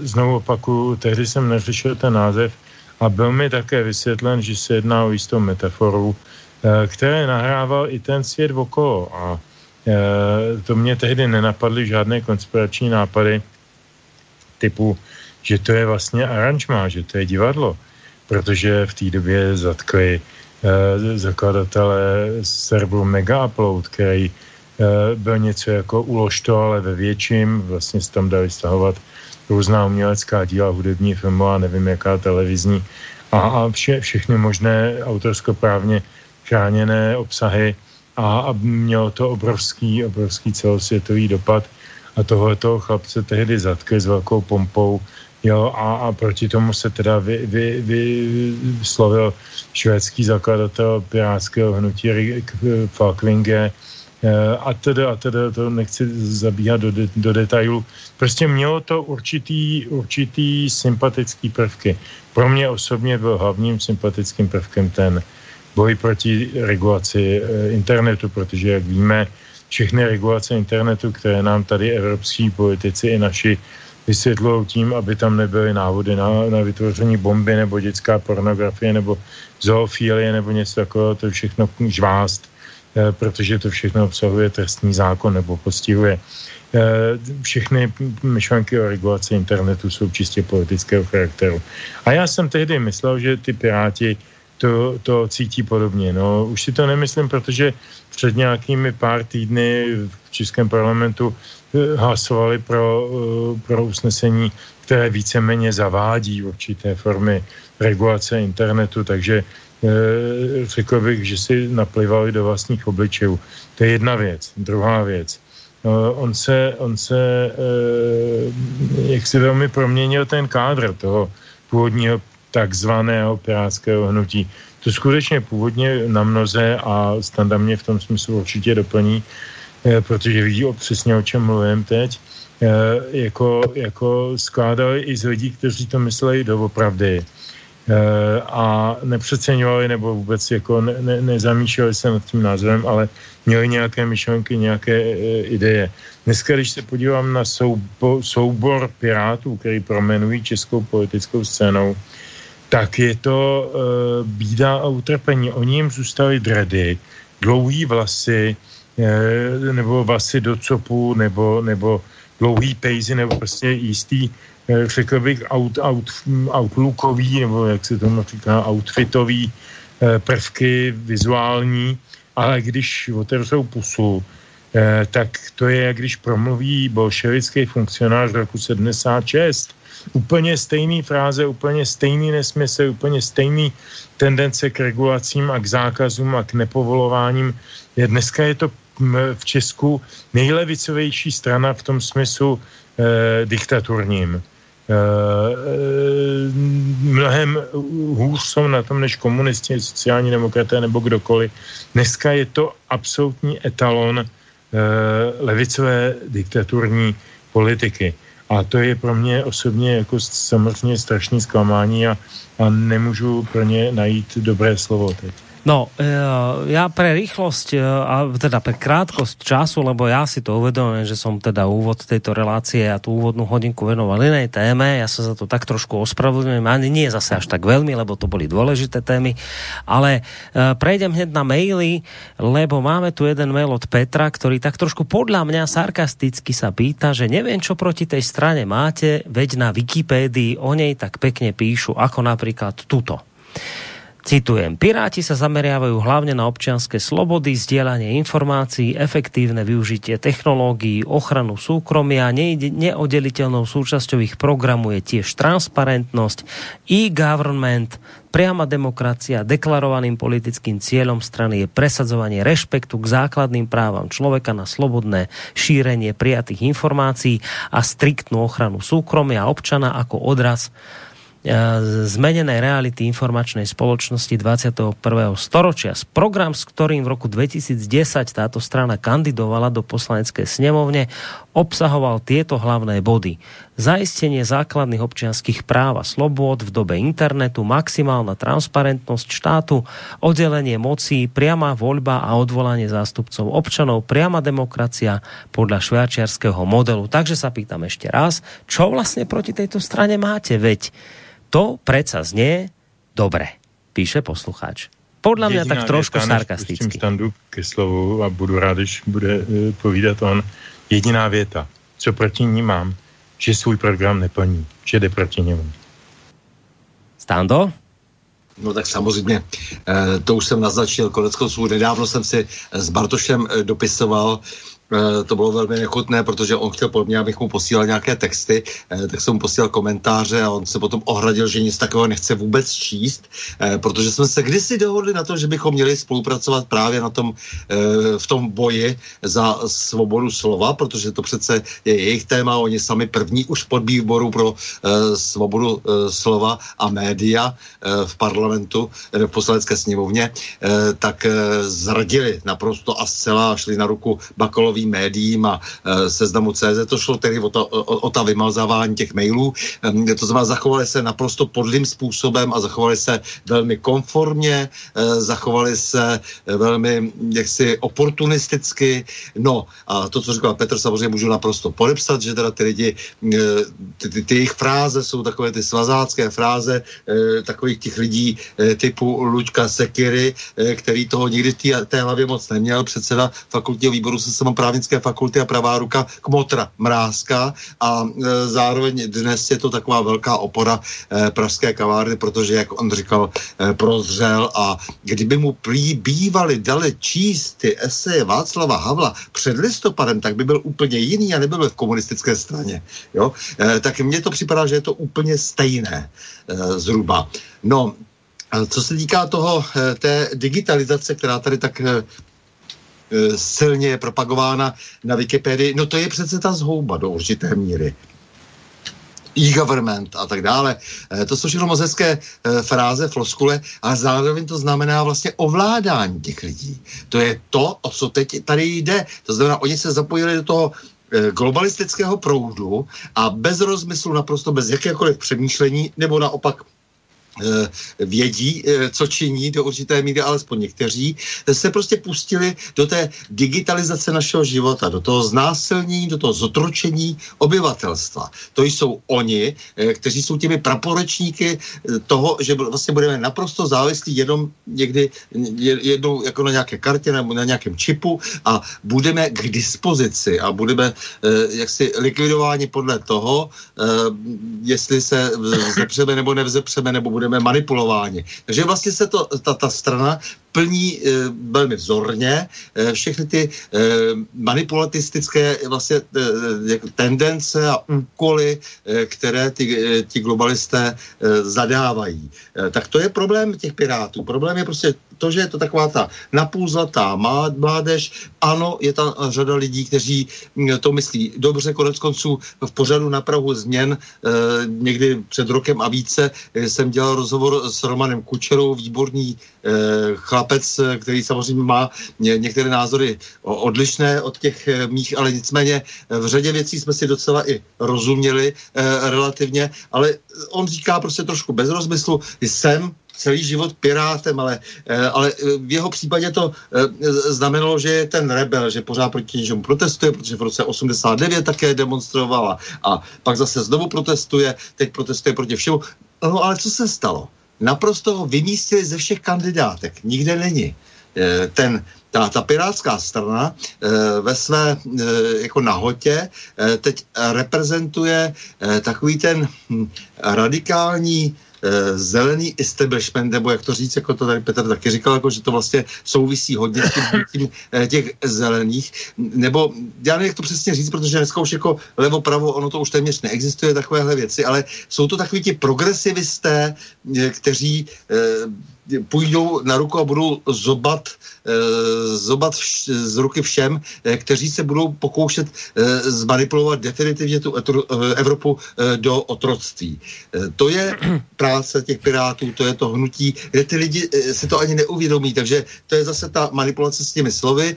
znovu opakuju, tehdy jsem neřešil ten název a byl mi také vysvětlen, že se jedná o jistou metaforu, e, které nahrával i ten svět okolo a Eh, to mě tehdy nenapadly žádné konspirační nápady typu, že to je vlastně aranžma, že to je divadlo, protože v té době zatkli eh, zakladatele serveru Mega Upload, který eh, byl něco jako ulož to, ale ve větším, vlastně se tam dali stahovat různá umělecká díla, hudební, filmová, nevím jaká televizní. A, a vše, všechny možné autorskoprávně chráněné obsahy. A, a mělo to obrovský, obrovský celosvětový dopad. A tohleto chlapce tehdy zatkli s velkou pompou jo, a, a proti tomu se teda vy, vy, vy, vyslovil švédský zakladatel pirátského hnutí Falkvinge eh, a teda, a teda to nechci zabíhat do, de, do detailu. Prostě mělo to určitý, určitý sympatický prvky. Pro mě osobně byl hlavním sympatickým prvkem ten, boj proti regulaci eh, internetu, protože, jak víme, všechny regulace internetu, které nám tady evropští politici i naši vysvětlují tím, aby tam nebyly návody na, na vytvoření bomby nebo dětská pornografie nebo zoofílie nebo něco takového, to je všechno žvást, eh, protože to všechno obsahuje trestní zákon nebo postihuje. Eh, všechny myšlenky o regulaci internetu jsou čistě politického charakteru. A já jsem tehdy myslel, že ty piráti to, to cítí podobně. No, už si to nemyslím, protože před nějakými pár týdny v Českém parlamentu hlasovali pro, eh, pro usnesení, které víceméně zavádí určité formy regulace internetu, takže eh, řekl bych, že si naplivali do vlastních obličejů. To je jedna věc. Druhá věc. On se, on se jak si velmi proměnil ten kádr toho původního takzvaného pirátského hnutí. To skutečně původně na mnoze a Standa mě v tom smyslu určitě doplní, eh, protože vidí přesně, o čem mluvím teď, eh, jako, jako skládali i z lidí, kteří to mysleli doopravdy eh, a nepřeceňovali nebo vůbec jako ne, ne, nezamýšleli se nad tím názvem, ale měli nějaké myšlenky, nějaké ideje. Dneska, když se podívám na soubo, soubor pirátů, který promenují českou politickou scénou, tak je to uh, bída a utrpení. Oni jim zůstaly dredy, dlouhý vlasy, nebo vlasy do copu, nebo, nebo dlouhý pejzy, nebo prostě jistý, uh, řekl bych, out, out, outlookový, nebo jak se tomu říká, outfitový uh, prvky vizuální, ale když otevřou pusu, tak to je, jak když promluví bolševický funkcionář roku 76 úplně stejný fráze, úplně stejný nesmysl, úplně stejný tendence k regulacím a k zákazům a k nepovolováním. Dneska je to v Česku nejlevicovější strana v tom smyslu eh, diktaturním. Eh, eh, mnohem hůř jsou na tom než komunisti, sociální demokraté nebo kdokoliv. Dneska je to absolutní etalon eh, levicové diktaturní politiky. A to je pro mě osobně jako samozřejmě strašný zklamání a, a nemůžu pro ně najít dobré slovo teď. No, e, ja pre rýchlosť, e, a teda pre krátkosť času, lebo ja si to uvedomujem, že som teda úvod tejto relácie a tú úvodnú hodinku venoval inej téme, ja sa za to tak trošku ospravedlňujem, ani nie zase až tak veľmi, lebo to boli dôležité témy, ale e, prejdem hneď na maily, lebo máme tu jeden mail od Petra, ktorý tak trošku podľa mňa sarkasticky sa pýta, že neviem, čo proti tej strane máte, veď na Wikipédii o nej tak pekne píšu, ako napríklad tuto. Citujem, Piráti sa zameriavajú hlavne na občianske slobody, zdieľanie informácií, efektívne využitie technológií, ochranu súkromia, neoddeliteľnou súčasťou ich programu je tiež transparentnosť, e-government, priama demokracia, deklarovaným politickým cieľom strany je presadzovanie rešpektu k základným právam človeka na slobodné šírenie prijatých informácií a striktnú ochranu súkromia občana ako odraz zmenenej reality informačnej spoločnosti 21. storočia. Program, s ktorým v roku 2010 táto strana kandidovala do poslaneckej snemovne, obsahoval tieto hlavné body. Zaistenie základných občianských práv a slobôd v dobe internetu, maximálna transparentnosť štátu, oddelenie mocí, priama voľba a odvolanie zástupcov občanov, priama demokracia podľa švajčiarského modelu. Takže sa pýtam ešte raz, čo vlastne proti tejto strane máte? Veď to predsa znie dobre, píše poslucháč. Podľa mňa tak trošku věta, sarkasticky. standu ke slovu a budu rád, když bude uh, povídat on. Jediná věta, co proti ní mám, že svůj program neplní, že jde proti němu. Stando? No tak samozřejmě, eh, to už jsem naznačil, konec konců nedávno jsem si s Bartošem eh, dopisoval, to bylo velmi nechutné, protože on chtěl po mně, abych mu posílal nějaké texty, eh, tak jsem mu posílal komentáře a on se potom ohradil, že nic takového nechce vůbec číst, eh, protože jsme se kdysi dohodli na to, že bychom měli spolupracovat právě na tom, v tom boji za svobodu slova, protože to přece je jejich téma, oni sami první už pod výboru pro svobodu slova a média v parlamentu, v poslanecké sněmovně, tak zradili naprosto a zcela šli na ruku Bakalovi novým médiím a e, seznamu CZ. To šlo tedy o, to, o, o ta vymazávání těch mailů. E, to znamená, zachovali se naprosto podlým způsobem a zachovali se velmi konformně, e, zachovali se velmi jaksi oportunisticky. No a to, co říkal Petr, samozřejmě můžu naprosto podepsat, že teda ty lidi, ty, ty, ty jejich fráze jsou takové ty svazácké fráze takových těch lidí typu Luďka Sekiry, který toho nikdy v té hlavě moc neměl, předseda fakultního výboru se sama právě právnické fakulty a pravá ruka Kmotra Mrázka a e, zároveň dnes je to taková velká opora e, pražské kavárny, protože, jak on říkal, e, prozřel a kdyby mu prý bývali dali číst ty eseje Václava Havla před listopadem, tak by byl úplně jiný a nebyl v komunistické straně. Jo? E, tak mně to připadá, že je to úplně stejné e, zhruba. No, co se týká toho, e, té digitalizace, která tady tak e, silně je propagována na Wikipedii, no to je přece ta zhouba do určité míry e-government a tak dále. Eh, to jsou všechno moc hezké eh, fráze, floskule, ale zároveň to znamená vlastně ovládání těch lidí. To je to, o co teď tady jde. To znamená, oni se zapojili do toho globalistického proudu a bez rozmyslu, naprosto bez jakékoliv přemýšlení, nebo naopak vědí, eh, co činí do určité míry, alespoň někteří, se prostě pustili do té digitalizace našeho života, do toho znásilnění, do toho zotročení obyvatelstva. To jsou oni, eh, kteří jsou těmi praporečníky toho, že vlastně budeme naprosto závislí jenom někdy jednou jako na nějaké kartě nebo na nějakém čipu a budeme k dispozici a budeme jaksi likvidováni podle toho, jestli se vzepřeme nebo nevzepřeme, nebo budeme manipulováni. Takže vlastně se to, ta, ta strana plní e, velmi vzorně e, všechny ty e, manipulatistické vlastně e, tendence a úkoly, e, které ty, e, ti globalisté e, zadávají. E, tak to je problém těch pirátů. Problém je prostě to, že je to taková ta napůzlatá mládež. Ano, je tam řada lidí, kteří to myslí dobře, konec konců v pořadu na Prahu změn e, někdy před rokem a více jsem dělal rozhovor s Romanem Kučerou, výborný e, chlap, chlapec, eh, který samozřejmě má ně, některé názory odlišné od těch eh, mých, ale nicméně v řadě věcí jsme si docela i rozuměli eh, relativně, ale on říká prostě trošku bez rozmyslu, jsem celý život pirátem, ale, ale v jeho případě to znamenalo, že je ten rebel, že pořád proti něčemu protestuje, protože v roce 89 také demonstrovala a pak zase znovu protestuje, teď protestuje proti všemu. No ale co se stalo? Naprosto ho vymístili ze všech kandidátek. Nikde není. E, ten, ta, ta pirátská strana e, ve své e, jako nahotě teď reprezentuje takový ten hm, radikální Eh, zelený establishment, nebo jak to říct, jako to tady Petr taky říkal, jako, že to vlastně souvisí hodně s tím, tím eh, těch zelených, nebo já nevím, jak to přesně říct, protože dneska už jako levo, pravo, ono to už téměř neexistuje, takovéhle věci, ale jsou to takový ti progresivisté, eh, kteří půjdou na ruku a budou zobat, e, zobat z ruky všem, e, kteří se budou pokoušet e, zmanipulovat definitivně tu Evropu do otroctví. To je práce těch pirátů, to je to hnutí, kde ty lidi si to ani neuvědomí, takže to je zase ta manipulace s těmi slovy,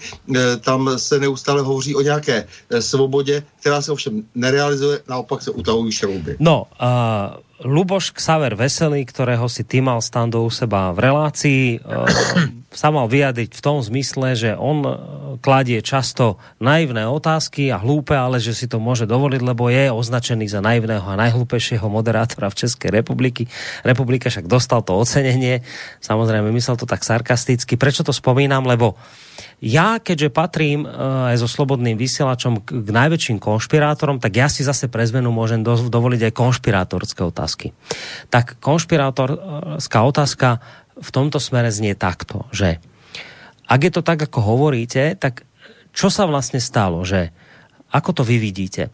tam se neustále hovoří o nějaké svobodě, která se ovšem nerealizuje, naopak se utahují šrouby. No, uh Luboš Ksaver Veselý, ktorého si ty mal stando u seba v relácii, uh, sa mal vyjadriť v tom zmysle, že on eh, kladie často naivné otázky a hlúpe, ale že si to môže dovoliť, lebo je označený za naivného a najhlúpejšieho moderátora v Českej republiky. Republika však dostal to ocenenie. Samozrejme, myslel to tak sarkasticky. Prečo to spomínam? Lebo ja, keďže patrím uh, aj so slobodným vysielačom k, najväčším konšpirátorom, tak ja si zase pre zmenu môžem do, dovoliť aj konšpirátorské otázky. Tak konšpirátorská otázka v tomto smere znie takto, že ak je to tak, ako hovoríte, tak čo sa vlastne stalo, že ako to vy vidíte?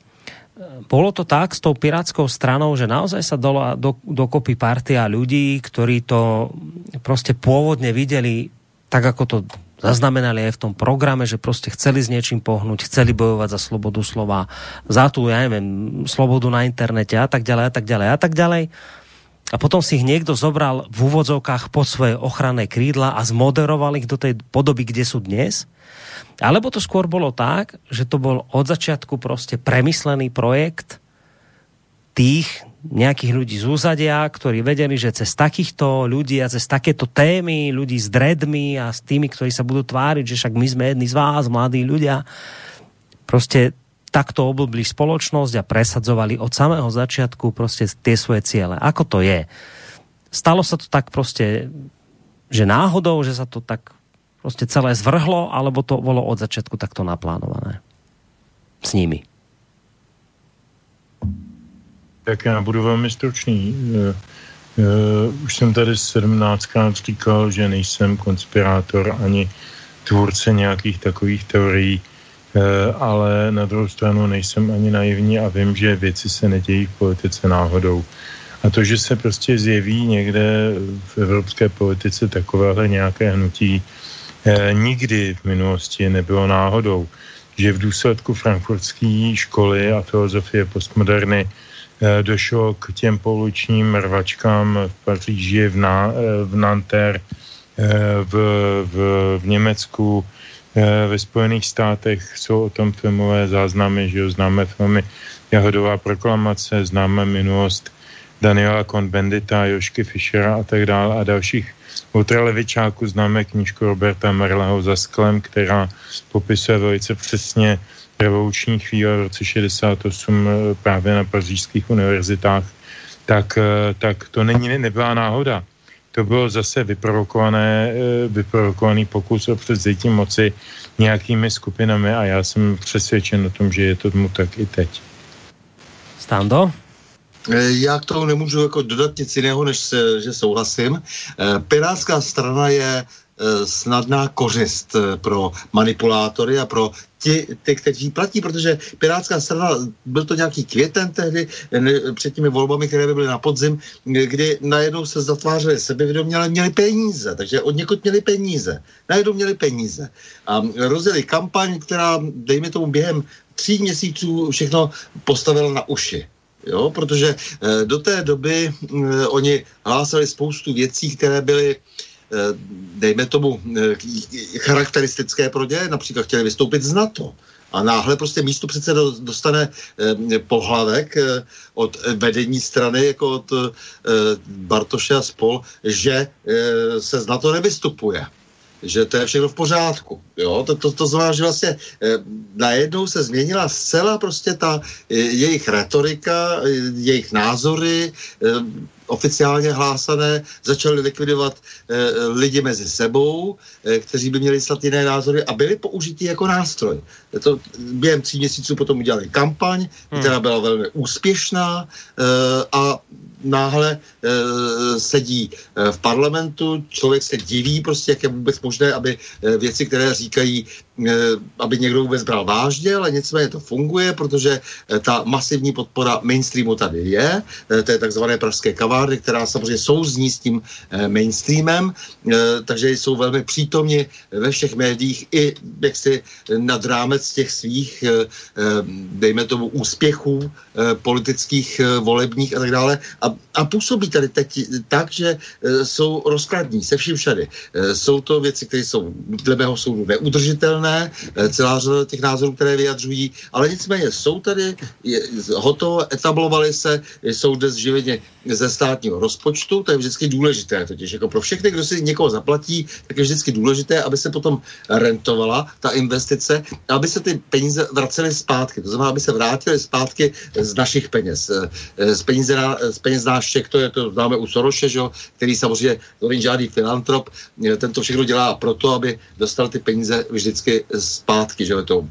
Bolo to tak s tou pirátskou stranou, že naozaj sa dola, do, dokopy partia ľudí, ktorí to prostě pôvodne videli tak, ako to zaznamenali aj v tom programe, že prostě chceli s niečím pohnúť, chceli bojovať za slobodu slova, za tu, ja neviem, slobodu na internete a tak ďalej a tak ďalej a tak ďalej. A potom si ich niekto zobral v úvodzovkách pod svoje ochranné krídla a zmoderoval ich do tej podoby, kde sú dnes. Alebo to skôr bolo tak, že to bol od začiatku prostě premyslený projekt tých nejakých ľudí z úzadia, ktorí vedeli, že cez takýchto ľudí a cez takéto témy, ľudí s dredmi a s tými, ktorí sa budú tváriť, že však my sme jedni z vás, mladí ľudia, prostě takto oblbli spoločnosť a presadzovali od samého začiatku prostě tie svoje ciele. Ako to je? Stalo sa to tak prostě, že náhodou, že sa to tak prostě celé zvrhlo, alebo to bolo od začiatku takto naplánované s nimi? Tak já budu velmi stručný. Uh, uh, už jsem tady 17krát říkal, že nejsem konspirátor ani tvůrce nějakých takových teorií, uh, ale na druhou stranu nejsem ani naivní a vím, že věci se nedějí v politice náhodou. A to, že se prostě zjeví někde v evropské politice takovéhle nějaké hnutí, eh, nikdy v minulosti nebylo náhodou. Že v důsledku frankfurtské školy a filozofie postmoderny Eh, došlo k těm pouličním rvačkám v Paříži, v, Na, eh, v Nanterre, eh, v, v, v Německu, ve Spojených státech jsou o tom filmové záznamy, že jo, známe filmy. Jahodová proklamace, známe minulost Daniela Cohn-Bendita, Jošky Fischera a tak dále a dalších ultralevičáků. Známe knížku Roberta Merleho za sklem, která popisuje velice přesně revoluční chvíle v roce 68 eh, právě na pařížských univerzitách, tak, eh, tak to není, nebyla náhoda. To bylo zase vyprovokované, eh, vyprovokovaný pokus o převzetí moci nějakými skupinami a já jsem přesvědčen o tom, že je to tomu tak i teď. Stando? Já k tomu nemůžu jako dodat nic jiného, než se, že souhlasím. Pirátská strana je snadná kořist pro manipulátory a pro ti, ty, kteří platí, protože Pirátská strana, byl to nějaký květen tehdy, ne, před těmi volbami, které by byly na podzim, kdy najednou se zatvářeli sebevědomě, ale měli peníze, takže od někud měli peníze. Najednou měli peníze. A rozjeli kampaň, která, dejme tomu, během tří měsíců všechno postavila na uši. Jo, protože e, do té doby e, oni hlásali spoustu věcí, které byly dejme tomu, charakteristické pro ně, například chtěli vystoupit z NATO. A náhle prostě místo přece dostane eh, pohlavek eh, od vedení strany, jako od eh, Bartoše a spol, že eh, se z NATO nevystupuje že to je všechno v pořádku. Jo? To, to, to znamená, že vlastně eh, najednou se změnila zcela prostě ta eh, jejich retorika, eh, jejich názory, eh, oficiálně hlásané, začali likvidovat eh, lidi mezi sebou, eh, kteří by měli snad jiné názory a byli použiti jako nástroj. To během tří měsíců potom udělali kampaň, hmm. která byla velmi úspěšná eh, a náhle e, sedí e, v parlamentu, člověk se diví prostě, jak je vůbec možné, aby e, věci, které říkají, e, aby někdo vůbec bral vážně, ale nicméně to funguje, protože ta masivní podpora mainstreamu tady je, e, to je takzvané pražské kavárny, která samozřejmě souzní s tím e, mainstreamem, e, takže jsou velmi přítomni ve všech médiích i jaksi nad rámec těch svých, e, dejme tomu, úspěchů e, politických, e, volebních a tak dále. A a, působí tady teď tak, že e, jsou rozkladní se vším všady. E, jsou to věci, které jsou dle mého soudu neudržitelné, e, celá řada těch názorů, které vyjadřují, ale nicméně jsou tady, je, hotovo, etablovali se, jsou dnes živeně ze státního rozpočtu, to je vždycky důležité, totiž. Jako pro všechny, kdo si někoho zaplatí, tak je vždycky důležité, aby se potom rentovala ta investice, aby se ty peníze vracely zpátky, to znamená, aby se vrátily zpátky z našich peněz, z, peníze z peněz náštěk, to je to známe u Soroše, že, který samozřejmě to není žádný filantrop, ten to všechno dělá proto, aby dostal ty peníze vždycky zpátky, že je to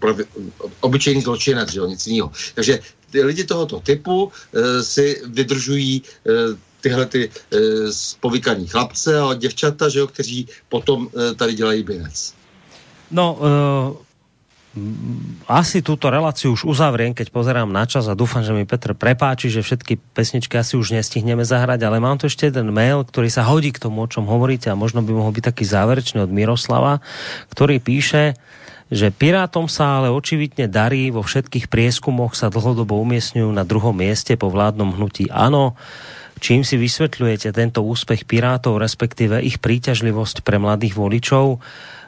obyčejný zločinec, že nic jiného. Takže ty lidi tohoto typu e, si vydržují e, tyhle ty e, spovykaní chlapce a děvčata, že jo, kteří potom e, tady dělají binec. No, uh asi túto reláciu už uzavriem, keď pozerám na čas a dúfam, že mi Petr prepáči, že všetky pesničky asi už nestihneme zahrať, ale mám tu ešte jeden mail, ktorý sa hodí k tomu, o čom hovoríte a možno by mohol byť taký záverečný od Miroslava, ktorý píše, že Pirátom sa ale očividne darí, vo všetkých prieskumoch sa dlhodobo umiestňujú na druhom mieste po vládnom hnutí ANO. Čím si vysvetľujete tento úspech Pirátov, respektíve ich príťažlivosť pre mladých voličov?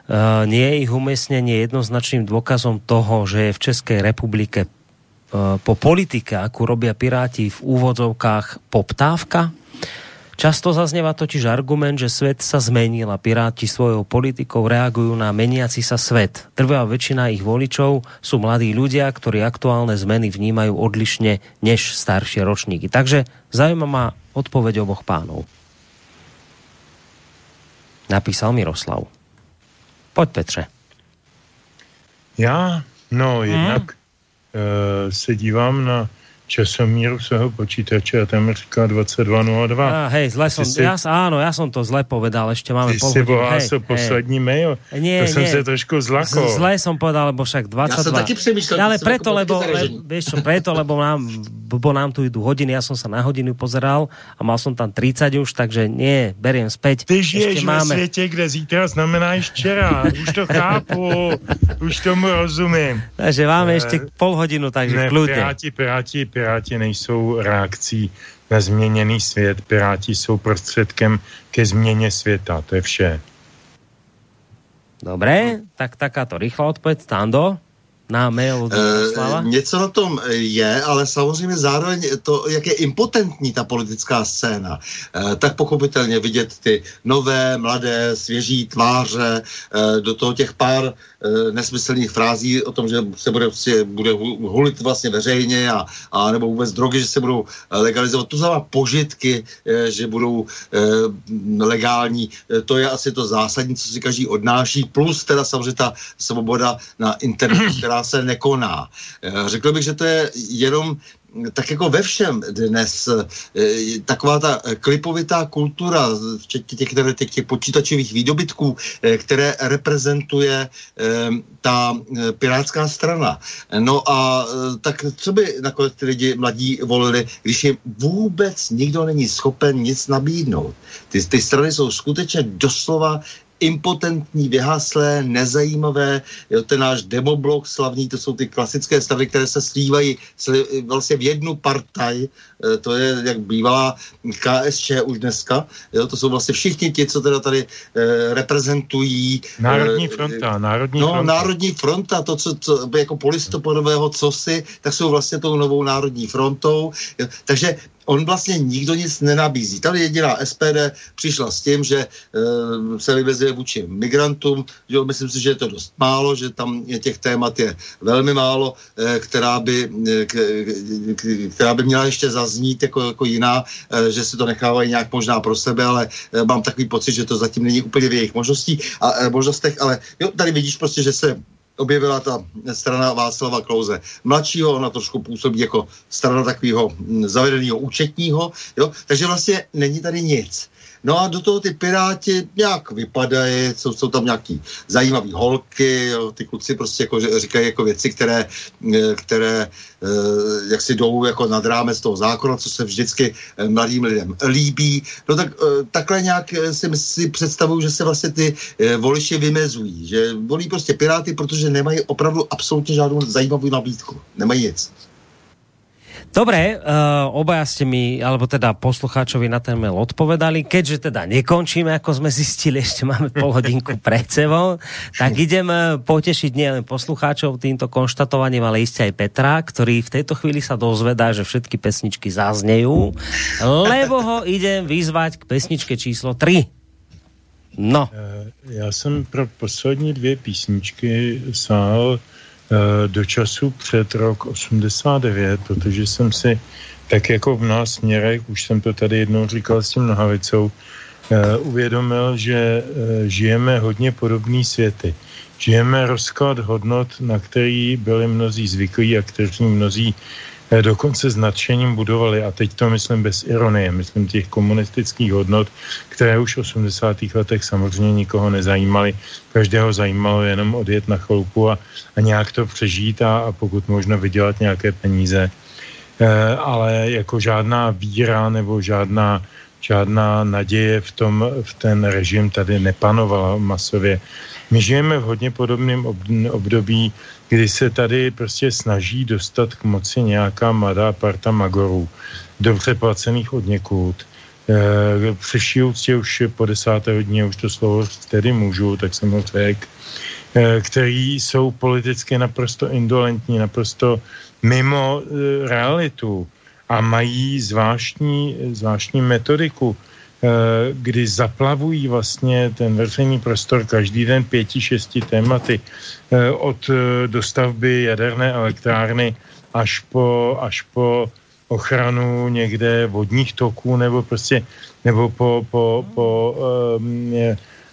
Eh, nie je ich umiestnenie jednoznačným dôkazom toho, že je v Českej republike eh, po politike, akú robia Piráti v úvodzovkách poptávka? Často zaznieva totiž argument, že svet sa zmenil a Piráti svojou politikou reagujú na meniaci sa svet. Trvá väčšina ich voličov sú mladí ľudia, ktorí aktuálne zmeny vnímajú odlišne než staršie ročníky. Takže zaujíma ma odpoveď oboch pánov. Napísal Miroslav. Pojď Petře. Já? No, jednak hmm. uh, se dívám na časomíru svého počítače a tam říká 22.02. Ah, hej, zle som, si, ja, áno, ja som to zle povedal, ešte máme pol si hej, poslední hej. mail? Nie, to nie. som sa trošku zlako. Z, zle som povedal, lebo však 22. Ja som taky přemýšľal. Ale preto, lebo, le, vieš čo, preto, lebo nám, bo nám tu idú hodiny, ja som sa na hodinu pozeral a mal som tam 30 už, takže nie, beriem späť. Ty žiješ máme... ve světě, kde zítra znamená včera. Už to chápu, už tomu rozumím. Takže máme ešte pol hodinu, takže ne, kľudne. Piráti, piráti, piráti Piráti nejsou reakcí na změněný svět, Piráti jsou prostředkem ke změně světa, to je vše. Dobré, tak takáto rychlá odpověď, Stando na mail od e, Něco na tom je, ale samozřejmě zároveň to, jak je impotentní ta politická scéna, e, tak pochopitelně vidět ty nové, mladé, svěží tváře, e, do toho těch pár e, nesmyslných frází o tom, že se bude, prostě, bude hulit vlastně veřejně a, a nebo vůbec drogy, že se budou legalizovat. To znamená požitky, e, že budou e, legální. E, to je asi to zásadní, co si každý odnáší, plus teda samozřejmě ta svoboda na internetu, která se nekoná. Eh, řekl bych, že to je jenom tak jako ve všem dnes eh, taková ta klipovitá kultura, včetně těch, těch, těch počítačových výdobytků, eh, které reprezentuje ta pirátská strana. No a tak co by nakonec ty lidi mladí volili, když jim vůbec nikdo není schopen nic nabídnout. Ty, ty strany jsou skutečně doslova impotentní, vyhaslé, nezajímavé. Jo, ten náš demoblok slavný, to jsou ty klasické stavy, které se slívají vlastně v jednu partaj, e, to je jak bývalá KSČ už dneska, jo, to jsou vlastně všichni ti, co teda tady e, reprezentují. Národní fronta, Národní no, fronta. Národní fronta, to, co, co jako polistopadového cosi, tak jsou vlastně tou novou Národní frontou. Jo, takže on vlastně nikdo nic nenabízí. Tady jediná SPD přišla s tím, že e, se vyvezuje vůči migrantům, že myslím si, že je to dost málo, že tam je těch témat je velmi málo, e, která, by, e, k, k, která by měla ještě zaznít jako, jako jiná, e, že si to nechávají nějak možná pro sebe, ale e, mám takový pocit, že to zatím není úplně v jejich možností a, e, možnostech, ale jo, tady vidíš prostě, že se objevila ta strana Václava Klouze mladšího, ona trošku působí jako strana takového zavedeného účetního, jo? takže vlastně není tady nic. No a do toho ty piráti nějak vypadají, jsou, jsou tam nějaký zajímavý holky, jo, ty kluci prostě jako říkají jako věci, které, které jak si jdou jako nad rámec toho zákona, co se vždycky mladým lidem líbí. No tak takhle nějak si, si představuju, že se vlastně ty voliči vymezují, že volí prostě piráty, protože nemají opravdu absolutně žádnou zajímavou nabídku. Nemají nic. Dobre, uh, obaja ste mi, alebo teda poslucháčovi na ten mail odpovedali. Keďže teda nekončíme, ako sme zistili, ešte máme pol hodinku pred sebou, tak idem potešiť nielen poslucháčov týmto konštatovaním, ale iste aj Petra, ktorý v tejto chvíli sa dozvedá, že všetky pesničky zaznejú, lebo ho idem vyzvať k pesničke číslo 3. No. Já jsem pro poslední dvě písničky sál do času před rok 89, protože jsem si tak jako v nás směrech, už jsem to tady jednou říkal s tím nohavicou, uvědomil, že žijeme hodně podobný světy. Žijeme rozklad hodnot, na který byli mnozí zvyklí a kteří mnozí dokonce s nadšením budovali, a teď to myslím bez ironie, myslím těch komunistických hodnot, které už v 80. letech samozřejmě nikoho nezajímaly. Každého zajímalo jenom odjet na chloupu a, a nějak to přežít a, a pokud možno vydělat nějaké peníze. E, ale jako žádná víra nebo žádná žádná naděje v, tom, v ten režim tady nepanovala masově. My žijeme v hodně podobném období, kdy se tady prostě snaží dostat k moci nějaká mladá parta magorů, dobře placených od někud. E, přeší úctě už po desáté hodině, už to slovo tedy můžu, tak jsem ho řekl, e, který jsou politicky naprosto indolentní, naprosto mimo e, realitu a mají zvláštní, zvláštní metodiku, kdy zaplavují vlastně ten veřejný prostor každý den pěti, šesti tématy od dostavby jaderné elektrárny až po, až po ochranu někde vodních toků nebo prostě, nebo po, po, po um,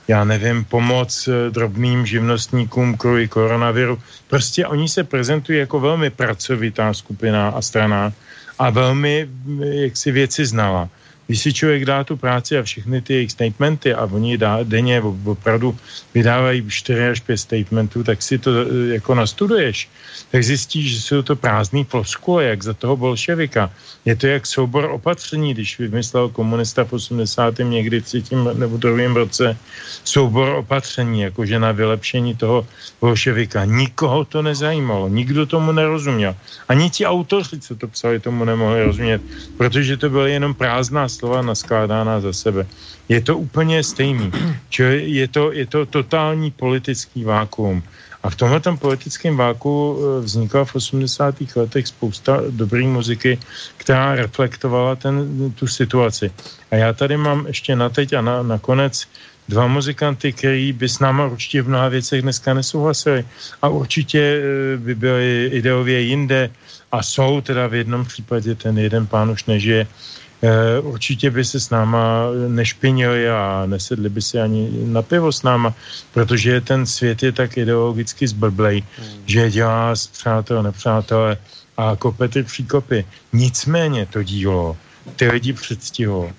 já nevím, pomoc drobným živnostníkům kvůli koronaviru. Prostě oni se prezentují jako velmi pracovitá skupina a strana a velmi jak si věci znala. Když si člověk dá tu práci a všechny ty jejich statementy a oni dá, denně opravdu vydávají 4 až 5 statementů, tak si to jako nastuduješ tak zjistíš, že jsou to prázdný floskule, jak za toho bolševika. Je to jak soubor opatření, když vymyslel komunista v 80. někdy v třetím nebo druhém roce soubor opatření, jakože na vylepšení toho bolševika. Nikoho to nezajímalo, nikdo tomu nerozuměl. Ani ti autoři, co to psali, tomu nemohli rozumět, protože to byly jenom prázdná slova naskládána za sebe. Je to úplně stejný. Čili je to, je to totální politický vákuum. A v tomhle politickém váku eh, vznikla v 80. letech spousta dobré muziky, která reflektovala ten, tu situaci. A já tady mám ještě na teď a na, nakonec dva muzikanty, který by s náma určitě v mnoha věcech dneska nesouhlasili a určitě eh, by byli ideově jinde a jsou teda v jednom případě, ten jeden pán už nežije, určitě by se s náma nešpinili a nesedli by si ani na pivo s náma, protože ten svět je tak ideologicky zblblej, hmm. že dělá z přátel, nepřátelé a kopety příkopy. Nicméně to dílo ty lidi předstihlo uh,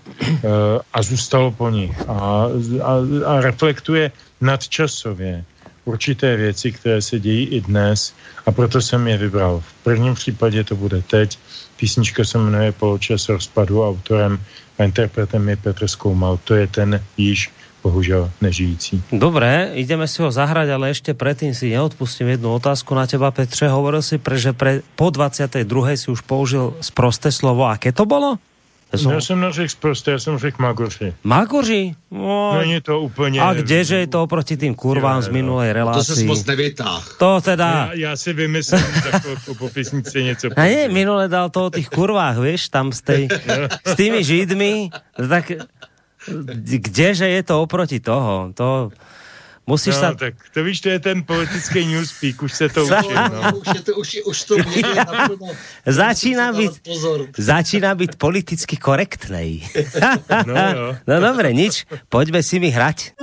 a zůstalo po nich a, a, a reflektuje nadčasově určité věci, které se dějí i dnes a proto jsem je vybral. V prvním případě to bude teď, Písnička se jmenuje Poločas rozpadu, autorem a interpretem je Petr Skoumal. To je ten již bohužel nežijící. Dobre, ideme si ho zahrať, ale ešte predtým si neodpustím jednu otázku na teba, Petře. Hovoril si, že pre, po 22. si už použil sprosté slovo. Aké to bolo? No, já jsem neřekl prostě, já jsem řekl Magoři. Magoři? No, Není to úplně... a kdeže je to oproti tým kurvám z jo. minulej To se moc nevytáh. To teda... Já, já si vymyslím takovou po písnici něco. A nie, minule dal to o tých kurvách, vieš, tam z tej, s tými židmi, tak kdeže je to oproti toho? To musíš No, sa... tak to víš, to je ten politický newspeak, už se to učím. No. Už, je to, už, už to naplno. Dávat Pozor. začína byť politicky korektnej. No, jo. No dobre, nič, poďme si mi hrať.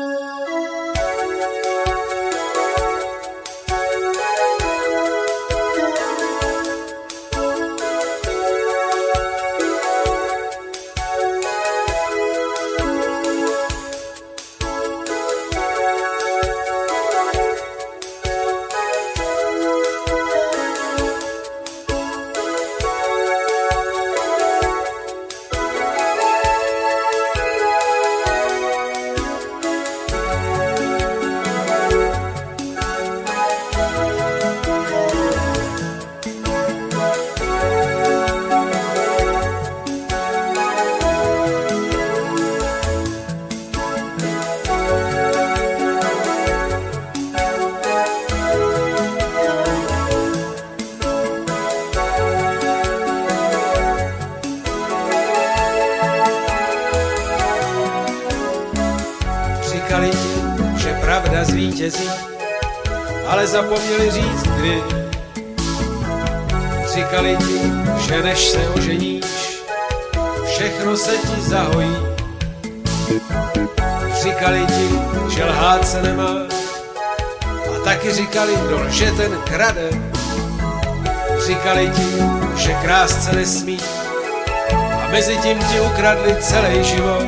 Ukradli celý život.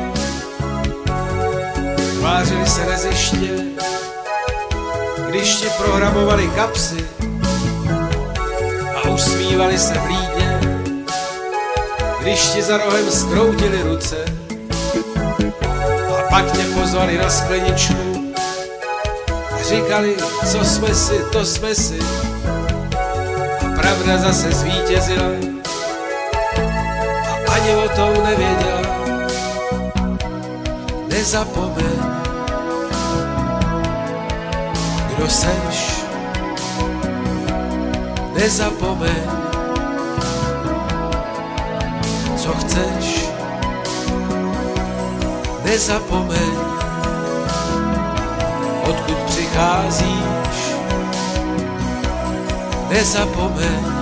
Tvářili se neziště, když ti programovali kapsy a usmívali se v lídě, když ti za rohem skroutili ruce a pak tě pozvali na skleničku a říkali, co jsme si, to jsme si. A pravda zase zvítězila ani o tom nevěděla. Nezapomeň, kdo seš. Nezapomeň, co chceš. Nezapomeň, odkud přicházíš. Nezapomeň,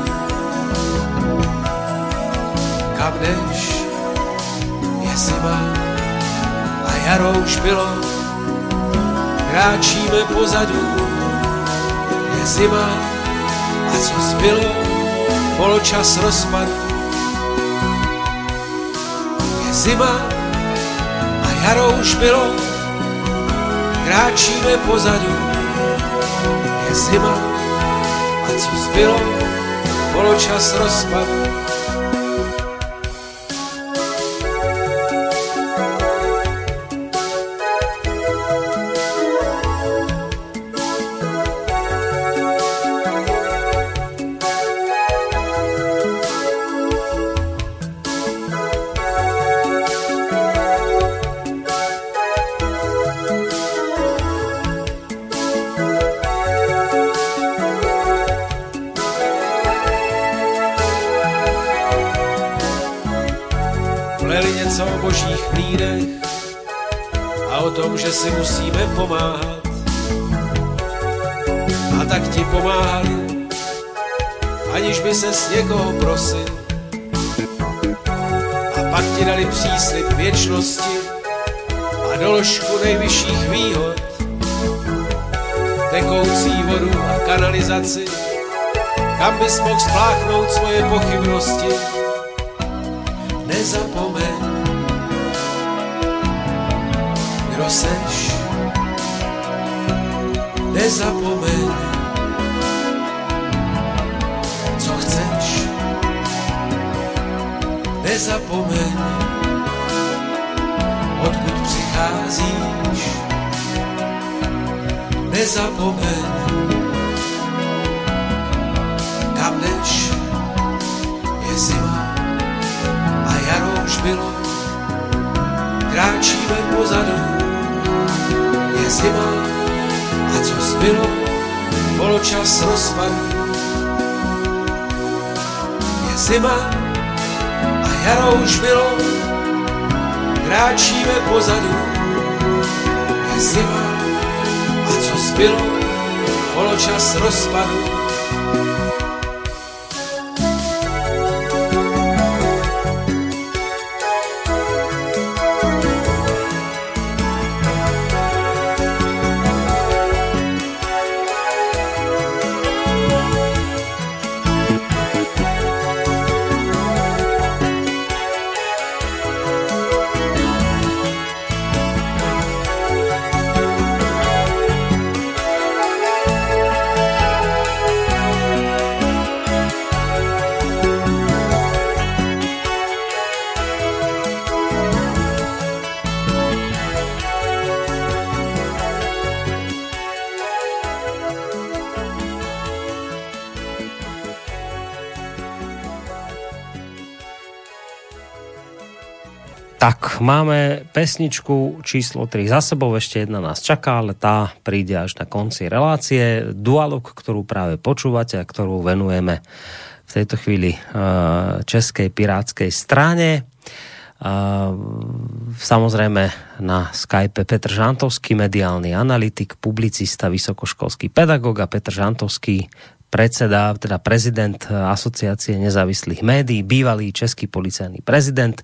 kam jdeš, jaro už bylo. Kráčíme pozadu, je zima a co zbylo, poločas rozpadu. Je zima a jaro už bylo, kráčíme pozadu. Je zima a co zbylo, poločas rozpadu. Kam bys mohl spláchnout svoje pochybnosti bylo. Kráčíme pozadu, je zima. A co zbylo, poločas rozpadu. Je zima. A jaro už bylo, kráčíme pozadu, je zima. A co zbylo, poločas rozpadu. Máme pesničku číslo 3 za sebou, ešte jedna nás čaká, ale tá príde až na konci relácie. Dualog, ktorú práve počúvate a ktorú venujeme v tejto chvíli uh, Českej pirátskej strane. Uh, samozrejme na Skype Petr Žantovský, mediálny analytik, publicista, vysokoškolský pedagog a Petr Žantovský, predseda, teda prezident asociácie nezávislých médií, bývalý český policajný prezident.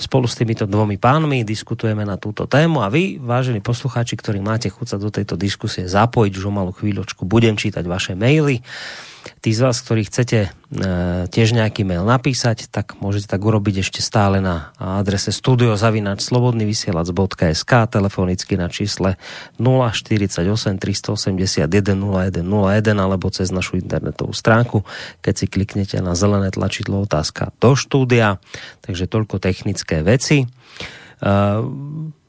Spolu s týmito dvomi pánmi diskutujeme na túto tému a vy, vážení poslucháči, ktorí máte chuť sa do tejto diskusie zapojiť, už o malú chvíľočku budem čítať vaše maily. Tí z vás, ktorí chcete e, tiež nejaký mail napísať, tak môžete tak urobiť ešte stále na adrese studiozavinač.slobodnyvysielac.sk telefonicky na čísle 048 381 0101 alebo cez našu internetovú stránku, keď si kliknete na zelené tlačidlo otázka do štúdia. Takže toľko technické veci. Uh,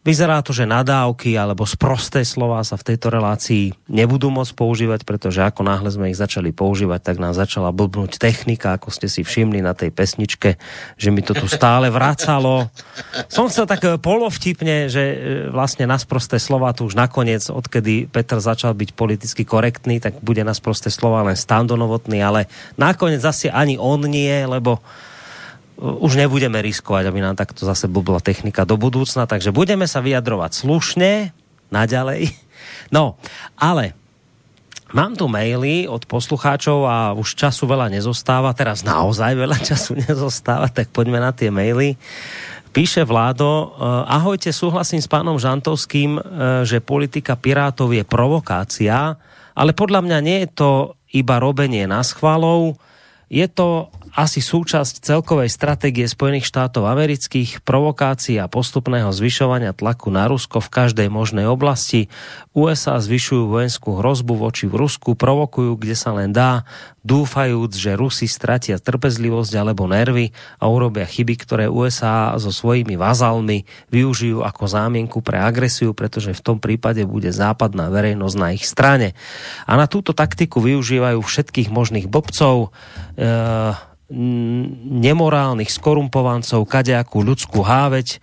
Vyzerá to, že nadávky alebo sprosté slova sa v tejto relácii nebudú môcť používať, pretože ako náhle sme ich začali používať, tak nám začala blbnúť technika, ako ste si všimli na tej pesničke, že mi to tu stále vracalo. Som chcel tak eh, polovtipne, že eh, vlastne na sprosté slova tu už nakoniec, odkedy Petr začal byť politicky korektný, tak bude na sprosté slova len standonovotný, ale nakoniec zase ani on nie, lebo už nebudeme riskovať, aby nám takto zase bubla technika do budúcna, takže budeme sa vyjadrovať slušne, naďalej. No, ale Mám tu maily od poslucháčov a už času veľa nezostáva, teraz naozaj veľa času nezostáva, tak poďme na tie maily. Píše Vládo, ahojte, súhlasím s pánom Žantovským, že politika Pirátov je provokácia, ale podľa mňa nie je to iba robenie na schvalov, je to asi súčasť celkovej stratégie Spojených štátov amerických, provokácií a postupného zvyšovania tlaku na Rusko v každej možnej oblasti. USA zvyšujú vojenskú hrozbu voči v Rusku, provokujú, kde sa len dá, dúfajúc, že Rusi stratia trpezlivosť alebo nervy a urobia chyby, ktoré USA so svojimi vazalmi využijú ako zámienku pre agresiu, pretože v tom prípade bude západná verejnosť na ich strane. A na túto taktiku využívajú všetkých možných bobcov, e nemorálnych skorumpovancov, kadejakú ľudskú háveť,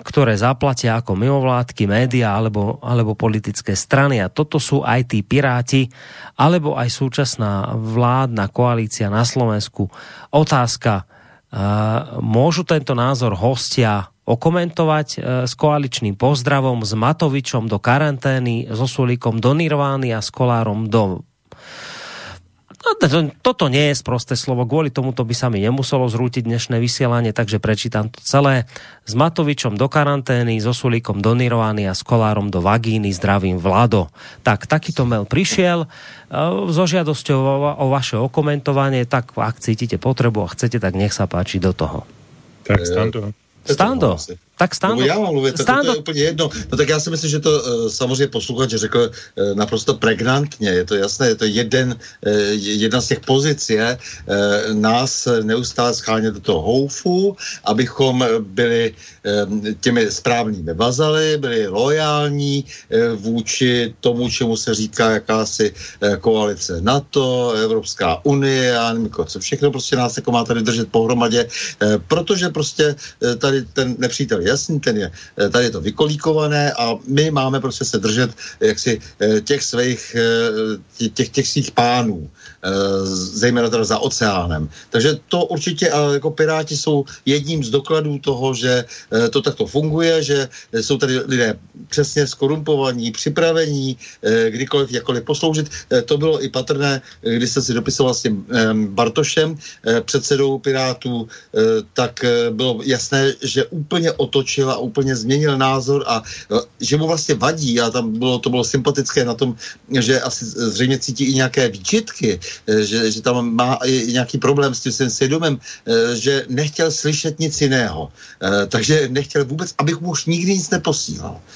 ktoré zaplatia ako mimovládky, média alebo, alebo politické strany. A toto sú aj tí piráti, alebo aj súčasná vládna koalícia na Slovensku. Otázka, e, môžu tento názor hostia okomentovať e, s koaličným pozdravom, s Matovičom do karantény, so Sulíkom do Nirvány a s Kolárom do No, to, toto nie je sprosté slovo, kvôli tomuto by sa mi nemuselo zrútiť dnešné vysielanie, takže prečítam to celé. S Matovičom do karantény, so Sulíkom do Nirvány a s Kolárom do Vagíny, zdravím Vlado. Tak, takýto mail prišiel e, so žiadosťou o, o vaše okomentovanie, tak ak cítite potrebu a chcete, tak nech sa páči do toho. Tak Stando. Stando, Tak Nebo já mám mluvit, Stando, to, to je úplně jedno. No tak já si myslím, že to uh, samozřejmě posluchač řekl uh, naprosto pregnantně. Je to jasné, je to jeden, uh, jedna z těch pozic je uh, nás neustále schánět do toho houfu, abychom byli um, těmi správnými vazaly, byli lojální uh, vůči tomu, čemu se říká jakási uh, koalice NATO, Evropská unie, já nevím, jako co všechno prostě nás jako má tady držet pohromadě, uh, protože prostě uh, tady ten nepřítel jasný, ten je, eh, tady je to vykolíkované a my máme prostě se držet jaksi eh, těch svých, eh, těch, těch svých pánů, zejména teda za oceánem. Takže to určitě, ale jako Piráti jsou jedním z dokladů toho, že to takto funguje, že jsou tady lidé přesně skorumpovaní, připravení, kdykoliv, jakkoliv posloužit. To bylo i patrné, když jsem si dopisoval s tím Bartošem, předsedou Pirátů, tak bylo jasné, že úplně otočil a úplně změnil názor a že mu vlastně vadí a tam bylo, to bylo sympatické na tom, že asi zřejmě cítí i nějaké výčitky, že, že tam má nějaký problém s tím svým svědomem, že nechtěl slyšet nic jiného. Takže nechtěl vůbec, abych mu už nikdy nic neposílal.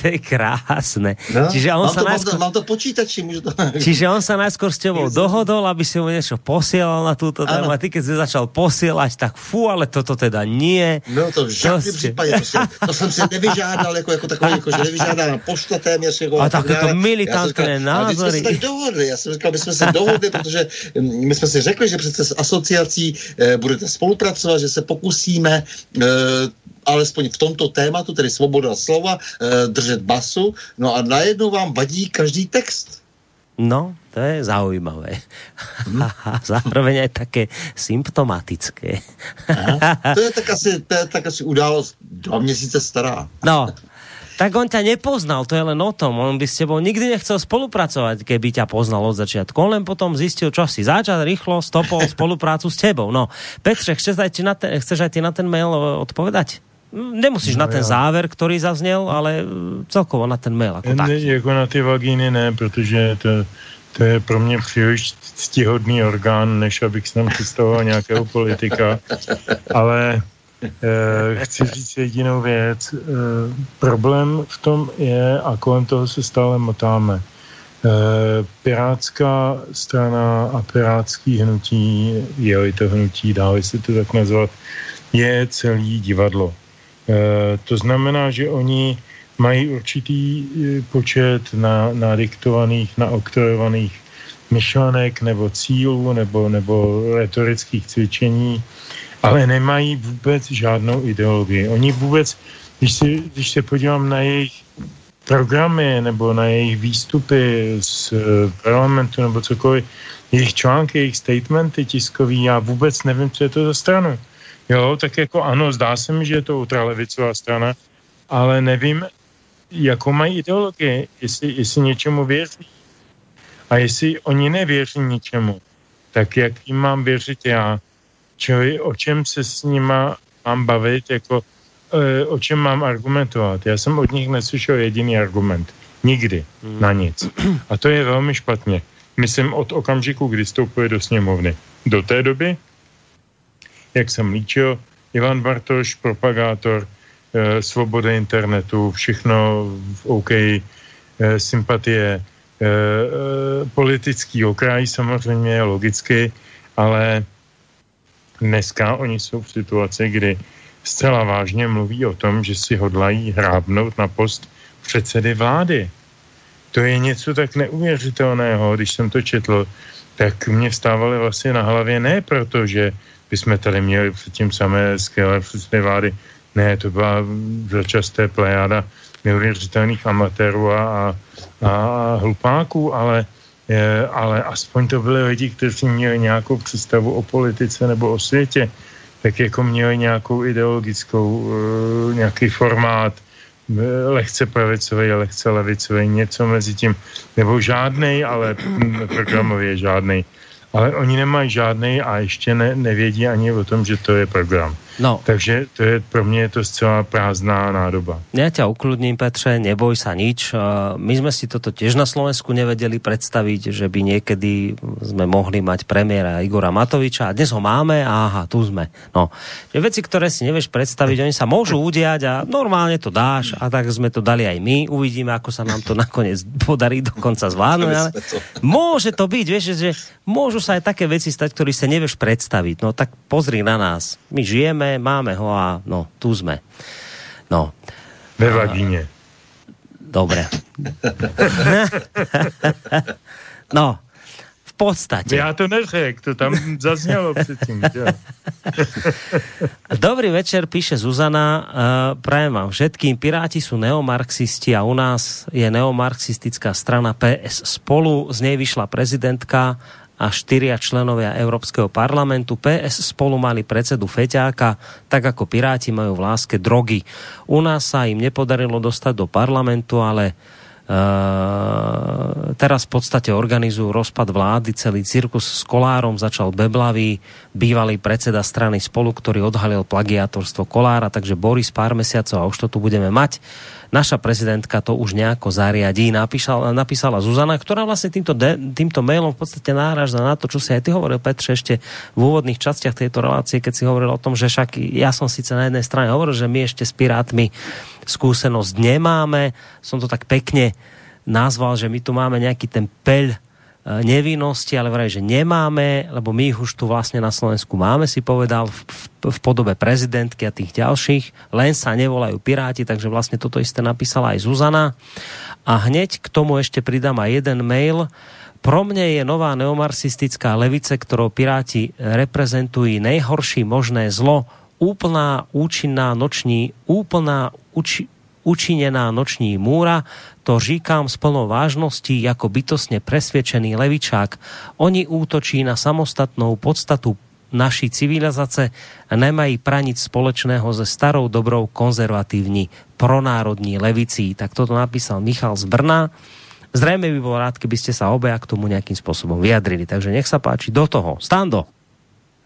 to je krásne. No, Čiže on mám, sa to, najskôr... mám, to, mám to počítači, můžu to... Čiže on sa najskôr s tebou dohodol, aby si mu niečo posielal na túto tému a ty keď si začal posielať, tak fú, ale toto teda nie. No to v žádném Prostě. případě, to, jsem, to jsem si nevyžádal jako, jako takový, jako, že nevyžádá na pošle téměř. Jako, A tak takéto dále. militantné Ale my jsme názory. se tak dohodli, já jsem říkal, my jsme se dohodli, protože mm, my jsme si řekli, že přece s asociací eh, budete spolupracovat, že se pokusíme eh, alespoň v tomto tématu, tedy svoboda slova, eh, držet basu, no a najednou vám vadí každý text. No, to je zaujímavé. A zároveň aj také symptomatické. Aha. To je tak asi, to je tak asi událost dva měsíce stará. No, tak on ťa nepoznal, to je len o tom. On by s tebou nikdy nechcel spolupracovať, keby ťa poznal od začiatku. On len potom zistil, čo si začal, rýchlo stopol spoluprácu s tebou. No, Petře, chceš aj ty na ten, chceš aj ty na ten mail eh, odpovedať? Mm, Nemusíš No na ten já. záver, který zazněl, ale eh, celkovo na ten mail. Jako Ne, tak. jako na ty vagíny ne, protože to, to je pro mě příliš ctihodný orgán, než abych tam představoval nějakého politika. Ale chci říct jedinou věc. Eh, problém v tom je, a kolem toho se stále motáme, eh, Pirátská strana a pirátský hnutí, je to hnutí, dále se to tak nazvat, je celý divadlo. Eh, to znamená, že oni mají určitý eh, počet na, nadiktovaných, naoktorovaných myšlenek nebo cílů nebo, nebo retorických cvičení, ale nemají vůbec žádnou ideologii. Oni vůbec, když, si, když se podívám na jejich programy nebo na jejich výstupy z eh, parlamentu nebo cokoliv, jejich články, jejich statementy tiskový, já vůbec nevím, co je to za stranu. Jo, tak jako ano, zdá se mi, že je to ultralevicová strana, ale nevím, jakou mají ideologii, jestli, jestli něčemu věří. A jestli oni nevěří ničemu, tak jak jim mám věřit já? Čili o čem se s nima mám bavit, jako e, o čem mám argumentovat? Já jsem od nich neslyšel jediný argument. Nikdy. Na nic. A to je velmi špatně. Myslím od okamžiku, kdy vstoupili do sněmovny. Do té doby, jak jsem líčil, Ivan Bartoš, propagátor eh, svobody internetu, všechno v OK, eh, sympatie, eh, eh, politický okraj samozřejmě logicky, ale dneska oni jsou v situaci, kdy zcela vážně mluví o tom, že si hodlají hrábnout na post předsedy vlády. To je něco tak neuvěřitelného, když jsem to četl, tak mě vstávaly vlastně na hlavě ne proto, že bychom tady měli předtím samé skvělé předsedy vlády. Ne, to byla začasté plejáda neuvěřitelných amatérů a, a, a hlupáků, ale, ale aspoň to byly lidi, kteří měli nějakou představu o politice nebo o světě, tak jako měli nějakou ideologickou, uh, nějaký formát, eh, lehce pravicový, lehce levicový, něco mezi tím, nebo žádnej, ale hm, programově žádnej. Ale oni nemají žádnej a ještě ne, nevědí ani o tom, že to je program. No. Takže to je, pro mě je to zcela prázdná nádoba. Ja ťa ukludním, Petře, neboj sa nič. My sme si toto tiež na Slovensku nevedeli predstaviť, že by niekedy sme mohli mať premiéra Igora Matoviča a dnes ho máme a aha, tu sme. No. Že veci, ktoré si nevieš predstaviť, oni sa môžu udiať a normálne to dáš a tak sme to dali aj my. Uvidíme, ako sa nám to nakoniec podarí dokonca zvládnuť. Ale môže to byť, vieš, že môžu sa aj také veci stať, ktoré sa nevieš predstaviť. No tak pozri na nás. My žijeme, máme ho a no, tu sme. No, Ve vagíně. dobre. no, v podstate. Já to neřek, to tam zaznělo předtím. Dobrý večer, píše Zuzana. Uh, prajem vám všetkým. Piráti sú neomarxisti a u nás je neomarxistická strana PS spolu. Z nej vyšla prezidentka a štyria členovia Európskeho parlamentu. PS spolu mali predsedu Feťáka, tak ako Piráti majú v láske drogy. U nás sa im nepodarilo dostať do parlamentu, ale Uh, teraz v podstate organizujú rozpad vlády, celý cirkus s Kolárom začal Beblavý, bývalý predseda strany Spolu, ktorý odhalil plagiátorstvo Kolára, takže Boris pár mesiacov a už to tu budeme mať. Naša prezidentka to už nejako zariadí, napísala, napísala Zuzana, ktorá vlastne týmto, de, týmto mailom v podstate náraža na to, čo si aj ty hovoril, Petře, ešte v úvodných častiach tejto relácie, keď si hovoril o tom, že však ja som síce na jednej strane hovoril, že my ešte s Pirátmi skúsenosť nemáme, som to tak pekne nazval, že my tu máme nejaký ten peľ nevinnosti, ale vraj, že nemáme, lebo my ich už tu vlastne na Slovensku máme, si povedal, v, v, v podobe prezidentky a tých ďalších, len sa nevolajú Piráti, takže vlastne toto isté napísala aj Zuzana. A hneď k tomu ešte pridám aj jeden mail. Pro mne je nová neomarxistická levice, ktorou Piráti reprezentují nejhorší možné zlo, úplná účinná noční, úplná uči, učinená noční múra, to říkám s plnou vážností jako bytostne presvedčený levičák. Oni útočí na samostatnou podstatu naší civilizace a nemají pranic společného se starou dobrou konzervatívní pronárodní levicí. Tak toto napísal Michal z Brna. Zrejme by bol rád, keby ste sa obaja k tomu nejakým spôsobom vyjadrili. Takže nech sa páči, do toho. Stando.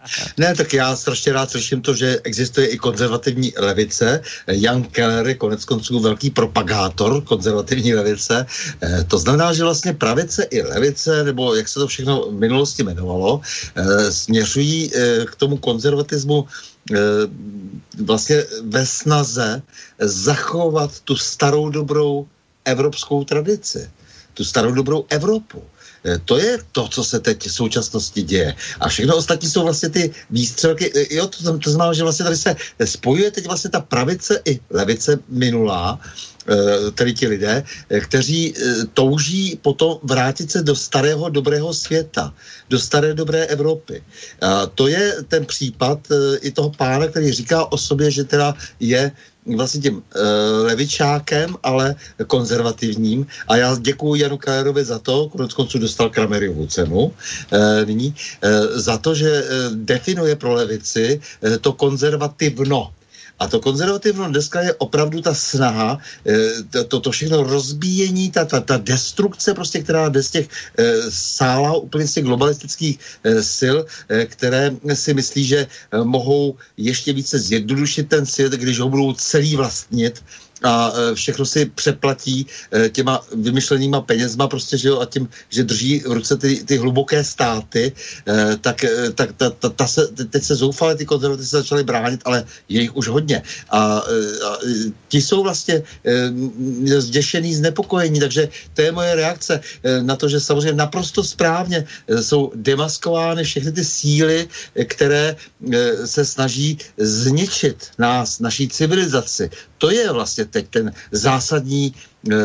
Ne, tak já strašně rád slyším to, že existuje i konzervativní levice. Jan Keller je konec konců velký propagátor konzervativní levice. Eh, To znamená, že vlastně pravice i levice, nebo jak se to všechno v minulosti jmenovalo, eh, směřují eh, k tomu konzervatismu vlastně ve snaze zachovat tu starou dobrou evropskou tradici, tu starou dobrou Evropu. Eh, To je to, co se teď v současnosti děje. A všechno ostatní jsou vlastně ty výstřelky. Eh, Jo, to, to znamená, že vlastně tady se spojuje teď vlastně ta pravice i levice minulá, tedy ti lidé, kteří touží potom vrátit se do starého dobrého světa, do staré dobré Evropy. A to je ten případ i toho pána, který říká o sobě, že teda je vlastně tím uh, levičákem, ale konzervativním. A já děkuji Janu Kajerovi za to, konec konců dostal Krameriovu cenu uh, nyní, uh, za to, že uh, definuje pro levici uh, to konzervativno. A to konzervativno dneska je opravdu ta snaha, eh, to, to, to všechno rozbíjení, ta, ta, ta destrukce, prostě, která jde z těch eh, sála úplně z těch globalistických eh, sil, které si myslí, že mohou ještě více zjednodušit ten svět, když ho budou celý vlastnit a eh, všechno si přeplatí eh, těma vymyšlenýma penězma prostě, že jo, a tím, že drží v ruce ty, ty hluboké státy, eh, tak, tak ta, ta, ta se, teď se zoufale ty konzervativci se začaly bránit, ale je jich už hodně. A, a ti jsou vlastně zděšený, znepokojení, takže to je moje reakce na to, že samozřejmě naprosto správně jsou demaskovány všechny ty síly, které se snaží zničit nás, naší civilizaci. To je vlastně teď ten zásadní eh,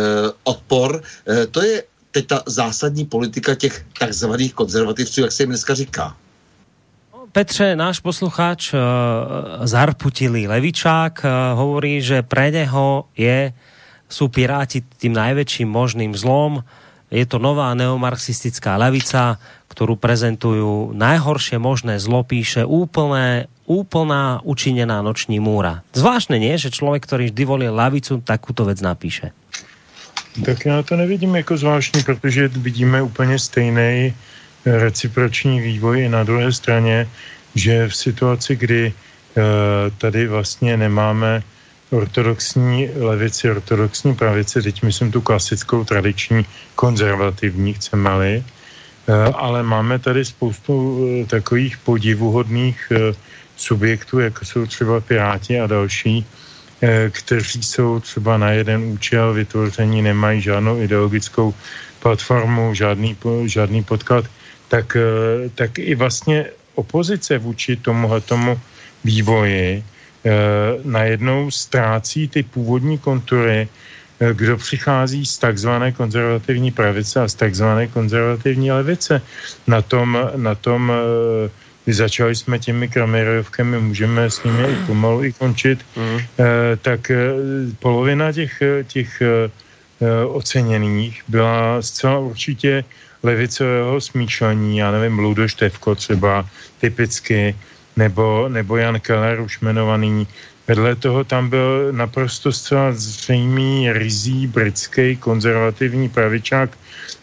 odpor, eh, to je teď ta zásadní politika těch takzvaných konzervativců, jak se jim dneska říká. Petře, náš poslucháč uh, zarputilý Levičák uh, hovorí, že pre neho je, sú Piráti tým najväčším možným zlom. Je to nová neomarxistická levica, ktorú prezentujú najhoršie možné zlo, píše úplné, úplná učinená noční múra. Zvláštne nie, že človek, ktorý vždy volil lavicu, takúto vec napíše. Tak já to nevidím jako zvláštní, protože vidíme úplně stejný eh, reciproční vývoj i na druhé straně, že v situaci, kdy tady vlastně nemáme ortodoxní levici, ortodoxní pravici, teď myslím tu klasickou, tradiční, konzervativní, chceme-li, ale máme tady spoustu takových podivuhodných subjektů, jako jsou třeba Piráti a další, kteří jsou třeba na jeden účel vytvoření, nemají žádnou ideologickou platformu, žádný, žádný podklad, tak, tak i vlastně opozice vůči tomuhle tomu vývoji eh, najednou ztrácí ty původní kontury, eh, kdo přichází z takzvané konzervativní pravice a z takzvané konzervativní levice. Na tom, na tom eh, začali jsme těmi kramerojovkami, můžeme s nimi i pomalu i končit, mm. tak polovina těch, těch oceněných byla zcela určitě levicového smýšlení, já nevím, Ludo Števko třeba, typicky, nebo, nebo Jan Keller už jmenovaný. Vedle toho tam byl naprosto zcela zřejmý rizí britský konzervativní pravičák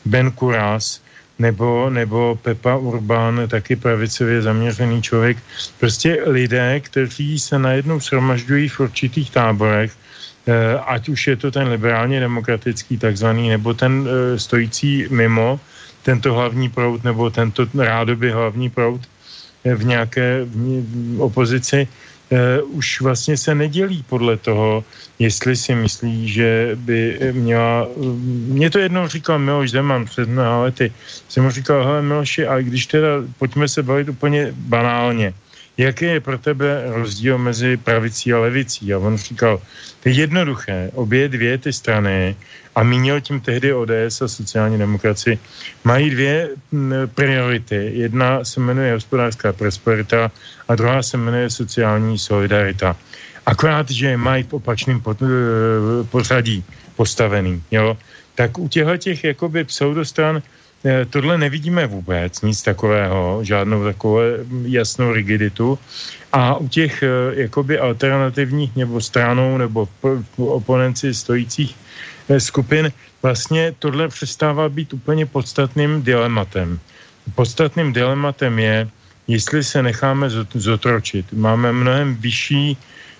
Ben Kuras, nebo, nebo Pepa Urban, taky pravicově zaměřený člověk. Prostě lidé, kteří se najednou shromažďují v určitých táborech, eh, ať už je to ten liberálně demokratický takzvaný, nebo ten eh, stojící mimo tento hlavní proud, nebo tento rádoby hlavní proud, v nějaké opozici, eh, už vlastně se nedělí podle toho, jestli si myslí, že by měla... Mně to jednou říkal Miloš Zeman před mnoha lety. Jsem mu říkal, hele Miloši, ale když teda, pojďme se bavit úplně banálně. Jaký je pro tebe rozdíl mezi pravicí a levicí? A on říkal, to je jednoduché, obě dvě ty strany a mínil tím tehdy ODS a sociální demokracii, mají dvě priority. Jedna se jmenuje hospodářská prosperita a druhá se jmenuje sociální solidarita. Akorát, že mají v opačném e, pořadí postavený. Jo? Tak u těchto těch jakoby pseudostran e, tohle nevidíme vůbec, nic takového, žádnou takovou jasnou rigiditu. A u těch e, jakoby alternativních nebo stranou nebo oponenci stojících skupin, vlastně tohle přestává být úplně podstatným dilematem. Podstatným dilematem je, jestli se necháme zotročit. Máme mnohem vyšší,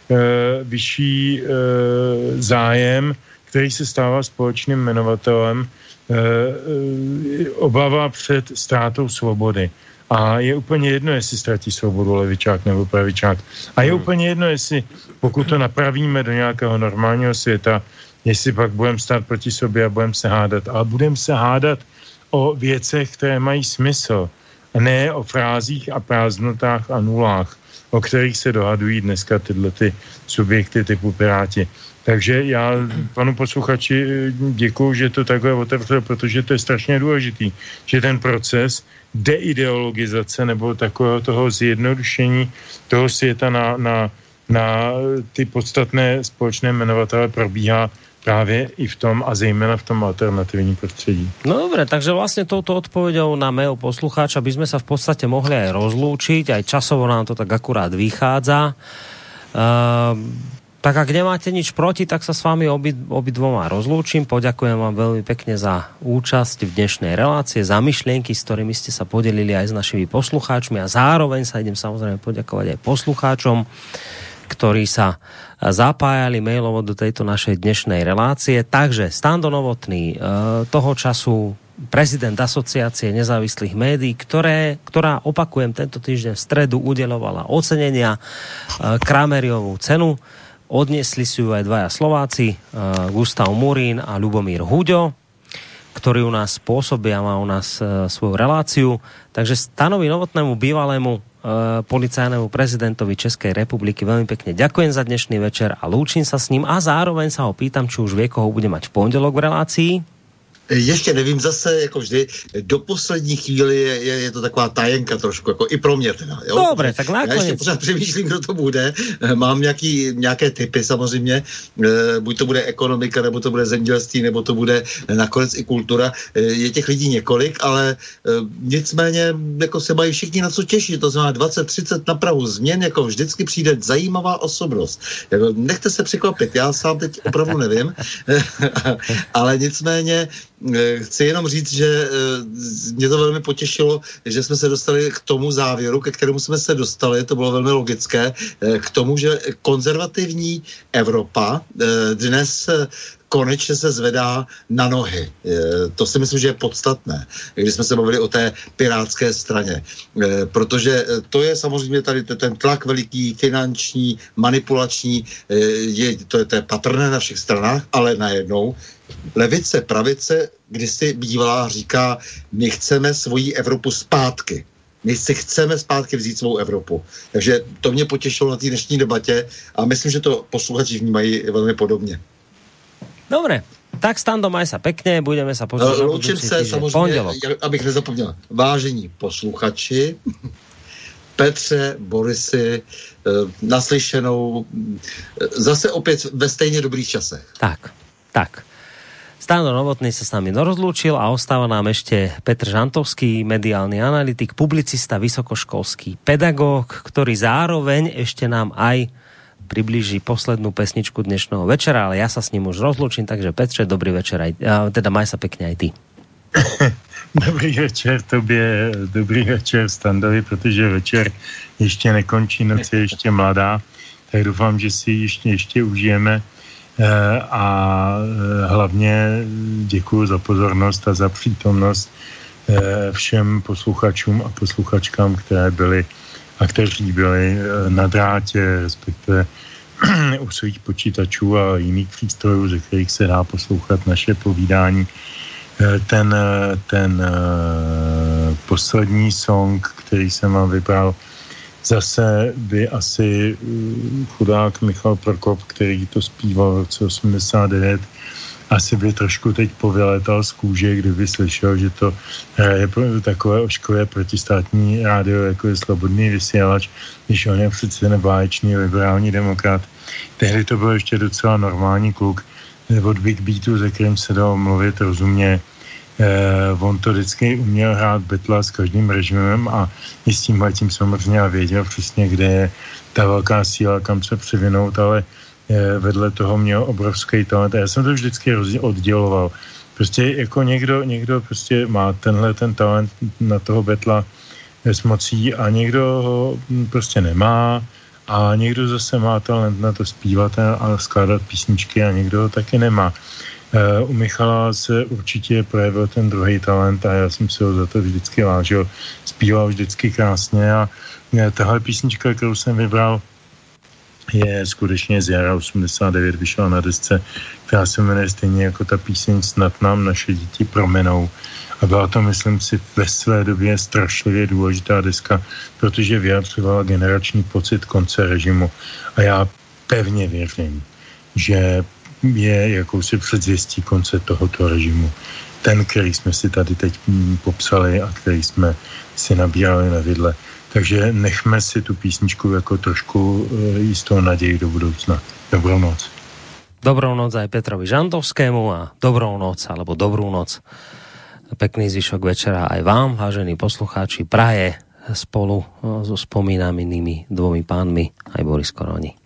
uh, vyšší uh, zájem, který se stává společným jmenovatelem, uh, obava před ztrátou svobody. A je úplně jedno, jestli ztratí svobodu levičák nebo pravičák. A je hmm. úplně jedno, jestli pokud to napravíme do nějakého normálního světa, jestli pak budeme stát proti sobě a budeme se hádat. Ale budeme se hádat o věcech, které mají smysl. A ne o frázích a prázdnotách a nulách, o kterých se dohadují dneska tyhle ty subjekty typu Piráti. Takže já panu posluchači děkuju, že to takhle otevřel, protože to je strašně důležitý, že ten proces deideologizace nebo takového toho zjednodušení toho světa na, na, na ty podstatné společné jmenovatele probíhá právě i v tom a zejména v tom alternativním prostředí. No dobré, takže vlastně touto odpověďou na mail poslucháča by sme sa v podstate mohli aj rozlúčiť, aj časovo nám to tak akurát vychádza. Uh, tak ak nemáte nič proti, tak sa s vami obi, obi dvoma rozlúčim. Poďakujem vám veľmi pekne za účasť v dnešnej relácie, za myšlienky, s ktorými ste sa podelili aj s našimi poslucháčmi a zároveň sa idem samozrejme poďakovať aj poslucháčom, ktorí sa zapájali mailovo do tejto našej dnešnej relácie. Takže Stando Novotný, e, toho času prezident asociácie nezávislých médií, ktoré, ktorá, opakujem, tento týždeň v stredu udelovala ocenenia e, Krameriovú cenu. Odniesli si ju aj dvaja Slováci, e, Gustav Murín a Lubomír Huďo, ktorí u nás pôsobia, má u nás svoju reláciu. Takže stanovi novotnému bývalému policajnému prezidentovi Českej republiky veľmi pekne ďakujem za dnešný večer a lúčim sa s ním a zároveň sa ho pýtam, či už vie, koho bude mať v pondelok v relácii. Ještě nevím zase, jako vždy, do poslední chvíli je, je, je to taková tajenka trošku, jako i pro mě teda. Jo? Dobre, tak nakonec. Já ještě pořád přemýšlím, kdo to bude. Mám nějaký, nějaké typy samozřejmě. E, buď to bude ekonomika, nebo to bude zemědělství, nebo to bude nakonec i kultura. Je těch lidí několik, ale nicméně jako se mají všichni na co těšit. To znamená 20-30 na Prahu změn, jako vždycky přijde zajímavá osobnost. Jako, nechte se překvapit, já sám teď opravdu nevím, ale nicméně eh, chci jenom říct, že eh, mě to velmi potěšilo, že jsme se dostali k tomu závěru, ke kterému jsme se dostali, to bylo velmi logické, eh, k tomu, že konzervativní Evropa dnes konečně se zvedá na nohy. To si myslím, že je podstatné, když jsme se bavili o té pirátské straně. Protože to je samozřejmě tady ten tlak veliký, finanční, manipulační, je, to, je, to je patrné na všech stranách, ale najednou levice, pravice kdysi bývalá říká, my chceme svoji Evropu zpátky. My si chceme zpátky vzít svou Evropu. Takže to mě potěšilo na té dnešní debatě a myslím, že to posluchači vnímají velmi podobně. Dobre, tak Stando, maj sa pekne, budeme sa pozrieť uh, Loučím se samozřejmě, pondělok. abych nezapomněl. Vážení posluchači, Petře, Borisy, uh, naslyšenou, uh, zase opět ve stejně dobrých časech. Tak, tak. Stano Novotný sa s nami rozlúčil a ostáva nám ešte Petr Žantovský, mediálny analytik, publicista, vysokoškolský pedagóg, ktorý zároveň ešte nám aj priblíži poslednú pesničku dnešného večera, ale ja sa s ním už rozlúčim, takže Petře, dobrý večer, aj, teda maj sa pekne aj ty. Dobrý večer tobě, dobrý večer Standovi, protože večer ještě nekončí, noc je ještě mladá, tak doufám, že si ještě, ještě užijeme a eh, hlavně děkuji za pozornost a za přítomnost eh, všem posluchačům a posluchačkám, které byly a kteří byli na drátě, respektive u svých počítačů a jiných přístrojů, ze kterých se dá poslouchat naše povídání. Ten, ten poslední song, který jsem vám vybral, Zase by asi mm, chudák Michal Prokop, který to zpíval v roce 89, asi by trošku teď povyletal z kůže, kdyby slyšel, že to je takové oškové protistátní rádio, jako je Slobodný vysílač, když on je přece ten báječný liberální demokrat. Tehdy to byl ještě docela normální kluk od Big Beatu, ze kterým se dalo mluvit rozumně Eh, on to vždycky uměl hrát betla s každým režimem a i s tím tím samozřejmě věděl přesně, kde je ta velká síla, kam se přivinout, ale eh, vedle toho měl obrovský talent a já jsem to vždycky odděloval. Prostě jako někdo, někdo prostě má tenhle ten talent na toho betla s mocí a někdo ho prostě nemá a někdo zase má talent na to zpívat a skládat písničky a někdo ho taky nemá. Eh, u Michala se určitě projevil ten druhý talent a já jsem si ho za to vždycky vážil. Zpíval vždycky krásně a eh, tahle písnička, kterou jsem vybral, je skutečně z jara 89, vyšla na desce, která se jmenuje stejně jako ta píseň Snad nám naše děti promenou. A byla to, myslím si, ve své době strašlivě důležitá deska, protože vyjadřovala generační pocit konce režimu. A já pevně věřím, že je jakousi předzvěstí konce tohoto režimu. Ten, který jsme si tady teď popsali a který jsme si nabírali na vidle. Takže nechme si tu písničku jako trošku eh, jistou naději do budoucna. Dobrou noc. Dobrou noc aj Petrovi Žantovskému a dobrou noc, alebo dobrou noc. Pekný zvyšok večera aj vám, vážení poslucháči. Praje spolu eh, so spomínanými dvomi pánmi aj Boris Koroni.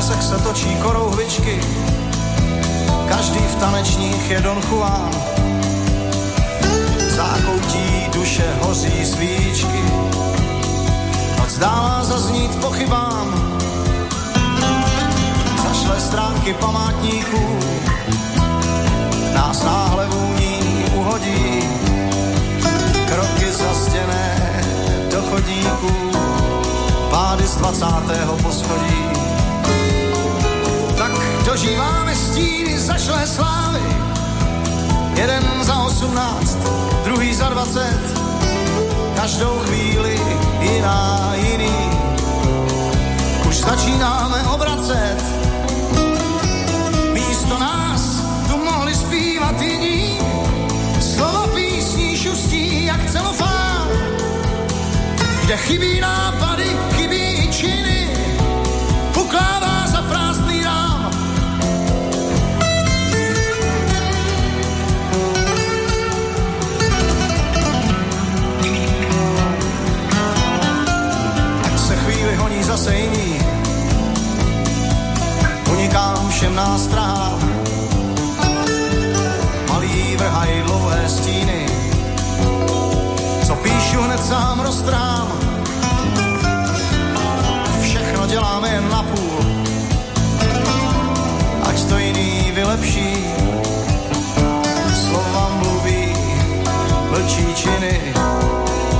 řetězek se točí korouhvičky, každý v tanečních je Don Juan. Zákoutí duše hoří svíčky, noc dává zaznít pochybám. Zašle stránky památníků, nás náhle vůní uhodí, kroky zastěné do chodíků, pády z 20. poschodí. Tak dožíváme stíny zašlé slávy, jeden za 18, druhý za 20, každou chvíli jiná jiný. Už začínáme obracet, místo nás tu mohli zpívat jiní. Slovo písní šustí jak celofán, kde chybí nápady, chybí i činy, ukládá jiní, unikám všem nástrahám, malý vrhají dlouhé stíny, co píšu hned sám roztrám. Všechno děláme jen na půl, ať to jiný vylepší. Slova mluví, mlčí činy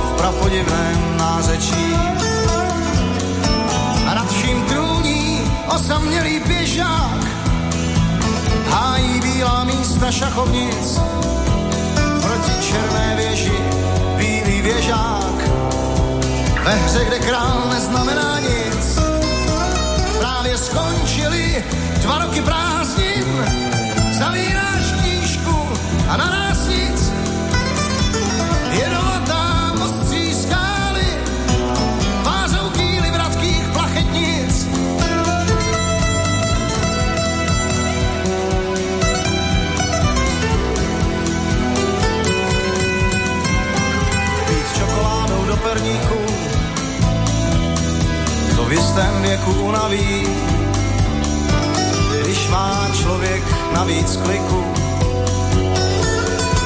v prapodivném nářečí. Osamělý běžák, hájí bílá místa šachovnic, proti černé věži bílý věžák. Ve hře, kde král neznamená nic, právě skončili dva roky prázdnin. Zavíráš knížku a na jistém věku unaví, když má člověk navíc kliku.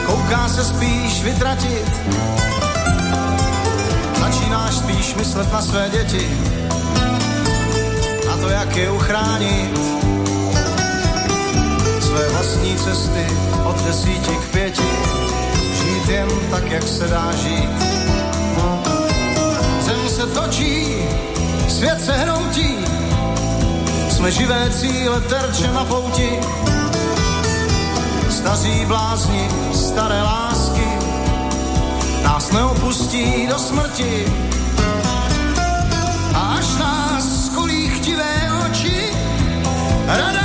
Kouká se spíš vytratit, začínáš spíš myslet na své děti, na to, jak je uchránit. Své vlastní cesty od desíti k pěti, žít jen tak, jak se dá žít. Zem se točí, svět se hroutí, jsme živé cíle terče na pouti. Staří blázni, staré lásky, nás neopustí do smrti. A až nás skolí chtivé oči, radarů,